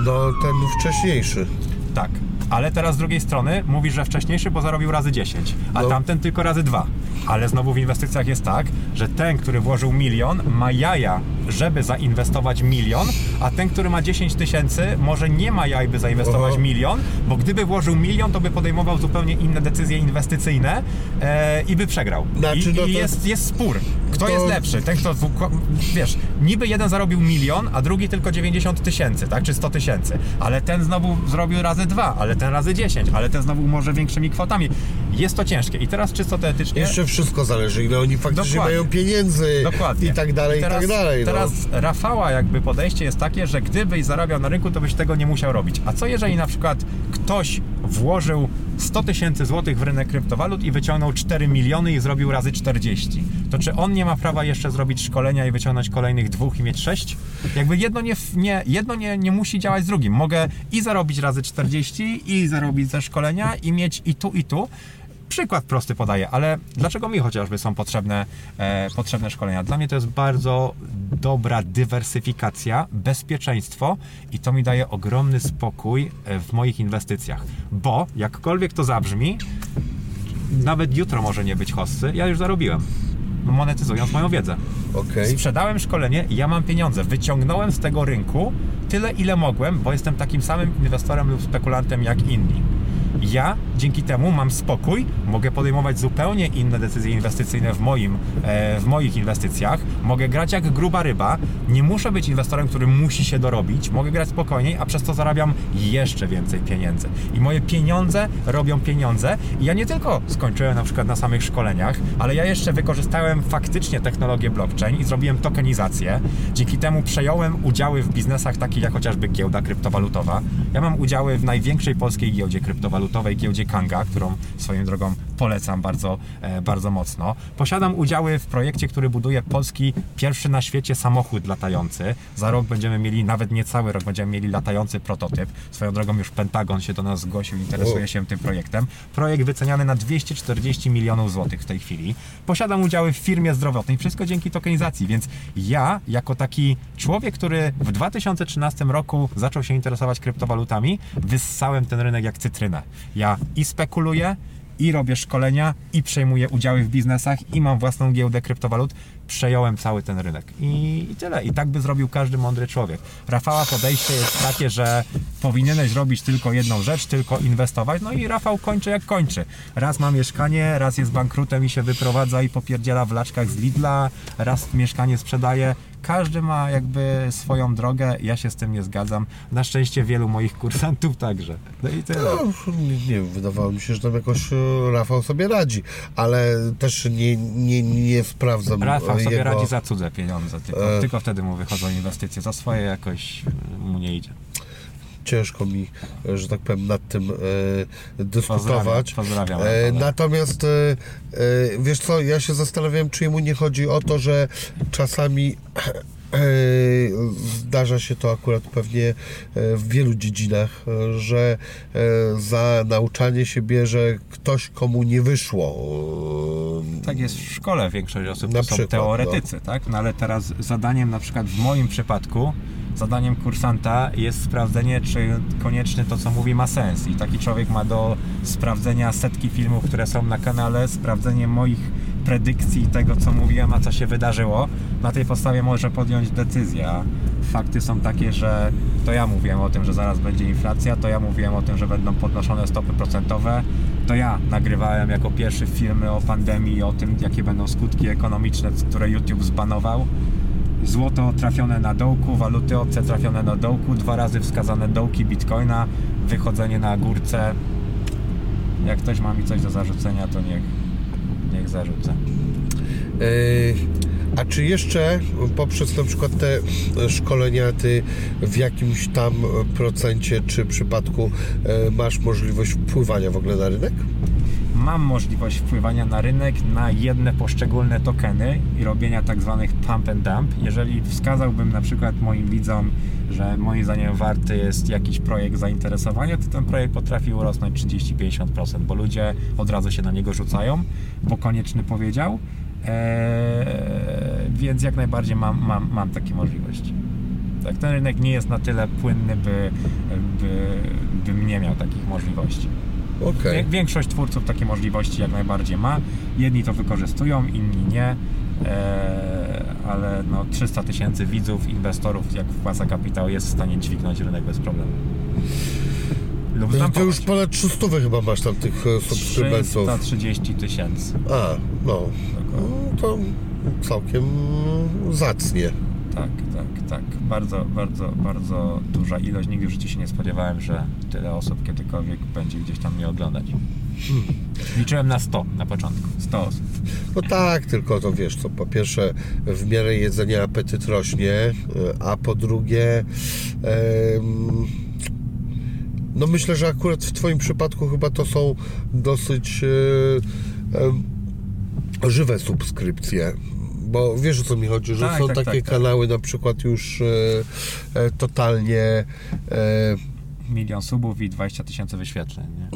A: No ten wcześniejszy.
B: Tak. Ale teraz z drugiej strony mówi, że wcześniejszy, bo zarobił razy 10, a
A: No.
B: tamten tylko razy 2. Ale znowu w inwestycjach jest tak, że ten, który włożył milion, ma jaja, żeby zainwestować milion, a ten, który ma 10 tysięcy, może nie ma jaj, by zainwestować milion, bo gdyby włożył milion, to by podejmował zupełnie inne decyzje inwestycyjne e, i by przegrał.
A: Znaczy,
B: I,
A: no to-
B: i jest, jest spór. Kto
A: to-
B: jest lepszy? Ten, kto, wiesz, niby jeden zarobił milion, a drugi tylko 90 tysięcy, tak? Czy 100 tysięcy. Ale ten znowu zrobił razy dwa, ale ten razy 10, ale ten znowu może większymi kwotami. Jest to ciężkie. I teraz czysto teoretycznie...
A: Jeszcze wszystko zależy, ile oni faktycznie
B: Dokładnie.
A: mają pieniędzy
B: Dokładnie.
A: i tak dalej, i,
B: teraz,
A: tak dalej. No.
B: Teraz Rafała jakby podejście jest takie, że gdybyś zarabiał na rynku, to byś tego nie musiał robić. A co jeżeli na przykład ktoś włożył 100 tysięcy złotych w rynek kryptowalut i wyciągnął 4 miliony i zrobił razy 40? To czy on nie ma prawa jeszcze zrobić szkolenia i wyciągnąć kolejnych dwóch i mieć 6? Jakby jedno nie, nie, jedno nie, nie musi działać z drugim. Mogę i zarobić razy 40 i zarobić ze szkolenia i mieć i tu i tu. Przykład prosty podaję, ale dlaczego mi chociażby są potrzebne, e, potrzebne szkolenia? Dla mnie to jest bardzo dobra dywersyfikacja, bezpieczeństwo i to mi daje ogromny spokój e, w moich inwestycjach. Bo jakkolwiek to zabrzmi, nawet jutro może nie być hossy, ja już zarobiłem, monetyzując moją wiedzę.
A: Okej.
B: Sprzedałem szkolenie i ja mam pieniądze. Wyciągnąłem z tego rynku tyle, ile mogłem, bo jestem takim samym inwestorem lub spekulantem jak inni. Ja dzięki temu mam spokój, mogę podejmować zupełnie inne decyzje inwestycyjne w, moim, e, w moich inwestycjach, mogę grać jak gruba ryba, nie muszę być inwestorem, który musi się dorobić, mogę grać spokojniej, a przez to zarabiam jeszcze więcej pieniędzy. I moje pieniądze robią pieniądze i ja nie tylko skończyłem na przykład na samych szkoleniach, ale ja jeszcze wykorzystałem faktycznie technologię blockchain i zrobiłem tokenizację. Dzięki temu przejąłem udziały w biznesach takich jak chociażby giełda kryptowalutowa. Ja mam udziały w największej polskiej giełdzie kryptowalutowej, giełdzie Kanga, którą swoją drogą polecam bardzo, e, bardzo mocno. Posiadam udziały w projekcie, który buduje polski pierwszy na świecie samochód latający. Za rok będziemy mieli, nawet nie cały rok, będziemy mieli latający prototyp. Swoją drogą już Pentagon się do nas zgłosił, interesuje się tym projektem. Projekt wyceniany na 240 milionów złotych w tej chwili. Posiadam udziały w firmie zdrowotnej, wszystko dzięki tokenizacji, więc ja, jako taki człowiek, który w 2013 roku zaczął się interesować kryptowalutami, wyssałem ten rynek jak cytrynę. Ja i spekuluję, i robię szkolenia, i przejmuję udziały w biznesach, i mam własną giełdę kryptowalut. Przejąłem cały ten rynek. I, tyle. I tak by zrobił każdy mądry człowiek. Rafała podejście jest takie, że powinieneś robić tylko jedną rzecz, tylko inwestować. No i Rafał kończy jak kończy. Raz ma mieszkanie, raz jest bankrutem i się wyprowadza i popierdziela w laczkach z Lidla, raz mieszkanie sprzedaje. Każdy ma jakby swoją drogę, ja się z tym nie zgadzam. Na szczęście wielu moich kursantów także. No i tyle.
A: No, nie, nie wydawało mi się, że tam jakoś e, Rafał sobie radzi, ale też nie, nie, nie sprawdzam
B: Rafał sobie
A: jego...
B: radzi za cudze pieniądze, tylko,
A: E.
B: tylko wtedy mu wychodzą inwestycje, za swoje jakoś mu nie idzie.
A: Ciężko mi, e, że tak powiem, nad tym e, dyskutować.
B: Pozdrawiam, pozdrawiam
A: E, natomiast e, wiesz co, ja się zastanawiałem, czy jemu nie chodzi o to, że czasami Zdarza się to akurat pewnie w wielu dziedzinach, że za nauczanie się bierze ktoś, komu nie wyszło.
B: Tak jest w szkole większość osób
A: Na
B: to są
A: przykład,
B: teoretycy, tak? No ale teraz zadaniem na przykład w moim przypadku zadaniem kursanta jest sprawdzenie, czy koniecznie to, co mówi, ma sens. I taki człowiek ma do sprawdzenia setki filmów, które są na kanale, sprawdzenie moich predykcji tego, co mówiłem, a co się wydarzyło. Na tej podstawie może podjąć decyzję. Fakty są takie, że to ja mówiłem o tym, że zaraz będzie inflacja, to ja mówiłem o tym, że będą podnoszone stopy procentowe, to ja nagrywałem jako pierwszy filmy o pandemii, o tym, jakie będą skutki ekonomiczne, które YouTube zbanował złoto trafione na dołku, waluty obce trafione na dołku, dwa razy wskazane dołki bitcoina, wychodzenie na górce. Jak ktoś ma mi coś do zarzucenia, to niech, niech zarzucę.
A: Yy, a czy jeszcze poprzez na przykład te szkolenia ty w jakimś tam procencie czy przypadku yy, masz możliwość wpływania w ogóle na rynek?
B: Mam możliwość wpływania na rynek na jedne poszczególne tokeny i robienia tak zwanych pump and dump. Jeżeli wskazałbym na przykład moim widzom, że moim zdaniem warty jest jakiś projekt zainteresowania, to ten projekt potrafi urosnąć 30-50%, bo ludzie od razu się na niego rzucają, bo konieczny powiedział. Eee, więc jak najbardziej mam, mam, mam takie możliwości. Tak, ten rynek nie jest na tyle płynny, by, by, bym nie miał takich możliwości.
A: Okay.
B: Większość twórców takie możliwości jak najbardziej ma. Jedni to wykorzystują, inni nie. Eee, ale no 300 tysięcy widzów, inwestorów, jak wpłaca kapitał, jest w stanie dźwignąć rynek bez problemu.
A: Lub no, to już ponad 300 chyba masz tam tych e, subskrybentów.
B: 330 tysięcy.
A: A, no. no. To całkiem zacnie.
B: Tak, tak, tak. Bardzo, bardzo, bardzo duża ilość. Nigdy w życiu się nie spodziewałem, że tyle osób kiedykolwiek będzie gdzieś tam mnie oglądać. Hmm. Liczyłem na 100 na początku. 100 osób.
A: No tak, tylko to wiesz, co po pierwsze w miarę jedzenia apetyt rośnie, e, a po drugie no myślę, że akurat w Twoim przypadku chyba to są dosyć e, żywe subskrypcje bo wiesz o co mi chodzi, że tak, są tak, takie tak, tak. kanały na przykład już e, e, totalnie e,
B: milion subów i 20 tysięcy wyświetleń. Nie?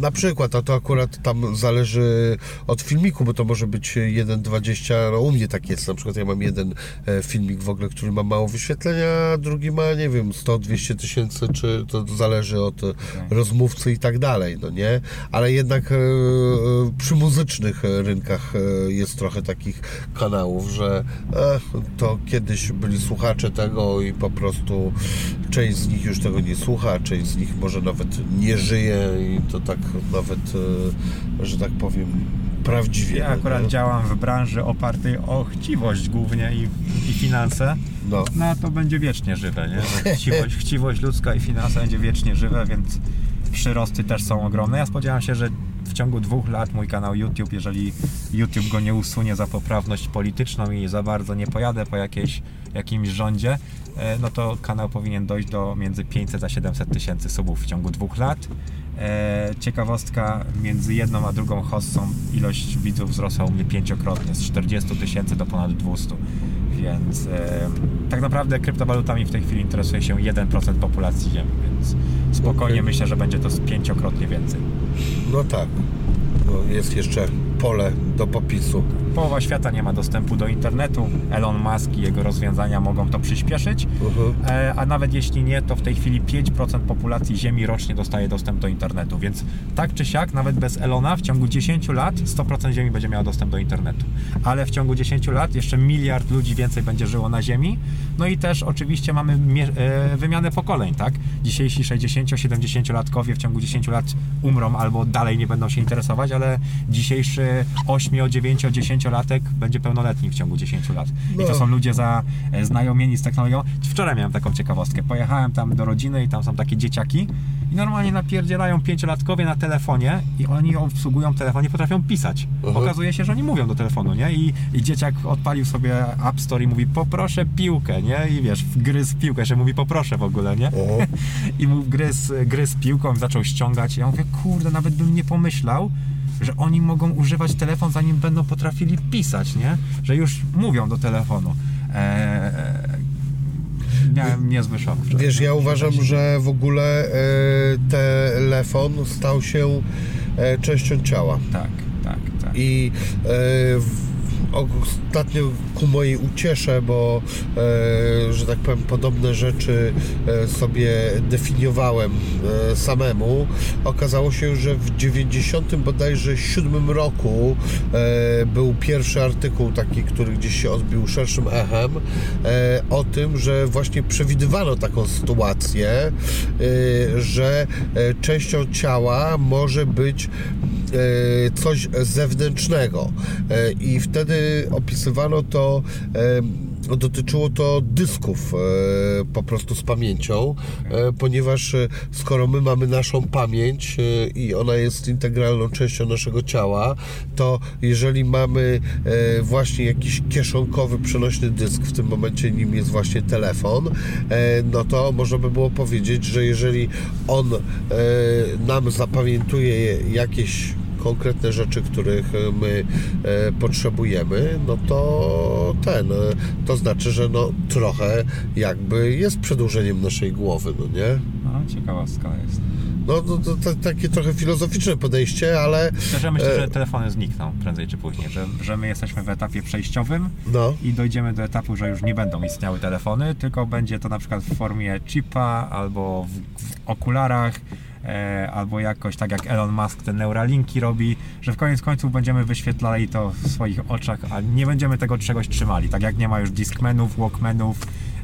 A: Na przykład, a to akurat tam zależy od filmiku, bo to może być 1,20, no u mnie tak jest, na przykład ja mam jeden e, filmik w ogóle, który ma mało wyświetlenia, a drugi ma, nie wiem, 100-200 tysięcy, czy to zależy od okay. rozmówcy i tak dalej, no nie? Ale jednak e, przy muzycznych rynkach e, jest trochę takich kanałów, że to kiedyś byli słuchacze tego i po prostu część z nich już tego nie słucha, słucha, część z nich może nawet nie żyje i to tak nawet, e, że tak powiem, prawdziwie.
B: Ja akurat no. działam w branży opartej o chciwość głównie i, i finanse. No. no to będzie wiecznie żywe, nie? (laughs) Chciwość, chciwość ludzka i finanse będzie wiecznie żywe, więc przyrosty też są ogromne. Ja spodziewam się, że w ciągu dwóch lat mój kanał YouTube, jeżeli YouTube go nie usunie za poprawność polityczną i za bardzo nie pojadę po jakiejś, jakimś rządzie, e, no to kanał powinien dojść do między 500 a 700 tysięcy subów w ciągu dwóch lat. E, ciekawostka, między jedną a drugą hossą ilość widzów wzrosła u mnie pięciokrotnie, z 40 tysięcy do ponad 200. Więc e, tak naprawdę kryptowalutami w tej chwili interesuje się 1% populacji Ziemi, więc spokojnie okay. myślę, że będzie to pięciokrotnie więcej.
A: No tak. No jest jeszcze pole do popisu.
B: Połowa świata nie ma dostępu do internetu. Elon Musk i jego rozwiązania mogą to przyspieszyć, uh-huh. a nawet jeśli nie, to w tej chwili 5% populacji Ziemi rocznie dostaje dostęp do internetu, więc tak czy siak, nawet bez Elona w ciągu 10 lat 100% Ziemi będzie miało dostęp do internetu. Ale w ciągu 10 lat jeszcze miliard ludzi więcej będzie żyło na Ziemi. No i też oczywiście mamy e, wymianę pokoleń, tak? Dzisiejsi 60-70 latkowie w ciągu 10 lat umrą albo dalej nie będą się interesować, ale dzisiejszy 8, 9, 10 latek będzie pełnoletni w ciągu 10 lat. No. I to no. są ludzie za, e, znajomieni z technologią. Wczoraj miałem taką ciekawostkę. Pojechałem tam do rodziny i tam są takie dzieciaki i normalnie napierdzielają pięciolatkowie na telefonie i oni obsługują telefon i potrafią pisać. Uh-huh. Okazuje się, że oni mówią do telefonu, nie? I, I dzieciak odpalił sobie App Store i mówi poproszę piłkę, nie? I wiesz, gryz piłkę, że mówi poproszę w ogóle, nie? (laughs) I mu gryz, gryz piłką zaczął ściągać. Ja mówię, kurde, nawet bym nie pomyślał, że oni mogą używać telefon zanim będą potrafili pisać, nie? Że już mówią do telefonu. e, miałem niezły szok. wczoraj.
A: Wiesz, ja uważam, że w ogóle e, telefon stał się e, częścią ciała.
B: Tak, tak, tak.
A: I w, ostatnio ku mojej uciesze, bo e, że tak powiem podobne rzeczy e, sobie definiowałem e, samemu, okazało się, że w 90 bodajże 7 roku był pierwszy artykuł taki, który gdzieś się odbił szerszym echem o tym, że właśnie przewidywano taką sytuację, że częścią ciała może być coś zewnętrznego. E, i wtedy opisywano to e, dotyczyło to dysków e, po prostu z pamięcią, e, ponieważ e, skoro my mamy naszą pamięć i ona jest integralną częścią naszego ciała, to jeżeli mamy właśnie jakiś kieszonkowy przenośny dysk, w tym momencie nim jest właśnie telefon, no to można by było powiedzieć, że jeżeli on nam zapamiętuje jakieś konkretne rzeczy, których my e, potrzebujemy, no to ten, e, to znaczy, że no trochę jakby jest przedłużeniem naszej głowy, no nie?
B: No, ciekawostka jest.
A: No to, to, to takie trochę filozoficzne podejście, ale
B: Szczerze myślę,
A: E.
B: że telefony znikną prędzej czy później, że, że my jesteśmy w etapie przejściowym
A: no,
B: i dojdziemy do etapu, że już nie będą istniały telefony, tylko będzie to na przykład w formie chipa albo w, w okularach, e, albo jakoś tak jak Elon Musk te neuralinki robi, że w koniec końców będziemy wyświetlali to w swoich oczach, a nie będziemy tego czegoś trzymali. Tak jak nie ma już Discmanów, Walkmanów,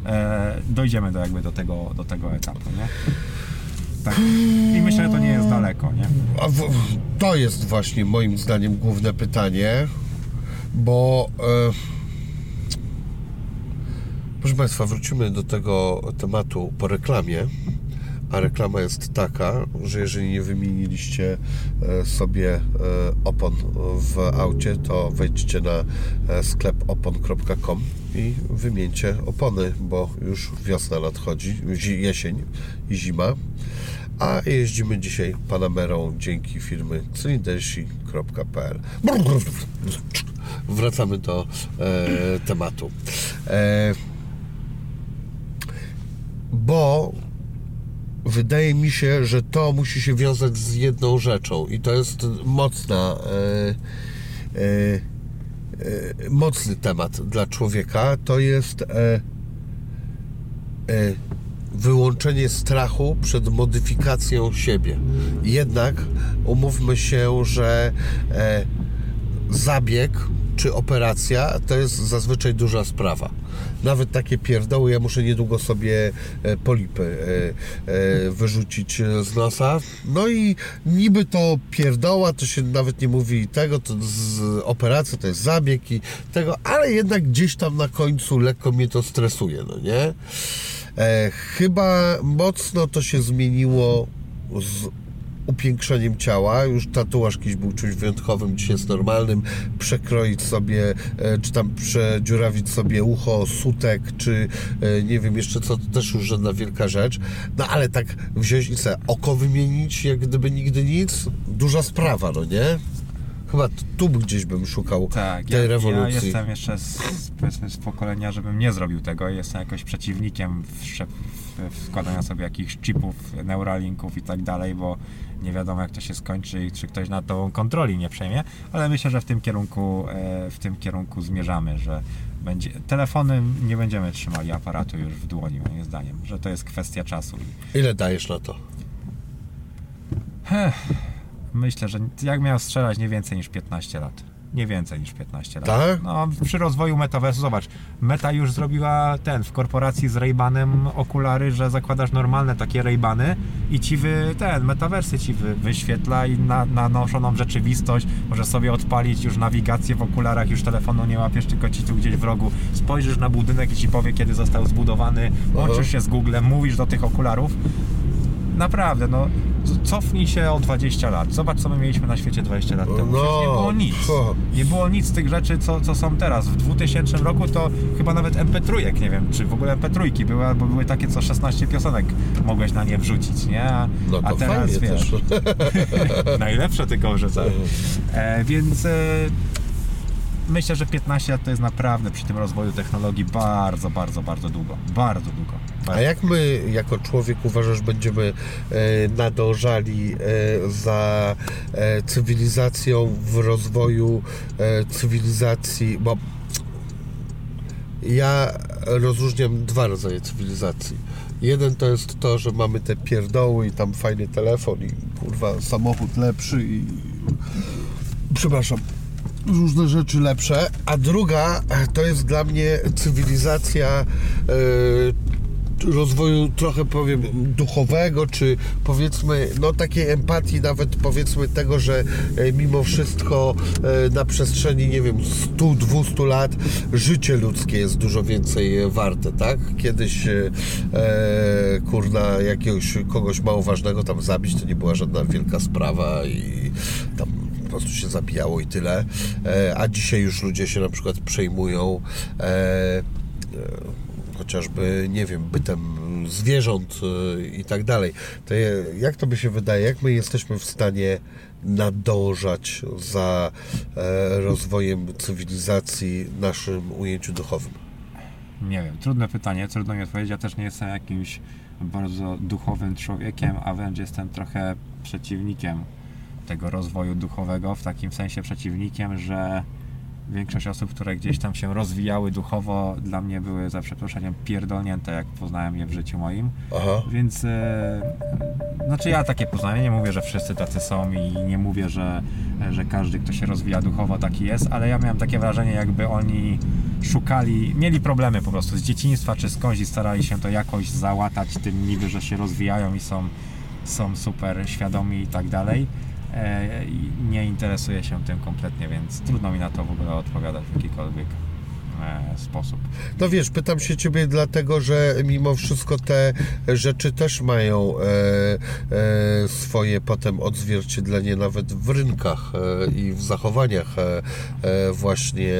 B: e, dojdziemy do jakby do tego, do tego etapu, nie? Tak. I myślę, że to nie jest daleko, nie?
A: w, to jest właśnie moim zdaniem główne pytanie, bo e, proszę Państwa, wrócimy do tego tematu po reklamie. A reklama jest taka, że jeżeli nie wymieniliście e, sobie e, opon w aucie, to wejdźcie na e, sklep opon.com i wymieńcie opony, bo już wiosna nadchodzi, zi- jesień i zima. A jeździmy dzisiaj Panamerą dzięki firmy cylindersi.pl. Wracamy do e, tematu. E, bo wydaje mi się, że to musi się wiązać z jedną rzeczą i to jest mocna, e, e, e, mocny temat dla człowieka. To jest e, e, wyłączenie strachu przed modyfikacją siebie. Jednak umówmy się, że zabieg czy operacja to jest zazwyczaj duża sprawa. Nawet takie pierdoły, ja muszę niedługo sobie e, polipy e, e, wyrzucić z nosa. No i niby to pierdoła, to się nawet nie mówi tego, to z operacji to jest zabieg i tego, ale jednak gdzieś tam na końcu lekko mnie to stresuje, no nie? Chyba mocno to się zmieniło z upiększeniem ciała. Już tatuaż kiedyś był czymś wyjątkowym, dziś jest normalnym. Przekroić sobie, e, czy tam przedziurawić sobie ucho, sutek, czy e, nie wiem jeszcze co, to też już żadna wielka rzecz. No ale tak wziąć i sobie oko wymienić, jak gdyby nigdy nic, duża sprawa, no nie? Chyba tu gdzieś bym szukał
B: Tak,
A: tej
B: ja,
A: rewolucji.
B: ja jestem jeszcze z, z, z pokolenia, żebym nie zrobił tego jestem jakoś przeciwnikiem w- wkładania sobie jakichś chipów, neuralinków i tak dalej, bo nie wiadomo jak to się skończy i czy ktoś nad tą kontroli nie przejmie, ale myślę, że w tym kierunku, e, w tym kierunku zmierzamy, że będzie, telefony nie będziemy trzymali aparatu już w dłoni moim zdaniem, że to jest kwestia czasu.
A: Ile dajesz na to?
B: Myślę, że jak miał strzelać nie więcej niż 15 lat. Nie więcej niż 15 lat.
A: Tak?
B: No, przy rozwoju metaversu, zobacz, Meta już zrobiła ten, w korporacji z Ray-Banem okulary, że zakładasz normalne takie Ray-Bany i ci wy, ten, metaversy ci wy, wyświetla i na, nanoszoną rzeczywistość, możesz sobie odpalić już nawigację w okularach, już telefonu nie łapiesz, tylko ci tu gdzieś w rogu spojrzysz na budynek i ci powie, kiedy został zbudowany, łączysz się z Googlem, mówisz do tych okularów, naprawdę, no cofnij się o 20 lat. Zobacz, co my mieliśmy na świecie 20 lat temu.
A: No,
B: Przecież nie było nic.
A: ho.
B: Nie było nic z tych rzeczy, co, co są teraz. W 2000 roku to chyba nawet MP3, nie wiem, czy w ogóle MP3 były, albo były takie, co 16 piosenek mogłeś na nie wrzucić, nie? A,
A: No
B: a teraz, wiesz, (laughs) najlepsze tylko, że co. E, więc e, myślę, że 15 lat to jest naprawdę przy tym rozwoju technologii bardzo, bardzo, bardzo długo. Bardzo długo.
A: A jak my jako człowiek uważasz, będziemy e, nadążali e, za e, cywilizacją w rozwoju cywilizacji, bo ja rozróżniam dwa rodzaje cywilizacji. Jeden to jest to, że mamy te pierdoły i tam fajny telefon i kurwa samochód lepszy i przepraszam, różne rzeczy lepsze, a druga to jest dla mnie cywilizacja e, rozwoju trochę powiem duchowego, czy powiedzmy no takiej empatii nawet powiedzmy tego, że e, mimo wszystko e, na przestrzeni nie wiem 100-200 lat życie ludzkie jest dużo więcej e, warte, tak? Kiedyś e, kurna jakiegoś kogoś mało ważnego tam zabić to nie była żadna wielka sprawa i tam po prostu się zabijało i tyle. E, a dzisiaj już ludzie się na przykład przejmują e, chociażby, nie wiem, bytem zwierząt e, i tak dalej. To jak to by się wydaje, jak my jesteśmy w stanie nadążać za e, rozwojem cywilizacji naszym ujęciu duchowym?
B: Nie wiem, trudne pytanie, trudno mi odpowiedzieć. Ja też nie jestem jakimś bardzo duchowym człowiekiem, a wręcz jestem trochę przeciwnikiem tego rozwoju duchowego, w takim sensie przeciwnikiem, że większość osób, które gdzieś tam się rozwijały duchowo, dla mnie były za przeproszeniem pierdolnięte, jak poznałem je w życiu moim.
A: Aha.
B: Więc e, znaczy ja takie poznałem, nie mówię, że wszyscy tacy są i nie mówię, że, że każdy, kto się rozwija duchowo taki jest, ale ja miałem takie wrażenie, jakby oni szukali, mieli problemy po prostu z dzieciństwa czy skądś i starali się to jakoś załatać tym niby, że się rozwijają i są, są super świadomi i tak dalej. E, nie interesuję się tym kompletnie, więc trudno mi na to w ogóle odpowiadać w jakikolwiek e, sposób.
A: No wiesz, pytam się Ciebie dlatego, że mimo wszystko te rzeczy też mają e, e, swoje potem odzwierciedlenie nawet w rynkach e, i w zachowaniach e, właśnie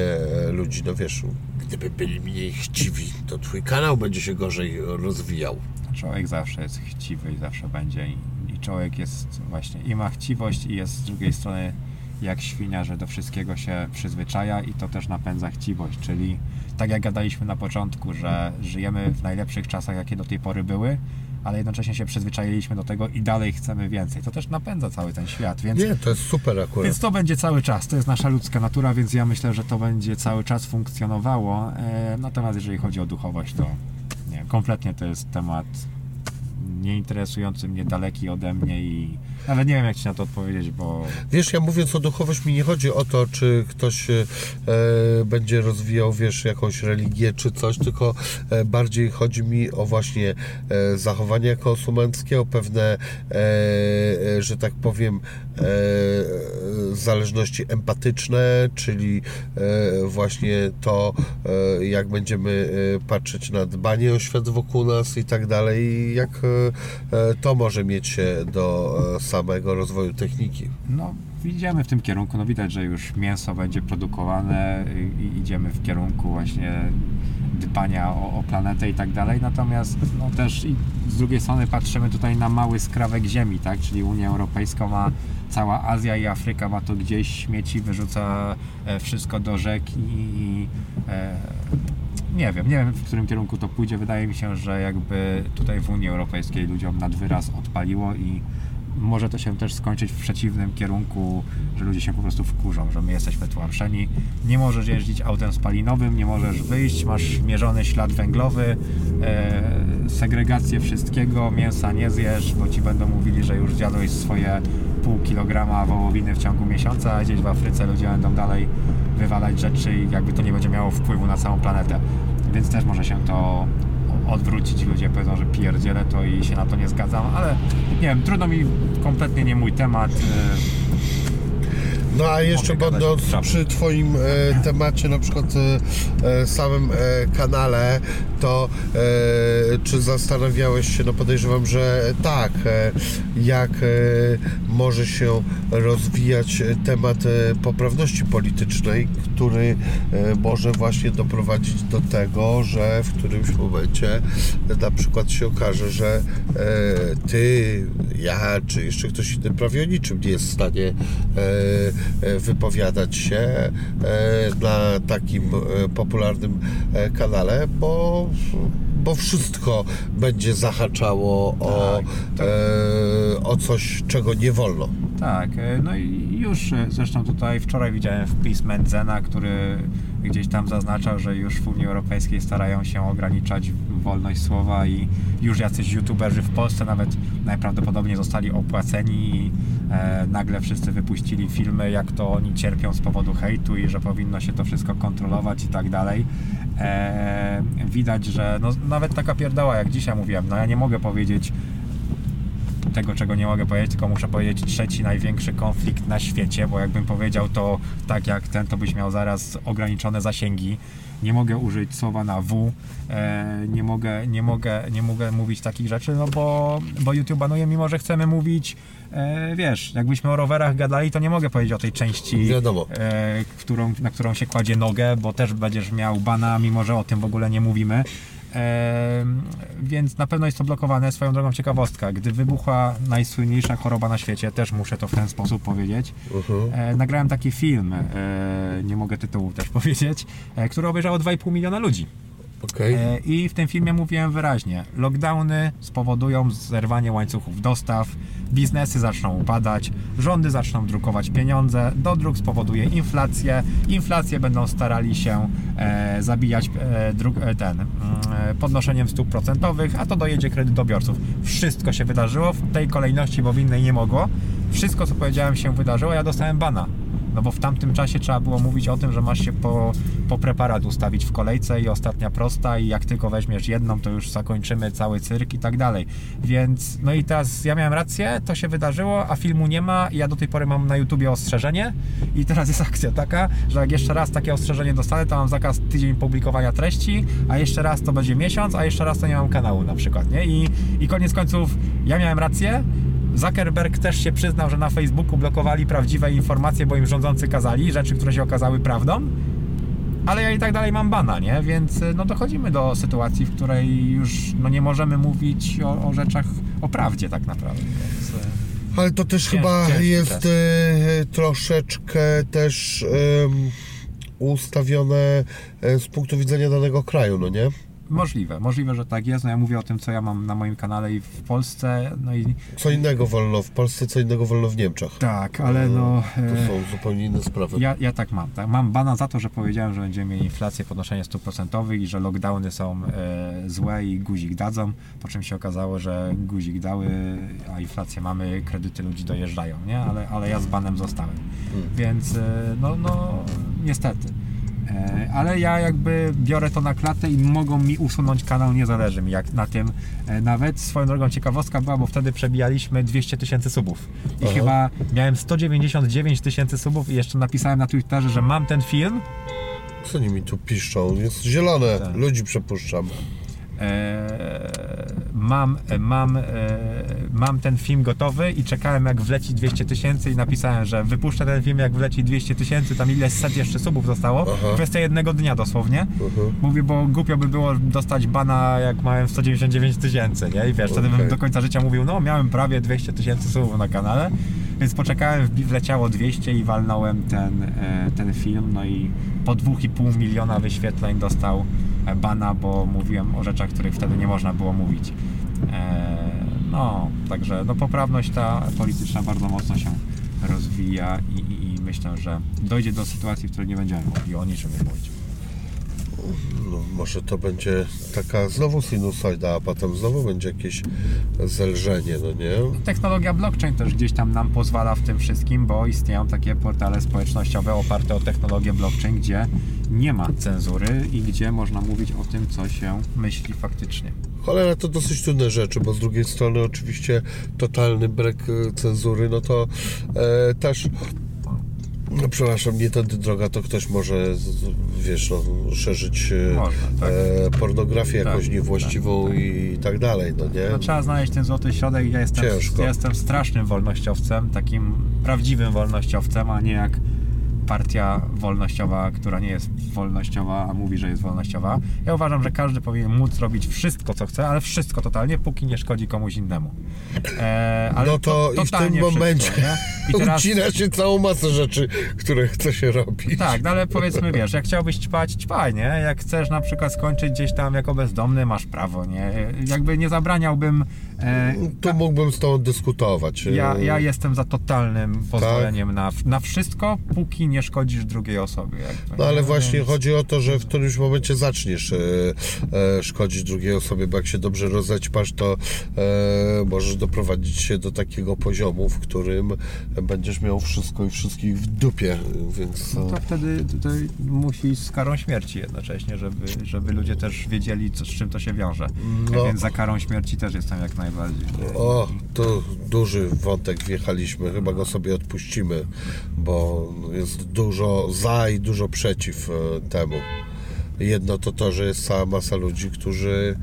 A: ludzi. No wiesz, gdyby byli mniej chciwi, to Twój kanał będzie się gorzej rozwijał.
B: Człowiek zawsze jest chciwy i zawsze będzie. I, człowiek jest właśnie i ma chciwość, i jest z drugiej strony jak świnia, że do wszystkiego się przyzwyczaja i to też napędza chciwość. Czyli tak jak gadaliśmy na początku, że żyjemy w najlepszych czasach, jakie do tej pory były, ale jednocześnie się przyzwyczailiśmy do tego i dalej chcemy więcej. To też napędza cały ten świat, więc
A: Nie, to jest super akurat.
B: więc to będzie cały czas, to jest nasza ludzka natura, więc ja myślę, że to będzie cały czas funkcjonowało. E, natomiast jeżeli chodzi o duchowość, to kompletnie to jest temat nieinteresujący mnie, daleki ode mnie i nawet nie wiem jak Ci na to odpowiedzieć, bo
A: Wiesz, ja mówiąc o duchowość, mi nie chodzi o to, czy ktoś e, będzie rozwijał, wiesz, jakąś religię czy coś, tylko e, bardziej chodzi mi o właśnie e, zachowania konsumenckie, o pewne, e, e, że tak powiem, e, zależności empatyczne, czyli właśnie to, jak będziemy patrzeć na dbanie o świat wokół nas i tak dalej, jak to może mieć się do samego rozwoju techniki.
B: no idziemy w tym kierunku, no widać, że już mięso będzie produkowane i idziemy w kierunku właśnie dbania o, o planetę i tak dalej, natomiast no też z drugiej strony patrzymy tutaj na mały skrawek ziemi, tak, czyli Unia Europejska ma cała Azja i Afryka ma to gdzieś śmieci, wyrzuca e, wszystko do rzek i, i e, nie wiem, nie wiem w którym kierunku to pójdzie. Wydaje mi się, że jakby tutaj w Unii Europejskiej ludziom nad wyraz odpaliło i może to się też skończyć w przeciwnym kierunku, że ludzie się po prostu wkurzą, że my jesteśmy tłamszeni. Nie możesz jeździć autem spalinowym, nie możesz wyjść, masz mierzony ślad węglowy, e, segregację wszystkiego, mięsa nie zjesz, bo ci będą mówili, że już zjadłeś swoje pół kilograma wołowiny w ciągu miesiąca, a gdzieś w Afryce ludzie będą dalej wywalać rzeczy i jakby to nie będzie miało wpływu na całą planetę. Więc też może się to odwrócić. Ludzie powiedzą, że pierdzielę to i się na to nie zgadzam, ale nie wiem, trudno mi, kompletnie nie mój temat.
A: No a jeszcze będąc przy Twoim e, temacie, na przykład e, e, samym e, kanale, to e, czy zastanawiałeś się, no podejrzewam, że tak, e, jak e, może się rozwijać temat e, poprawności politycznej, który e, może właśnie doprowadzić do tego, że w którymś momencie e, na przykład się okaże, że e, Ty, ja, czy jeszcze ktoś inny prawie o niczym nie jest w stanie e, wypowiadać się e, na takim e, popularnym e, kanale, bo, bo wszystko będzie zahaczało o,
B: Tak,
A: e, o coś, czego nie wolno.
B: Tak, e, no i już e, zresztą tutaj wczoraj widziałem wpis Mendzena, który gdzieś tam zaznaczał, że już w Unii Europejskiej starają się ograniczać wolność słowa i już jacyś youtuberzy w Polsce nawet najprawdopodobniej zostali opłaceni i e, nagle wszyscy wypuścili filmy, jak to oni cierpią z powodu hejtu i że powinno się to wszystko kontrolować i tak dalej. E, widać, że no, nawet taka pierdoła, jak dzisiaj mówiłem, no ja nie mogę powiedzieć tego, czego nie mogę powiedzieć, tylko muszę powiedzieć trzeci największy konflikt na świecie, bo jakbym powiedział to tak jak ten, to byś miał zaraz ograniczone zasięgi. Nie mogę użyć słowa na W, e, nie, mogę, nie, mogę, nie mogę mówić takich rzeczy, no bo, bo YouTube banuje, mimo że chcemy mówić, e, wiesz, jakbyśmy o rowerach gadali, to nie mogę powiedzieć o tej części,
A: Wiadomo.
B: e, którą, na którą się kładzie nogę, bo też będziesz miał bana, mimo że o tym w ogóle nie mówimy. E, więc na pewno jest to blokowane. Swoją drogą ciekawostka, gdy wybuchła najsłynniejsza choroba na świecie, też muszę to w ten sposób powiedzieć,
A: Mhm.
B: e, nagrałem taki film, e, nie mogę tytułu też (laughs) powiedzieć, e, który obejrzało 2,5 miliona ludzi.
A: Okej.
B: E, I w tym filmie mówiłem wyraźnie, lockdowny spowodują zerwanie łańcuchów dostaw, biznesy zaczną upadać, rządy zaczną drukować pieniądze, dodruk spowoduje inflację, inflację będą starali się e, zabijać e, druk, e, ten, mm, e, podnoszeniem stóp procentowych, a to dojedzie kredytobiorców. Wszystko się wydarzyło w tej kolejności, bo w innej nie mogło. Wszystko, co powiedziałem, się wydarzyło, ja dostałem bana. No bo w tamtym czasie trzeba było mówić o tym, że masz się po, po preparat ustawić w kolejce i ostatnia prosta i jak tylko weźmiesz jedną, to już zakończymy cały cyrk i tak dalej. Więc, no i teraz ja miałem rację, to się wydarzyło, a filmu nie ma i ja do tej pory mam na YouTubie ostrzeżenie i teraz jest akcja taka, że jak jeszcze raz takie ostrzeżenie dostanę, to mam zakaz tydzień publikowania treści, a jeszcze raz to będzie miesiąc, a jeszcze raz to nie mam kanału na przykład, nie? I, i koniec końców ja miałem rację, Zuckerberg też się przyznał, że na Facebooku blokowali prawdziwe informacje, bo im rządzący kazali, rzeczy, które się okazały prawdą. Ale ja i tak dalej mam bana, nie? Więc y, no dochodzimy do sytuacji, w której już no, nie możemy mówić o, o rzeczach, o prawdzie tak naprawdę. Więc, y,
A: Ale to też
B: Ciężki-
A: chyba jest e, troszeczkę też em, ustawione e, z punktu widzenia danego kraju, no nie?
B: Możliwe, możliwe, że tak jest. No ja mówię o tym, co ja mam na moim kanale i w Polsce. No i
A: Co innego wolno w Polsce, co innego wolno w Niemczech.
B: tak, ale no.
A: To
B: e,
A: są zupełnie inne sprawy.
B: Ja, ja tak mam. Tak? Mam bana za to, że powiedziałem, że będziemy mieli inflację, podnoszenie stóp procentowych i że lockdowny są e, złe i guzik dadzą, po czym się okazało, że guzik dały, a inflację mamy, kredyty ludzi dojeżdżają, nie? Ale, ale ja z banem zostałem. Więc e, no, no niestety. E, ale ja jakby biorę to na klatę i mogą mi usunąć kanał, nie zależy mi jak na tym. E, nawet swoją drogą ciekawostka była, bo wtedy przebijaliśmy 200 tysięcy subów. I
A: Aha.
B: chyba miałem 199 tysięcy subów i jeszcze napisałem na Twitterze, że mam ten film.
A: Co oni mi tu piszczą? Jest zielone,
B: Tak.
A: ludzi przepuszczam.
B: E, mam, e, mam, e, mam ten film gotowy i czekałem jak wleci 200 tysięcy i napisałem, że wypuszczę ten film jak wleci 200 tysięcy, tam ile set jeszcze subów zostało.
A: Aha.
B: Kwestia jednego dnia dosłownie.
A: Mhm.
B: Mówię, bo głupio by było dostać bana jak miałem 199 tysięcy, nie? I wiesz, wtedy bym do końca życia mówił, no miałem prawie 200 tysięcy subów na kanale, więc poczekałem, wleciało 200 i walnąłem ten, ten film, no i po 2,5 miliona wyświetleń dostał bana, bo mówiłem o rzeczach, których wtedy nie można było mówić. E, No, także no, poprawność ta polityczna bardzo mocno się rozwija i, i, i myślę, że dojdzie do sytuacji, w której nie będziemy mogli o niczym mówić.
A: No, może to będzie taka znowu sinusoida, a potem znowu będzie jakieś zelżenie, no nie?
B: Technologia blockchain też gdzieś tam nam pozwala w tym wszystkim, bo istnieją takie portale społecznościowe oparte o technologię blockchain, gdzie nie ma cenzury i gdzie można mówić o tym, co się myśli faktycznie.
A: Cholera, to dosyć trudne rzeczy, bo z drugiej strony oczywiście totalny brak e, cenzury, no to e, też no przepraszam, nie tędy droga, to ktoś może, wiesz, no, szerzyć e,
B: Można, tak.
A: e, pornografię jakąś
B: Tak,
A: niewłaściwą
B: tak,
A: i tak dalej, no nie?
B: No, trzeba znaleźć ten złoty środek. Ja jestem,
A: Ciężko.
B: ja jestem strasznym wolnościowcem, takim prawdziwym wolnościowcem, a nie jak partia wolnościowa, która nie jest wolnościowa, a mówi, że jest wolnościowa. Ja uważam, że każdy powinien móc robić wszystko, co chce, ale wszystko totalnie, póki nie szkodzi komuś innemu. E, ale
A: No to i w tym momencie
B: wszystko? I (laughs) teraz,
A: ucina się całą masę rzeczy, które chce się robić.
B: tak, no ale powiedzmy, wiesz, jak chciałbyś ćpać, ćpaj, nie? Jak chcesz na przykład skończyć gdzieś tam jako bezdomny, masz prawo, nie? Jakby nie zabraniałbym... E,
A: Tu mógłbym z tobą dyskutować.
B: ja,
A: E,
B: ja jestem za totalnym pozwoleniem na, na wszystko, póki nie szkodzisz drugiej osobie.
A: No ale
B: nie?
A: właśnie
B: Więc-
A: chodzi o to, że w którymś momencie zaczniesz e, szkodzić drugiej osobie, bo jak się dobrze rozećpasz, to możesz doprowadzić się do takiego poziomu, w którym będziesz miał wszystko i wszystkich w dupie, więc...
B: No to wtedy tutaj musi z karą śmierci jednocześnie, żeby, żeby ludzie też wiedzieli, co, z czym to się wiąże.
A: No.
B: Więc za karą śmierci też jestem jak najbardziej.
A: O, tu duży wątek wjechaliśmy, chyba go sobie odpuścimy, bo jest dużo za i dużo przeciw e, temu. Jedno to to, że jest cała masa ludzi, którzy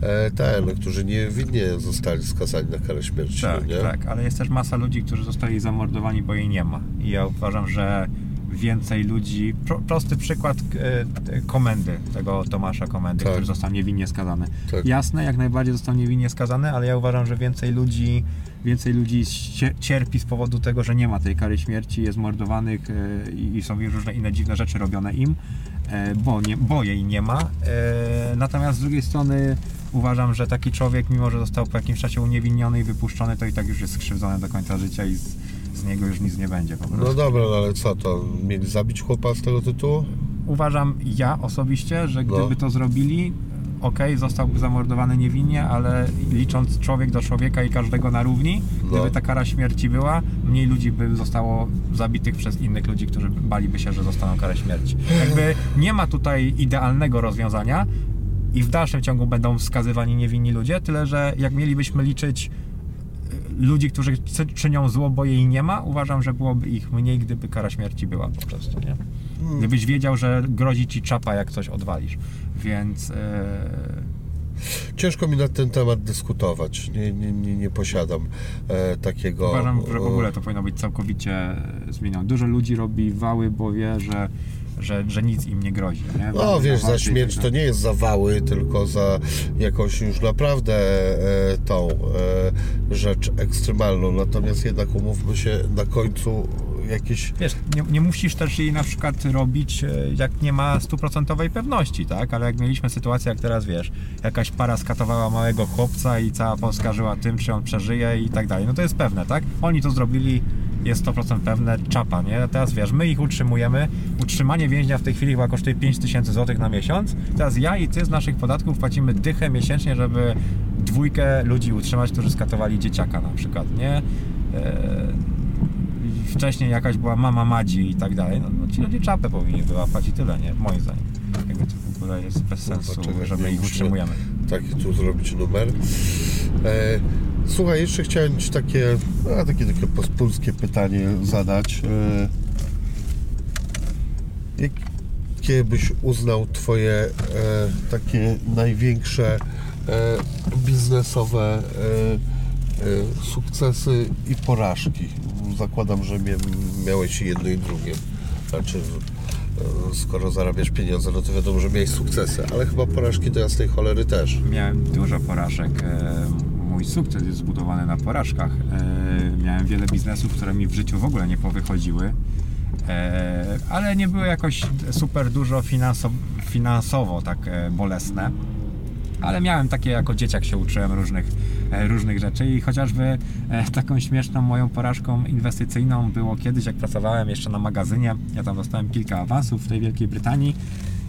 A: e, ten, którzy niewinnie zostali skazani na karę śmierci,
B: Tak,
A: nie?
B: tak, ale jest też masa ludzi, którzy zostali zamordowani, bo jej nie ma. I ja uważam, że więcej ludzi. Pro, prosty przykład e, komendy, tego Tomasza Komendy,
A: Tak.
B: który został niewinnie skazany.
A: Tak.
B: Jasne, jak najbardziej został niewinnie skazany, ale ja uważam, że więcej ludzi. Więcej ludzi cie- cierpi z powodu tego, że nie ma tej kary śmierci, jest mordowanych e, i są różne inne dziwne rzeczy robione im, e, bo, nie, bo jej nie ma. Natomiast z drugiej strony uważam, że taki człowiek, mimo że został po jakimś czasie uniewinniony i wypuszczony, to i tak już jest skrzywdzony do końca życia i z niego już nic nie będzie po prostu.
A: No dobra, no ale co to? Mieli zabić chłopa z tego tytułu?
B: Uważam ja osobiście, że gdyby
A: No.
B: to zrobili, okej, zostałby zamordowany niewinnie, ale licząc człowiek do człowieka i każdego na równi, gdyby
A: No.
B: ta kara śmierci była, mniej ludzi by zostało zabitych przez innych ludzi, którzy baliby się, że dostaną karę śmierci. Jakby nie ma tutaj idealnego rozwiązania i w dalszym ciągu będą skazywani niewinni ludzie, tyle że jak mielibyśmy liczyć ludzi, którzy czynią zło, bo jej nie ma, uważam, że byłoby ich mniej, gdyby kara śmierci była po prostu, nie? Gdybyś wiedział, że grozi ci czapa, jak coś odwalisz. Więc e,
A: Ciężko mi na ten temat dyskutować. Nie, nie, nie, nie posiadam e, takiego.
B: uważam, że w
A: e,
B: ogóle to powinno być całkowicie zmienione. Dużo ludzi robi wały, bo wie, że, że, że nic im nie grozi. Nie?
A: No wiesz, za śmierć
B: tak
A: to
B: dalej.
A: nie jest za wały, tylko za jakąś już naprawdę e, tą e, rzecz ekstremalną. Natomiast jednak umówmy się na końcu jakieś.
B: Wiesz, nie, nie musisz też jej na przykład robić, e, jak nie ma stuprocentowej pewności, tak? Ale jak mieliśmy sytuację, jak teraz wiesz, jakaś para skatowała małego chłopca i cała Polska żyła tym, czy on przeżyje i tak dalej. No to jest pewne, tak? Oni to zrobili, jest 100% pewne, czapa, nie? Teraz wiesz, my ich utrzymujemy. Utrzymanie więźnia w tej chwili chyba kosztuje 5000 zł na miesiąc. Teraz ja i ty z naszych podatków płacimy dychę miesięcznie, żeby dwójkę ludzi utrzymać, którzy skatowali dzieciaka na przykład, nie? E, wcześniej jakaś była mama Madzi i tak dalej, no, no ci ludzie czapę powinni wyłapać i tyle, nie? Moim zdaniem. Jakby to w ogóle jest bez sensu,
A: czekaj,
B: że my ich utrzymujemy.
A: taki tu zrobić numer. E, słuchaj, jeszcze chciałem Ci takie, a, takie, takie pospólskie pytanie zadać. E, jakie byś uznał Twoje e, takie największe e, biznesowe sukcesy i porażki? Zakładam, że mia, miałeś jedno i drugie. Znaczy, skoro zarabiasz pieniądze, no to wiadomo, że miałeś sukcesy, ale chyba porażki do jasnej cholery też.
B: Miałem dużo porażek. Mój sukces jest zbudowany na porażkach. E, Miałem wiele biznesów, które mi w życiu w ogóle nie powychodziły. E, ale nie były jakoś super dużo finansowo, finansowo tak e, bolesne. Ale miałem takie, jako dzieciak się uczyłem różnych, różnych rzeczy i chociażby taką śmieszną moją porażką inwestycyjną było kiedyś, jak pracowałem jeszcze na magazynie. Ja tam dostałem kilka awansów w tej Wielkiej Brytanii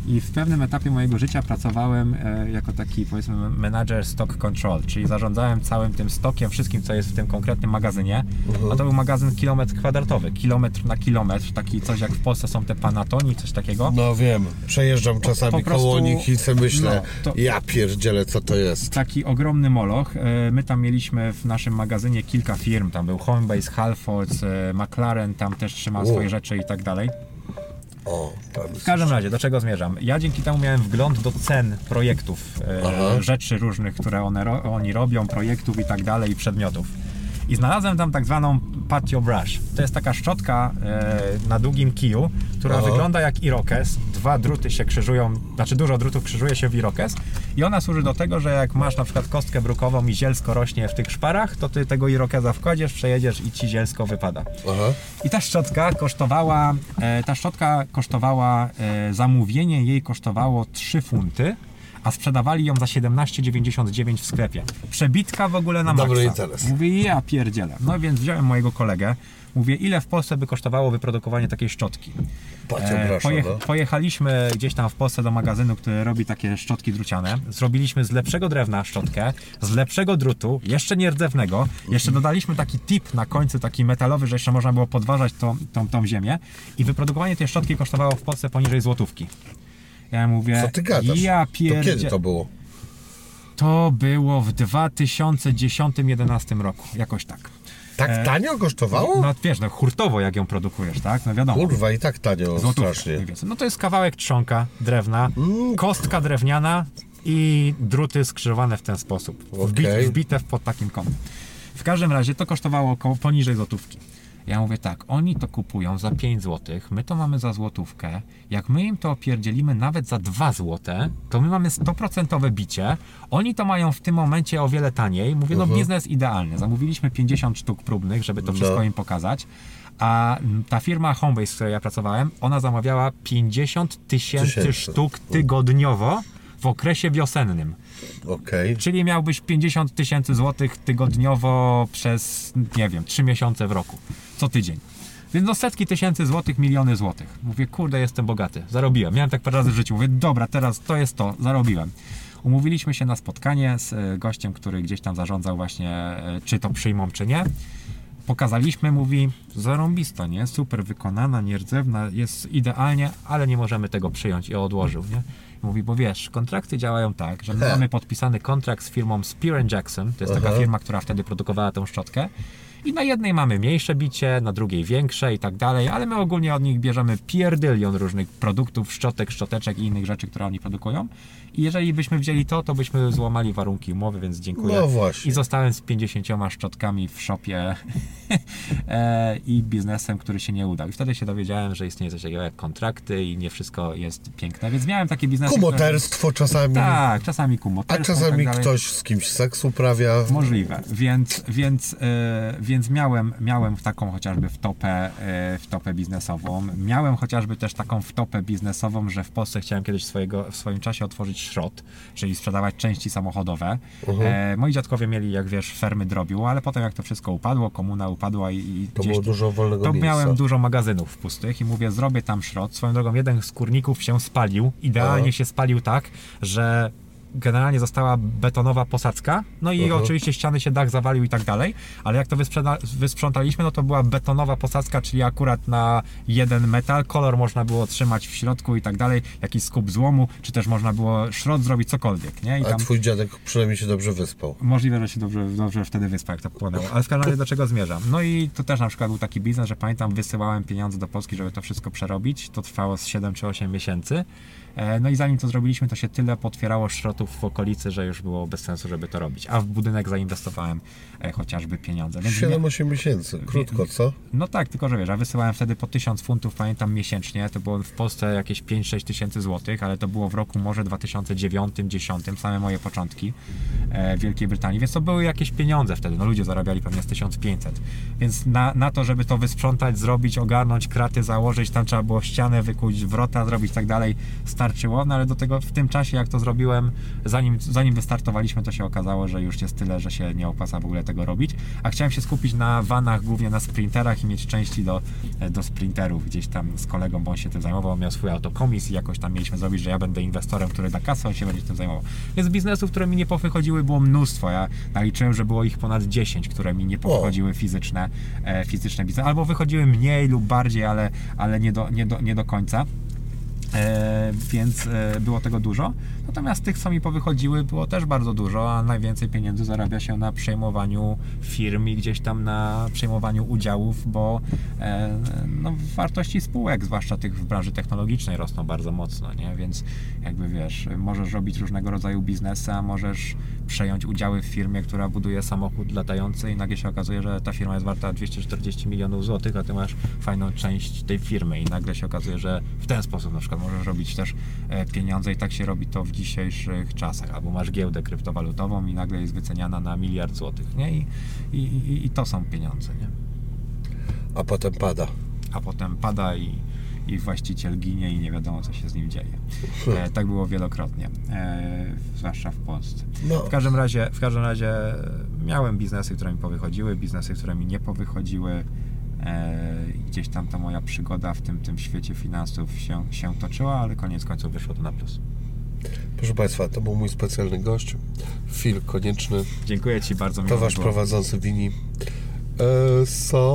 B: i w pewnym etapie mojego życia pracowałem e, jako taki powiedzmy manager stock control, czyli zarządzałem całym tym stokiem, wszystkim co jest w tym konkretnym magazynie. A to był magazyn kilometr kwadratowy, kilometr na kilometr, taki coś jak w Polsce są te Panatoni, coś takiego.
A: No wiem, przejeżdżam czasami
B: po prostu-
A: koło nich i sobie myślę,
B: no, to-
A: ja pierdzielę, co to jest.
B: taki ogromny moloch. E, My tam mieliśmy w naszym magazynie kilka firm. Tam był Homebase, Halfords, e, McLaren, tam też trzymał
A: U.
B: swoje rzeczy i tak dalej.
A: O,
B: W każdym razie, do czego zmierzam? Ja dzięki temu miałem wgląd do cen projektów, e, rzeczy różnych, które one, oni robią, projektów i tak dalej, przedmiotów. I znalazłem tam tak zwaną patio brush. To jest taka szczotka e, na długim kiju, która
A: Aha.
B: wygląda jak irokes. Dwa druty się krzyżują, znaczy dużo drutów krzyżuje się w irokes i ona służy do tego, że jak masz na przykład kostkę brukową i zielsko rośnie w tych szparach, to ty tego irokeza wkładziesz, przejedziesz i ci zielsko wypada.
A: Aha.
B: I ta szczotka kosztowała, e, ta szczotka kosztowała, e, zamówienie jej kosztowało 3 funty, a sprzedawali ją za 17,99 w sklepie. Przebitka w ogóle na
A: Dobry
B: maksa.
A: interes.
B: Mówię, ja pierdzielę. No więc wziąłem mojego kolegę, mówię, ile w Polsce by kosztowało wyprodukowanie takiej szczotki.
A: Pacio
B: E,
A: brasza,
B: poje-
A: no.
B: Pojechaliśmy gdzieś tam w Polsce do magazynu, który robi takie szczotki druciane. Zrobiliśmy z lepszego drewna szczotkę, z lepszego drutu, jeszcze nierdzewnego. Jeszcze dodaliśmy taki tip na końcu, taki metalowy, że jeszcze można było podważać tą, tą, tą ziemię. I wyprodukowanie tej szczotki kosztowało w Polsce poniżej złotówki. Ja mówię,
A: Co ty gadasz?
B: ja
A: to
B: pierdzie...
A: kiedy to było?
B: To było w 2010-2011 roku, jakoś tak.
A: Tak
B: E,
A: tanio kosztowało?
B: No wiesz, no hurtowo jak ją produkujesz, tak? No wiadomo.
A: Kurwa, i tak tanio
B: Złotówkę,
A: strasznie.
B: No to jest kawałek trzonka drewna,
A: Mm.
B: kostka drewniana i druty skrzyżowane w ten sposób. Wbit,
A: Okej.
B: Wbite pod takim kątem. W każdym razie to kosztowało około poniżej złotówki. Ja mówię tak, oni to kupują za 5 zł, my to mamy za złotówkę. Jak my im to opierdzielimy nawet za 2 zł, to my mamy 100% bicie. Oni to mają w tym momencie o wiele taniej. Mówię, no
A: Mhm.
B: biznes idealny. Zamówiliśmy 50 sztuk próbnych, żeby to wszystko
A: No.
B: im pokazać. A ta firma Homebase, w której ja pracowałem, ona zamawiała 50 tysięcy sztuk tygodniowo w okresie wiosennym.
A: Okej.
B: Czyli miałbyś 50 tysięcy złotych tygodniowo przez, nie wiem, 3 miesiące w roku. Co tydzień. Więc no setki tysięcy złotych, miliony złotych. Mówię, kurde, jestem bogaty. Zarobiłem. Miałem tak parę razy w życiu. Mówię, dobra, teraz to jest to. Zarobiłem. Umówiliśmy się na spotkanie z e, gościem, który gdzieś tam zarządzał właśnie, e, czy to przyjmą, czy nie. Pokazaliśmy, mówi, zarąbisto, nie? Super wykonana, nierdzewna, jest idealnie, ale nie możemy tego przyjąć i odłożył, nie? Mówi, bo wiesz, kontrakty działają tak, że my (laughs) mamy podpisany kontrakt z firmą Spear Jackson, to jest taka firma, która wtedy produkowała tą szczotkę. I na jednej mamy mniejsze bicie, na drugiej większe i tak dalej, ale my ogólnie od nich bierzemy pierdylion różnych produktów, szczotek, szczoteczek i innych rzeczy, które oni produkują. I jeżeli byśmy wzięli to, to byśmy złamali warunki umowy, więc dziękuję.
A: No właśnie.
B: I zostałem z 50 szczotkami w shopie (laughs) e, i biznesem, który się nie udał. I wtedy się dowiedziałem, że istnieje coś takiego jak kontrakty i nie wszystko jest piękne. Więc miałem takie biznesy. które-
A: Kumoterstwo czasami.
B: Tak, czasami
A: A
B: kumoterstwo.
A: czasami
B: i tak
A: ktoś z kimś seks uprawia.
B: Możliwe, więc, więc, e, więc miałem, miałem taką chociażby wtopę, e, wtopę biznesową. Miałem chociażby też taką wtopę biznesową, że w Polsce chciałem kiedyś swojego, w swoim czasie otworzyć szrot, czyli sprzedawać części samochodowe. E, moi dziadkowie mieli, jak wiesz, fermy drobiu, ale potem jak to wszystko upadło, komuna upadła i, i
A: To było dużo wolnego
B: to
A: miejsca.
B: miałem dużo magazynów pustych i mówię, zrobię tam szrot. Swoją drogą jeden z kurników się spalił. Idealnie
A: Aha.
B: się spalił tak, że generalnie została betonowa posadzka, no i
A: Aha.
B: oczywiście ściany się dach zawalił i tak dalej, ale jak to wysprzeda- wysprzątaliśmy, no to była betonowa posadzka, czyli akurat na jeden metal, kolor można było trzymać w środku i tak dalej, jakiś skup złomu, czy też można było szrot zrobić, cokolwiek, nie? I
A: A twój dziadek przynajmniej się dobrze wyspał.
B: Możliwe, że się dobrze, dobrze wtedy wyspał, jak to płynęło. Ale w każdym razie do czego zmierzam? No i to też na przykład był taki biznes, że pamiętam, wysyłałem pieniądze do Polski, żeby to wszystko przerobić. To trwało z 7 czy 8 miesięcy. E, No i zanim to zrobiliśmy, to się tyle potwierało szrotów w okolicy, że już było bez sensu, żeby to robić. A w budynek zainwestowałem e, chociażby pieniądze. Więc nie-
A: 7-8 miesięcy. Krótko, co?
B: no tak, tylko że wiesz, ja wysyłałem wtedy po 1000 funtów, pamiętam miesięcznie, to było w Polsce jakieś 5-6 tysięcy złotych, ale to było w roku może 2009-10, same moje początki e, w Wielkiej Brytanii, więc to były jakieś pieniądze wtedy, no ludzie zarabiali pewnie z 1500, więc na, na to, żeby to wysprzątać, zrobić, ogarnąć, kraty założyć, tam trzeba było ścianę wykuć, wrota zrobić i tak dalej, starczyło, no ale do tego w tym czasie, jak to zrobiłem, zanim, zanim wystartowaliśmy, to się okazało, że już jest tyle, że się nie opłaca w ogóle tego robić, a chciałem się skupić na vanach, głównie na sprinterach i mieć części do, do sprinterów. Gdzieś tam z kolegą, bo on się tym zajmował, on miał swój autokomis i jakoś tam mieliśmy zrobić, że ja będę inwestorem, który da kasę, on się będzie tym zajmował. Więc biznesów, które mi nie powychodziły było mnóstwo, ja naliczyłem, że było ich ponad 10, które mi nie powychodziły fizyczne, e, fizyczne biznesy, albo wychodziły mniej lub bardziej, ale, ale nie, do, nie, do, nie do końca. E, więc e, było tego dużo. Natomiast tych, co mi powychodziły, było też bardzo dużo, a najwięcej pieniędzy zarabia się na przejmowaniu firm i gdzieś tam na przejmowaniu udziałów, bo e, no, wartości spółek, zwłaszcza tych w branży technologicznej, rosną bardzo mocno, nie? Więc jakby wiesz, możesz robić różnego rodzaju biznesy, a możesz przejąć udziały w firmie, która buduje samochód latający i nagle się okazuje, że ta firma jest warta 240 milionów złotych, a ty masz fajną część tej firmy i nagle się okazuje, że w ten sposób na przykład możesz robić też e, pieniądze i tak się robi to w dzisiejszych czasach. Albo masz giełdę kryptowalutową i nagle jest wyceniana na miliard złotych, nie? I, i, i, i to są pieniądze, nie?
A: A potem pada.
B: A potem pada i, i właściciel ginie i nie wiadomo, co się z nim dzieje. E, tak było wielokrotnie, e, zwłaszcza w Polsce.
A: No.
B: W każdym razie, w każdym razie miałem biznesy, które mi powychodziły, biznesy, które mi nie powychodziły. E, gdzieś tam ta moja przygoda w tym, tym świecie finansów się, się toczyła, ale koniec końców wyszło to na plus.
A: Proszę Państwa, to był mój specjalny gość, Fil Konieczny.
B: Dziękuję Ci bardzo.
A: To Wasz prowadzący wini. E, so.